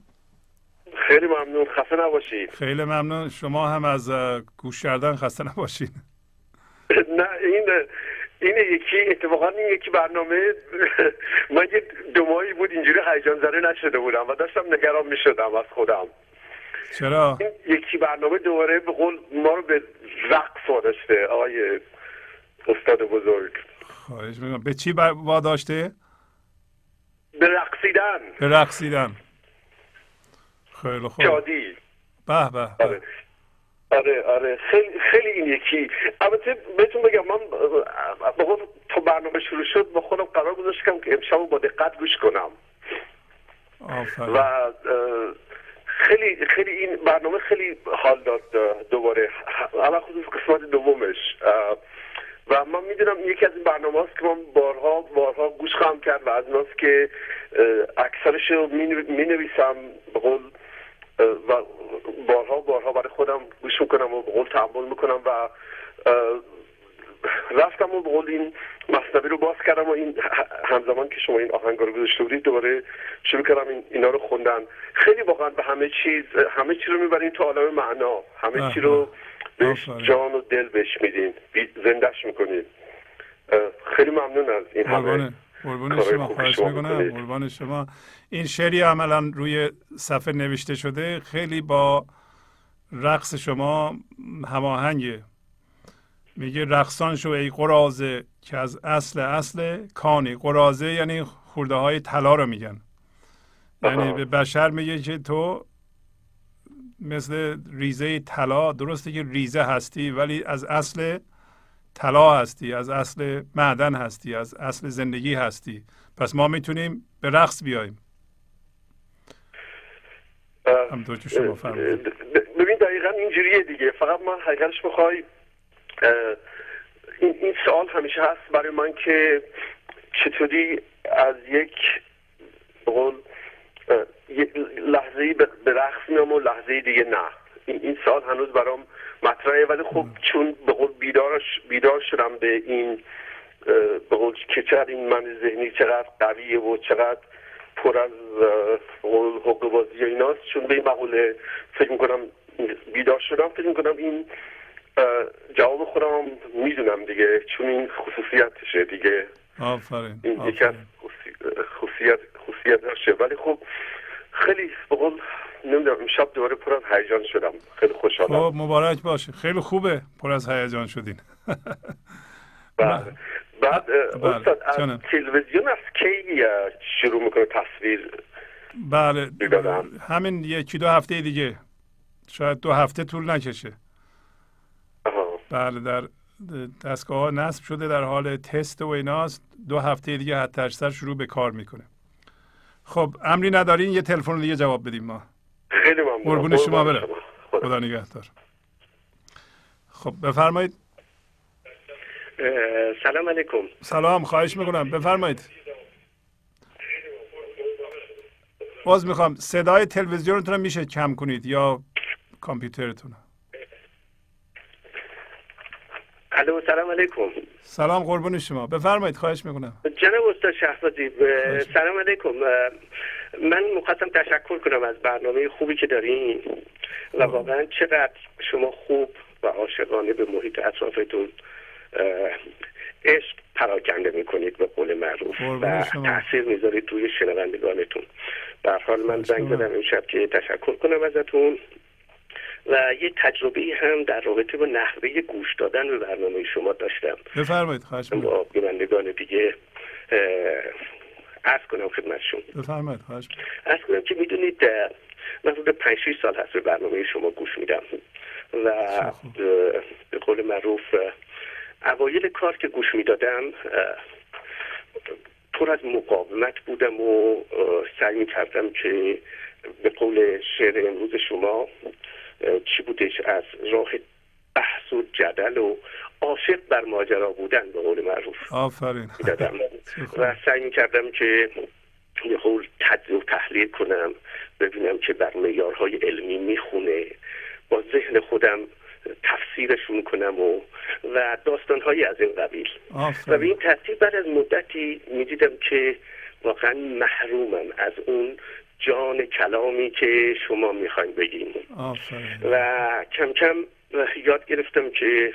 خیلی ممنون. خسته نباشید. خیلی ممنون. شما هم از گوش کردن خسته نباشید [LAUGHS] نه این این یکی اتفاقا این یکی برنامه [LAUGHS] من یه دو ماهی بود اینجوری هیجان زده نشده بودم و داشتم نگران می شدم از خودم. چرا؟ این یکی برنامه دوباره به قول ما رو به رقص واداشته آقای استاد بزرگ. خواهش می‌کنم. به چی واداشته؟ به رقصیدن به رقصیدن خیلی خوب. جادی به به آره. آره آره. خیلی خیلی این یکی. البته بهتون بگم من با تو برنامه شروع شد با خودم قرار گذاشتم که امشب با دقت گوش کنم. آفرین. و خیلی خیلی این برنامه خیلی حال داد دوباره. علا خصوص قسمت دومش. و من می‌دونم یکی از این برنامه هاست که من بارها بارها گوش خواهم کرد و از ایناست که اکثرش رو می نویسم به قول و بارها بارها برای خودم گوش می‌کنم و به قول تحمل می‌کنم و رفتم و به قول این مصنبی رو باز کردم و این همزمان که شما این آهنگ رو گذاشته بودید دوباره شروع کردم این اینا رو خوندن. خیلی واقعا به همه چیز همه چی رو می‌برین تو عالم معنا. همه چی رو بهش جان و دل بهش میدین زندش می‌کنید خیلی ممنون از این همه قربان شما خواهش می‌کنم. قربان شما. این شعری عملا روی صفحه نوشته شده. خیلی با رقص شما هماهنگه. میگه رقصان شو ای قرازه که از اصل اصل کانی. قرازه یعنی خورده های طلا رو میگن. یعنی به بشر میگه که تو مثل ریزه طلا درسته که ریزه هستی ولی از اصل طلا هستی از اصل معدن هستی از اصل زندگی هستی. پس ما می‌تونیم به رقص بیایم. همطور که شما فرمودید. ببین دقیقا اینجوریه دیگه. فقط من حقیقتش می‌خوای این, این سوال همیشه هست برای من که چطوری از یک قول لحظه به رقص میام و لحظه دیگه نه. این سال هنوز برام مطرحه ولی خب چون به قول بیدارش بیدار شدم به این به قول که چقدر این من ذهنی چقدر قویه و چقدر پر از حقوق بازی ایناست. چون به این مقوله فکر می‌کنم بیدار شدم. فکر می‌کنم این جواب خودم می‌دونم دیگه. چون این خصوصیتشه دیگه. آفرین این یکی از خصوصیت خصوصیت داشته ولی خب خیلی بقول نمی‌دونم امشب دوباره پر از هیجان شدم. خیلی خوشحالم. خب مبارک باشه. خیلی خوبه پر از هیجان شدین. بله. [LAUGHS] بعد استاد از تلویزیون از کی شروع می‌کنه تصویر بله. همین یکی دو هفته دیگه. شاید دو هفته طول نکشه. بله در دستگاه ها نصب شده در حال تست و ایناست. دو هفته دیگه حتی اکثر شروع به کار می‌کنه. خب امری ندارین یه تلفن دیگه جواب بدیم ما. خیلی ممنون قربون شما برم خدا نگهدار. خب بفرمایید. سلام علیکم. سلام خواهش می‌کنم. بفرمایید. باز می‌خوام. صدای تلویزیونتون میشه کم کنید یا کامپیوترتون الو سلام علیکم. سلام قربون شما. بفرمایید خواهش می‌کنم. جناب استاد شهبازی سلام علیکم. من مخواستم تشکر کنم از برنامه خوبی که دارین و واقعا چقدر شما خوب و عاشقانه به محیط اطرافتون عشق پراکنده می‌کنید به قول معروف و تاثیر می‌ذارید روی شنوندگانتون. در حال من زنگ زدم امشب که تشکر کنم ازتون. و یه تجربه هم در رابطه با نحوه گوش دادن به برنامه شما داشتم. بفرمایید خواهش با بینندگان دیگه عرض کنم خدمتشون بفرمایید خواهش عرض کنم که می‌دونید من حدود 5 سال هست به برنامه شما گوش میدم. و به قول معروف اوایل کار که گوش می‌دادم پر از مقاومت بودم و سعی کردم که به قول شعر امروز شما چی بودش؟ از راه بحث و جدل و عاشق بر ماجرا بودن به قول معروف. آفرین. [LAUGHS] و سعی کردم که یه قول تجزیه و تحلیل کنم ببینم که بر معیارهای علمی می‌خونه. با ذهن خودم تفسیرشون کنم و و داستانهایی از این قبیل. و به این ترتیب بعد از مدتی می‌دیدم که واقعا محرومم از اون جان کلامی که شما می‌خواین بگین. و کم کم یاد گرفتم که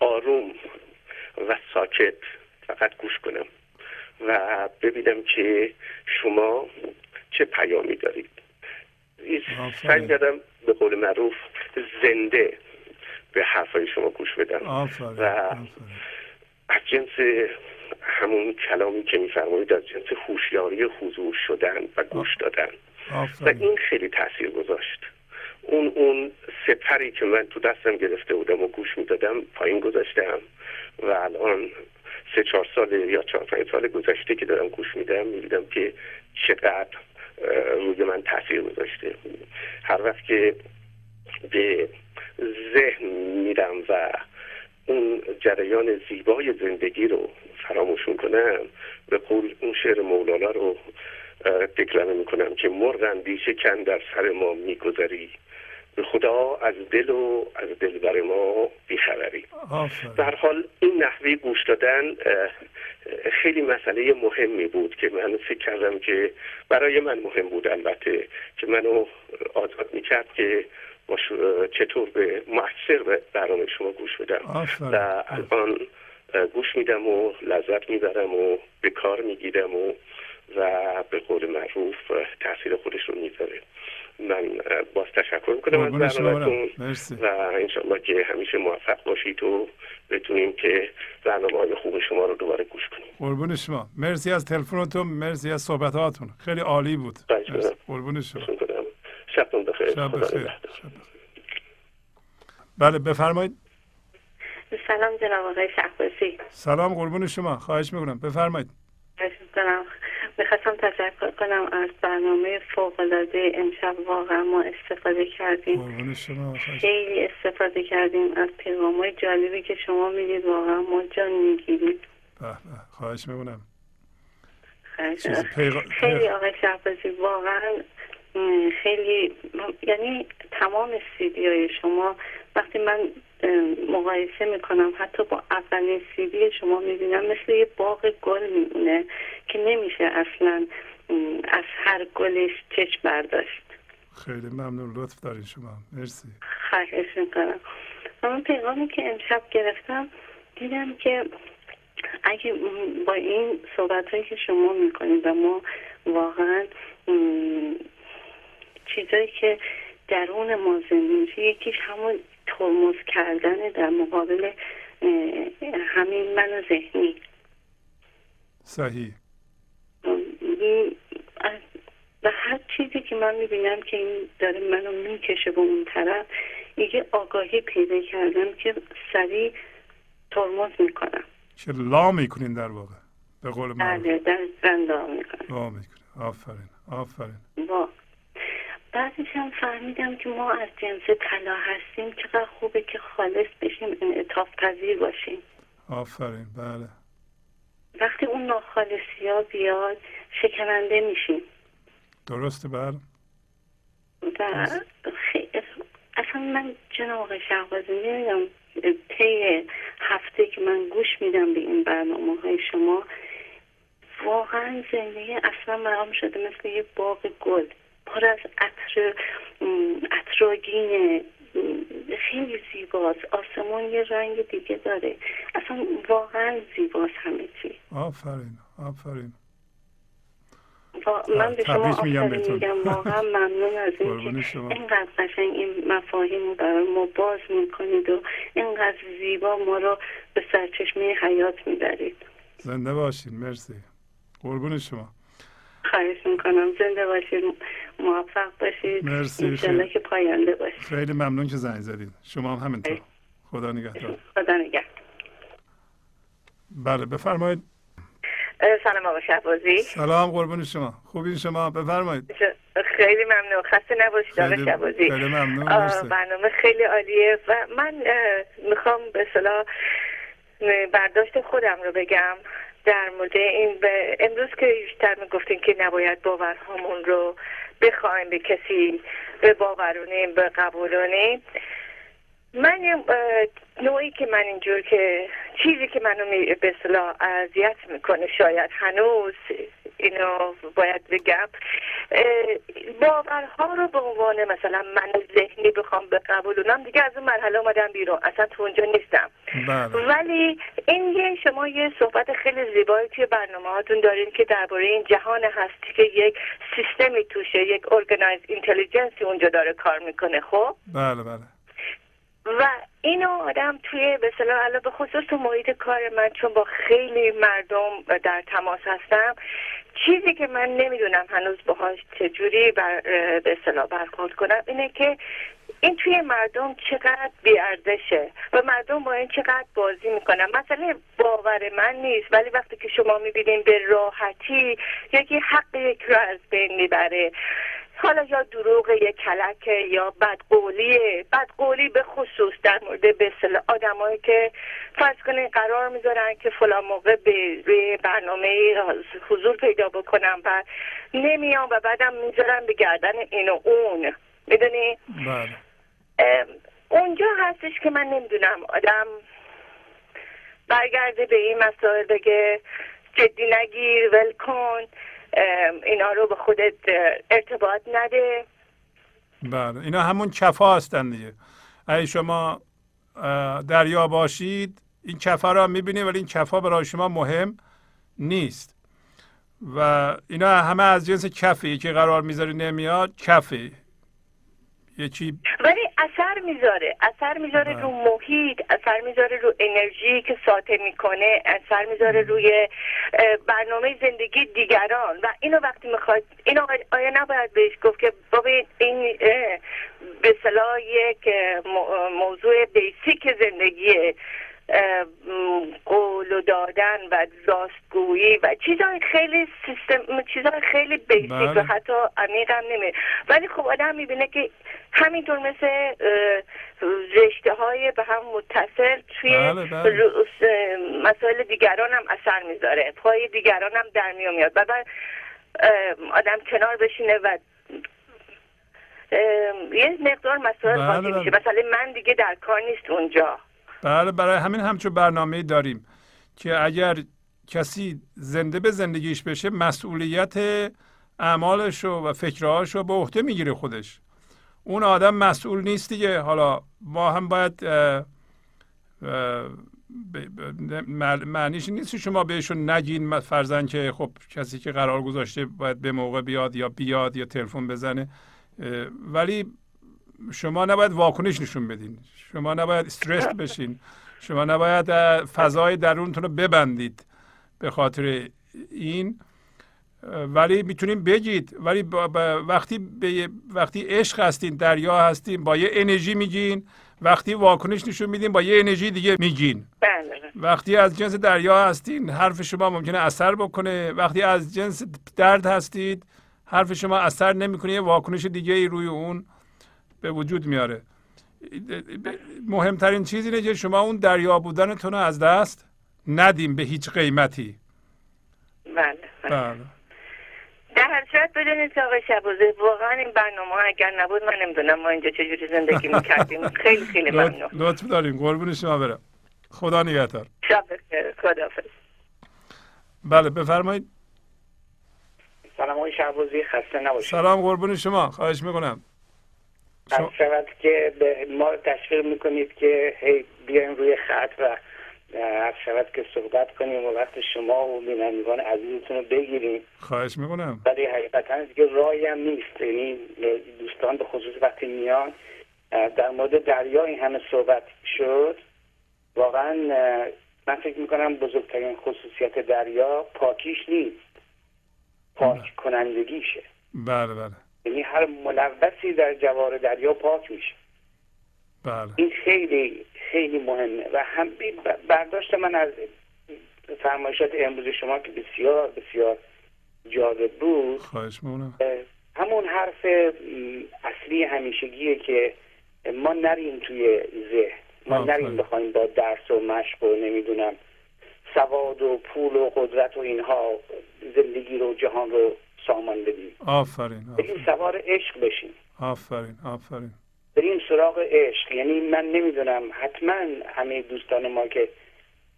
آروم و ساکت فقط گوش کنم و ببینم که شما چه پیامی دارید. سعی کردم به قول معروف زنده به حرفای شما گوش بدم. و از جنس همون کلامی که میفرمایید از جنس هوشیاری حضور شدن و گوش دادن. و این خیلی تاثیر گذاشت. اون اون سپری که من تو دستم گرفته بودم و گوش می‌دادم پایین گذاشتم. و الان سه چهار سال یا چهار پنج سال گذشته که دارم گوش میدم می‌بینم که چقدر روی من تاثیر گذاشته. هر وقت که به ذهن میرم و اون جریان زیبای زندگی رو فراموش می‌کنم به قول اون شعر مولانا رو تکرار می‌کنم که مرغ اندیشه کن در سر ما میگذری. به خدا از دل و از دل بر ما بیخبری. در حال این نحوه گوش دادن خیلی مسئله مهمی بود که من فکر کردم که برای من مهم بود البته که منو آزاد می‌کرد که چطور به مؤثر برنامه شما گوش بدم؟ و الان گوش میدم و لذت می‌برم و به کار می‌گیرم و و به قول معروف تاثیر خودش رو می‌ذاره. من باز تشکر می‌کنم از برنامهتون و انشاءالله که همیشه موفق باشید و بتونیم که برنامه های خوب شما رو دوباره گوش کنیم. قربون شما. مرسی از تلفنتون مرسی از صحبتاتون. خیلی عالی بود. قربون شما. شبتون بخیر. شب بخیر. بله بفرمایید. سلام جناب آقای شهبازی. سلام قربون شما. خواهش می‌کنم. بفرمایید. می‌کنم. می‌خواستم تشکر کنم از برنامه فوق العاده امشب. واقعا ما استفاده کردیم. خیلی استفاده کردیم از پیغام های جالبی که شما می‌دید. واقعا ما جان می‌گیرید خواهش می‌کنم. خیلی آقای شهبازی واقعا خیلی یعنی تمام سیدی های شما وقتی من مقایسه می‌کنم حتی با اولین سیدی شما می‌بینم مثل یه باغ گل میمونه که نمیشه اصلا از هر گلش چشم برداشت. خیلی ممنون. لطف دارین شما. مرسی. خواهش می‌کنم. اما پیغامی که امشب گرفتم دیدم که اگه با این صحبت هایی که شما می‌کنید و ما واقعا چیزایی که درون ما زندگی یکیش همون ترمز کردن در مقابل همین من ذهنی. صحیح. و هر چیزی که من می‌بینم که این داره منو می‌کشه به اون طرف یه آگاهی پیدا کردم که سریع ترمز می‌کنم. که لا می‌کنین در واقع؟ به قول من بله در لا می‌کنم. لا می‌کنین. آفرین آفرین. بعدش هم فهمیدم که ما از جنس طلا هستیم چقدر خوبه که خالص بشیم انعطاف پذیر باشیم. آفرین بله. وقتی اون ناخالصی ها بیاد شکننده میشیم. درسته بله. و اصلا من جناب آقای شهبازی نمی‌دونم طی هفته که من گوش میدم به این برنامه های شما واقعا زندگی اصلا مرام شده مثل یه باغ گل. پر از عطر عطراگین خیلی زیباست. آسمان یه رنگ دیگه داره. اصلا واقعا زیباست همه چی. آفرین آفرین. من به شما آفرین میگم. واقعا ممنون از اینکه اینقدر قشنگ این مفاهیم رو برای ما باز می‌کنید و اینقدر زیبا ما رو به سرچشمه حیات می‌برید. زنده باشین مرسی. قربون شما. خواهش می‌کنم زنده باشید. موفق باشید. مرسی خیلی. که پاینده باشید. خیلی ممنون که زنگ زدید شما هم همینطور. خدا نگهدار. خدا نگهدار. بله بفرمایید. سلام آقا شهبازی. سلام قربون شما. خوبی شما؟ بفرمایید. خیلی ممنون. خسته نباشید آقا شهبازی. خیلی ممنون. برنامه خیلی عالیه و من می‌خوام به صلاح برداشت خودم رو بگم. در مورد این امروز که بیشتر می‌گفتین که نباید باورهامون رو بخوایم به کسی به باورونیم به قبولونیم من نوعی که من اینجور که چیزی که منو به اصطلاح اذیت می‌کنه شاید هنوز اینو باید بگم. باورها رو به عنوان مثلا من ذهنی بخوام بقبولونم دیگه از اون مرحله اومدم بیرون. اصلا تو اونجا نیستم. بله. ولی این یه شما یه صحبت خیلی زیبایی توی برنامه هاتون دارین که درباره این جهان هستی که یک سیستمی توشه یک ارگنایز اینتلیجنسی اونجا داره کار می‌کنه خب؟ بله بله. و اینو آدم توی به صلاح به خصوص تو محیط کار من چون با خیلی مردم در تماس هستم چیزی که من نمی‌دونم هنوز باهاش چجوری بر به صلاح برخورد کنم اینه که این توی مردم چقدر بیاردشه و مردم با این چقدر بازی می‌کنن. مثلا باور من نیست ولی وقتی که شما می‌بینین به راحتی یکی حق یک رو از بین می‌بره. حالا یا دروغ یک کلک یا بدقولی بدقولی به خصوص در مورد به آدمایی که فرض کنین قرار می‌ذارن که فلان موقع به روی برنامه حضور پیدا بکنم و نمیان و بعدم می‌ذارن به گردن این و اون. می‌دونی؟ بله. اونجا هستش که من نمی‌دونم. آدم برگرده به این مسائل بگه جدی نگیر ول کن. اینا رو به خودت ارتباط نده. بله اینا همون کفا هستن دیگه. اگه شما دریا باشید این کفا رو می‌بینید ولی این کفا برای شما مهم نیست. و اینا همه از جنس کفی که قرار می‌ذاری نمیاد کفی یکی ولی اثر می‌ذاره اثر می‌ذاره رو محیط اثر می‌ذاره رو انرژی که ساطع می‌کنه اثر می‌ذاره روی برنامه زندگی دیگران. و اینو وقتی می‌خواد اینو آیا نباید بهش گفت که ببین این به صلاح یک موضوع بیسیک زندگیه. قول دادن و راستگویی و چیزهای خیلی سیستم چیزهای خیلی بیسیک و بله. حتی عمیق هم نمی ولی خب آدم می‌بینه که همینطور مثل رشته های به هم متصل توی بله بله. مسائل دیگران هم اثر می‌ذاره. پای دیگران هم در میاد و بعد آدم کنار بشینه و یه مقدار مسائل بله. میشه. مثلا من دیگه در کار نیست اونجا. بله برای همین همچون برنامه داریم که اگر کسی زنده به زندگیش بشه مسئولیت اعمالش و فکرهاش رو به عهده می‌گیره خودش. اون آدم مسئول نیست دیگه. حالا ما هم باید معنیش نیست شما بهشون نگین فرزن که خب کسی که قرار گذاشته باید به موقع بیاد یا بیاد یا تلفن بزنه ولی شما نباید واکنش نشون بدین. شما نباید استرس بشین. شما نباید فضای درونتون رو ببندید به خاطر این. ولی می‌تونیم بگید. ولی وقتی به وقتی عشق هستین دریا هستین با یه انرژی میگین. وقتی واکنش نشون میدین با یه انرژی دیگه میگین. بله. وقتی از جنس دریا هستین حرف شما ممکنه اثر بکنه. وقتی از جنس درد هستید حرف شما اثر نمی‌کنه. یه واکنش دیگه ای روی اون. به وجود میاره. مهمترین چیز اینه که شما اون دریا بودنتون رو از دست ندیم به هیچ قیمتی. بله, بله. بله. در هر صورت بدونید که آقای شبازه واقعا این برنامه اگر نبود من نمی‌دونم ما اینجا چجوری زندگی می‌کردیم. [LAUGHS] خیلی خیلی ممنون. لطف داریم قربون شما برم. خدا نگهدار. شب بخیر. خدا بله بفرمایید. سلام آقای شهبازی خسته نباشید. سلام قربون شما. خواهش می‌کنم. شما... شود که به ما تشویق می‌کنید که هی بیایم روی خط و عرض شود که صحبت کنیم و وقت شما و بینندگان عزیزتون رو بگیریم. خواهش می‌کنم. ولی حقیقتا دیگه راهی هم نیست. یعنی دوستان به خصوص وقتی میان در مورد دریا این همه صحبت شد. واقعا من فکر می‌کنم بزرگترین خصوصیت دریا پاکیش نیست. پاک بله. کنندگیشه. بله بله. یعنی هر ملوثی در جوار دریا پاک میشه. بله. این خیلی خیلی مهمه. و هم برداشت من از فرمایشات امروز شما که بسیار بسیار جالب بود. خواهش می‌کنم. همون حرف اصلی همیشگیه که ما نریم توی ذهن. ما نریم بخوایم با درس و مشق و نمی‌دونم سواد و پول و قدرت و اینها زندگی رو جهان رو سامان بدیم آفرین. بریم سوار عشق بشیم. آفرین آفرین. بریم سراغ عشق. یعنی من نمی‌دونم حتما همه دوستان ما که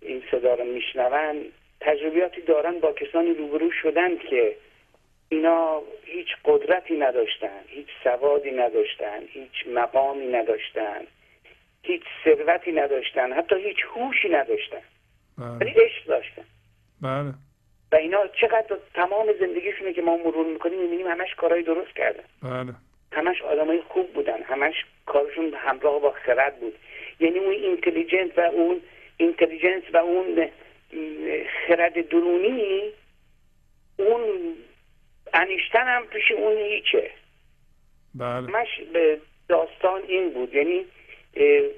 این صدا رو میشنون تجربیاتی دارن با کسانی روبرو شدن که اینا هیچ قدرتی نداشتن هیچ سوادی نداشتن هیچ مقامی نداشتن هیچ ثروتی نداشتن حتی هیچ هوشی نداشتن. بله. ولی عشق داشتن. بله. و اینا چقدر تمام زندگیشونه که ما مرور می‌کنیم می‌بینیم همش کارهای درست کردن. بله. همش آدمای خوب بودن همش کارشون همراه با خرد بود. یعنی اون اینتلیجنت و اون اینتلیجنس و اون خرد درونی اون انیشتن هم پیش اون هیچه بله. همش به داستان این بود. یعنی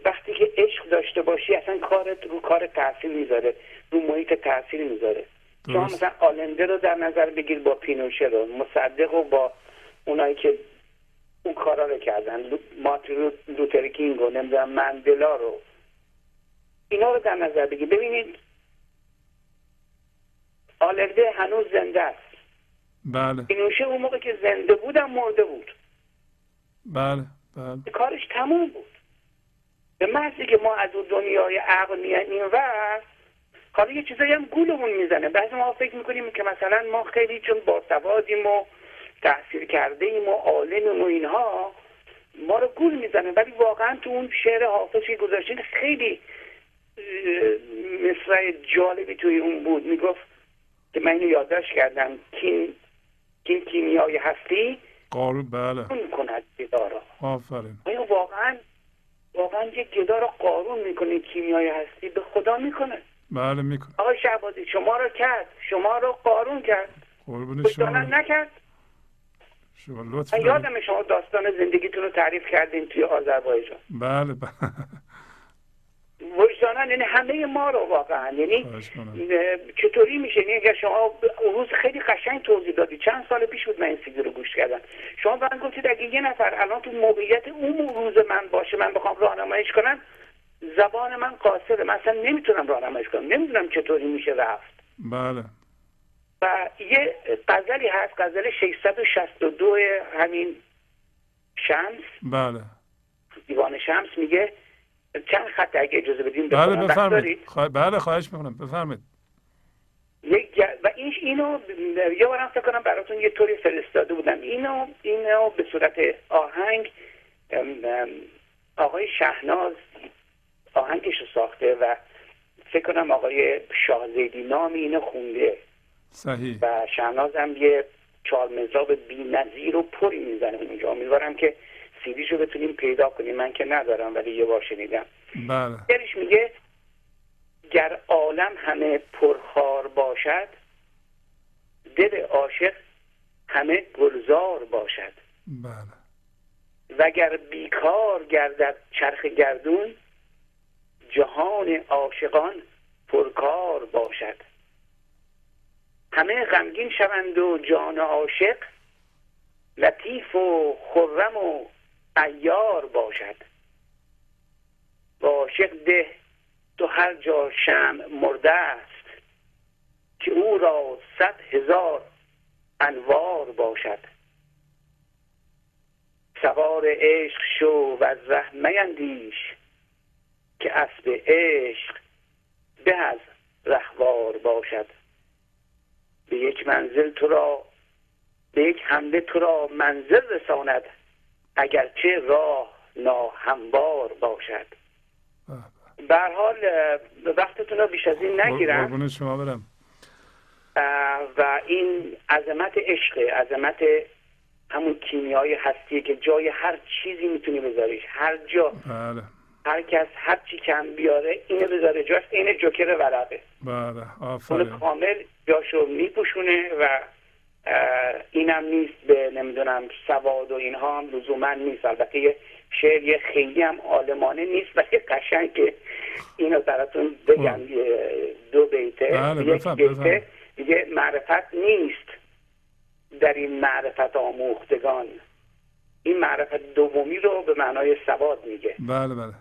وقتی که عشق داشته باشی اصلا کارت رو کار تاثیر می‌ذاره رو محیط تاثیر می‌ذاره. شما مثلا آلنده رو در نظر بگیر با پینوشه رو مصدق و با اونایی که اون کارا رو کردن مارتین لوتر کینگ و نمی‌دونم مندلا رو. اینا رو در نظر بگیر. ببینید آلنده هنوز زنده است. بله. پینوشه اون موقع که زنده بودم مرده بود. بله بله. کارش تموم بود. به محضی که ما از اون دنیای عقل میایم این وقت حالا یه چیزایی هم گولمون می‌زنه. بعضی ما فکر می‌کنیم که مثلا ما خیلی چون باسوادیم و تحصیل کرده ایم و عالمیم و اینها ما رو گول می‌زنه. ولی واقعا تو اون شعر حافظی که گذاشتین خیلی مصرع جالبی توی اون بود. می‌گفت که من اینو یادداشت کردم. کیم کیم کیمیای هستی؟ قارون بله. اون کند گدارا آفرین. آیا واقعا واقعا یک گدا رو قارون می‌کنه کیمیای هستی؟ به خدا می‌کنه. بله می‌کنه آقای شعبازی شما رو کرد. شما رو قارون کرد. قربون شما. نکرد. شما لطف من یادم شما داستان زندگیتون رو تعریف کردین توی آذربایجان. بله بله. وجدانا یعنی همه ما رو واقعا. یعنی چطوری میشه؟ یعنی اگر شما اون روز خیلی قشنگ توضیح دادی. چند سال پیش بود من این سیدی رو گوش کردم. شما من گفتید اگه یه نفر الان تو موقعیت اون روز من باشه من بخوام راهنماییش کنم زبان من قاصره من اصلا نمی‌تونم راهنماییش کنم. نمی‌دونم چطوری میشه رفت. بله. و یه غزلی هست غزل 662 همین شمس. بله. دیوان شمس میگه. چند خط اگه اجازه بدیم بله بفرمایید. بله خواهش می‌کنم. بفرمایید. یک و این اینو یه بارم فکر کنم براتون یه طوری فرستاده بودم. اینو اینو به صورت آهنگ آقای شهناز آهنگش رو ساخته و فکر کنم آقای شاهزیدی نامی اینو خونده. صحیح. و شهناز هم یه چهار مزراب بی نظیر و پری می‌زنه اونجا. امیدوارم که سیدیشو بتونیم پیدا کنیم. من که ندارم ولی یه بار شنیدم. بله. درش میگه گر عالم همه پرخار باشد دل عاشق همه گلزار باشد. بله. وگر بیکار گردد چرخ گردون جهان عاشقان پرکار باشد. همه غمگین شوند و جان عاشق لطیف و خرم و ایار باشد. و عاشق ده تو هر جا شم مرده است که او را صد هزار انوار باشد. سوار عشق شو و از ره میندیش که اسب عشق به از رهوار باشد. به یک منزل تو را به یک حمله تو را منزل رساند اگرچه راه ناهموار باشد. به حال وقتتون رو بیش از این نگیرم. شما برم. و این عظمت عشق عظمت همون کیمیای هستی که جای هر چیزی می‌تونی بذاریش. هر جا. بله. هر کس هر چی کم بیاره اینو بذاره جاش این جوکر ورقه بله آفرین. کامل جاشو میپوشونه و اینم نیست به نمی‌دونم سواد و اینها هم لزوما نیست. البته یه شعر یه خیلی هم آلمانه نیست ولی قشنگ که اینو براتون بگم. دو بیته بله، یک بیته دیگه معرفت نیست در این معرفت آموختگان. این معرفت دومی رو به معنای سواد میگه. بله بله.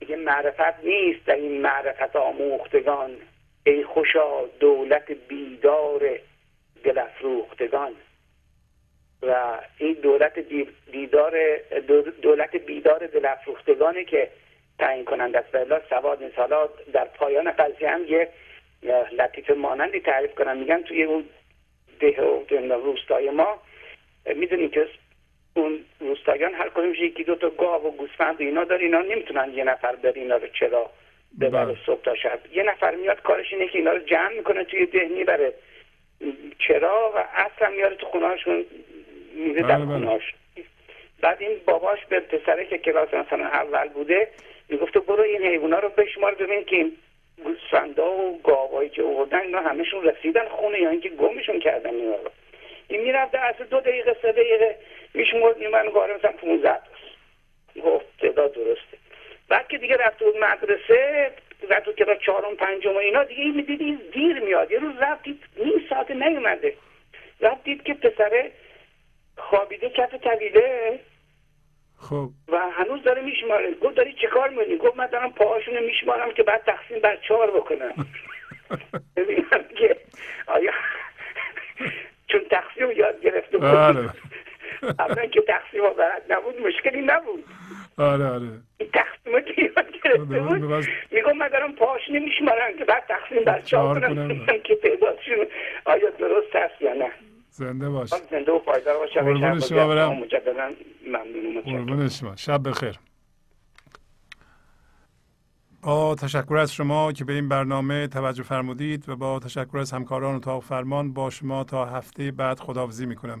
دیگه معرفت نیست در این معرفت آموختگان. ای خوشا دولت بیدار دل افروختگان و این دولت دیدار دولت بیدار دل افروختگانه که تعیین کنند است و سواد نیست در پایان قضیه هم یه لطیفه مانندی تعریف کنم. میگن توی اون ده و روستای ما می‌دونی که اون روستایان هر کدومش یکی دو تا گاو و گوسفند اینا داره اینا نمی‌تونن یه نفر بره اینا رو چرا ببره بله. صبح تا شب. یه نفر میاد کارش اینه که اینا رو جمع می‌کنه توی ده می‌بره. چرا؟ و اصلا میاره تو خونهاشون میره در بله، بله. خونهاش بعد این باباش به پسره که کلاس مثلا اول بوده می‌گفته برو این حیونا رو بشمار ببین که این گوسفندا و گاوایی که آوردن اینا همشون رسیدن خونه یا اینکه گمشون کردن اینا رو. این می‌رفت از دو دقیقه سه دقیقه. میشمرد من گاره مثلا 15 گفت تعداد درسته. بعد که دیگه رفت بود مدرسه رفت بود که چهارم پنجم و اینا دیگه می‌دیدی دیر میاد. یه روز رفتید نیم ساعت نیومده. رفت دید که پسره خوابیده کف طویله. خب. و هنوز داره میشماره. گفت داری چه کار می‌کنی؟ گفت من دارم پاهاشونو میشمارم که بعد تقسیم بر چهار بکنم. [LAUGHS] ببینم که آیا [LAUGHS] چون تقسیم یاد گرفته بود. بله. اولا که تقسیم برد نبود مشکلی نبود. آره آره. این تقسیم که یاد گرفته بود. میگم من دارم پاش نمیشمارم که بعد تقسیم بر چهار کنم. که تعدادشون آیا درست هست یا نه. زنده باش. زنده و پایدار باش. قربون شما برم. مجددا ممنون قربون شما. شب بخیر. با تشکر از شما که به این برنامه توجه فرمودید و با تشکر از همکاران اتاق فرمان با شما تا هفته بعد خداحافظی می‌کنم.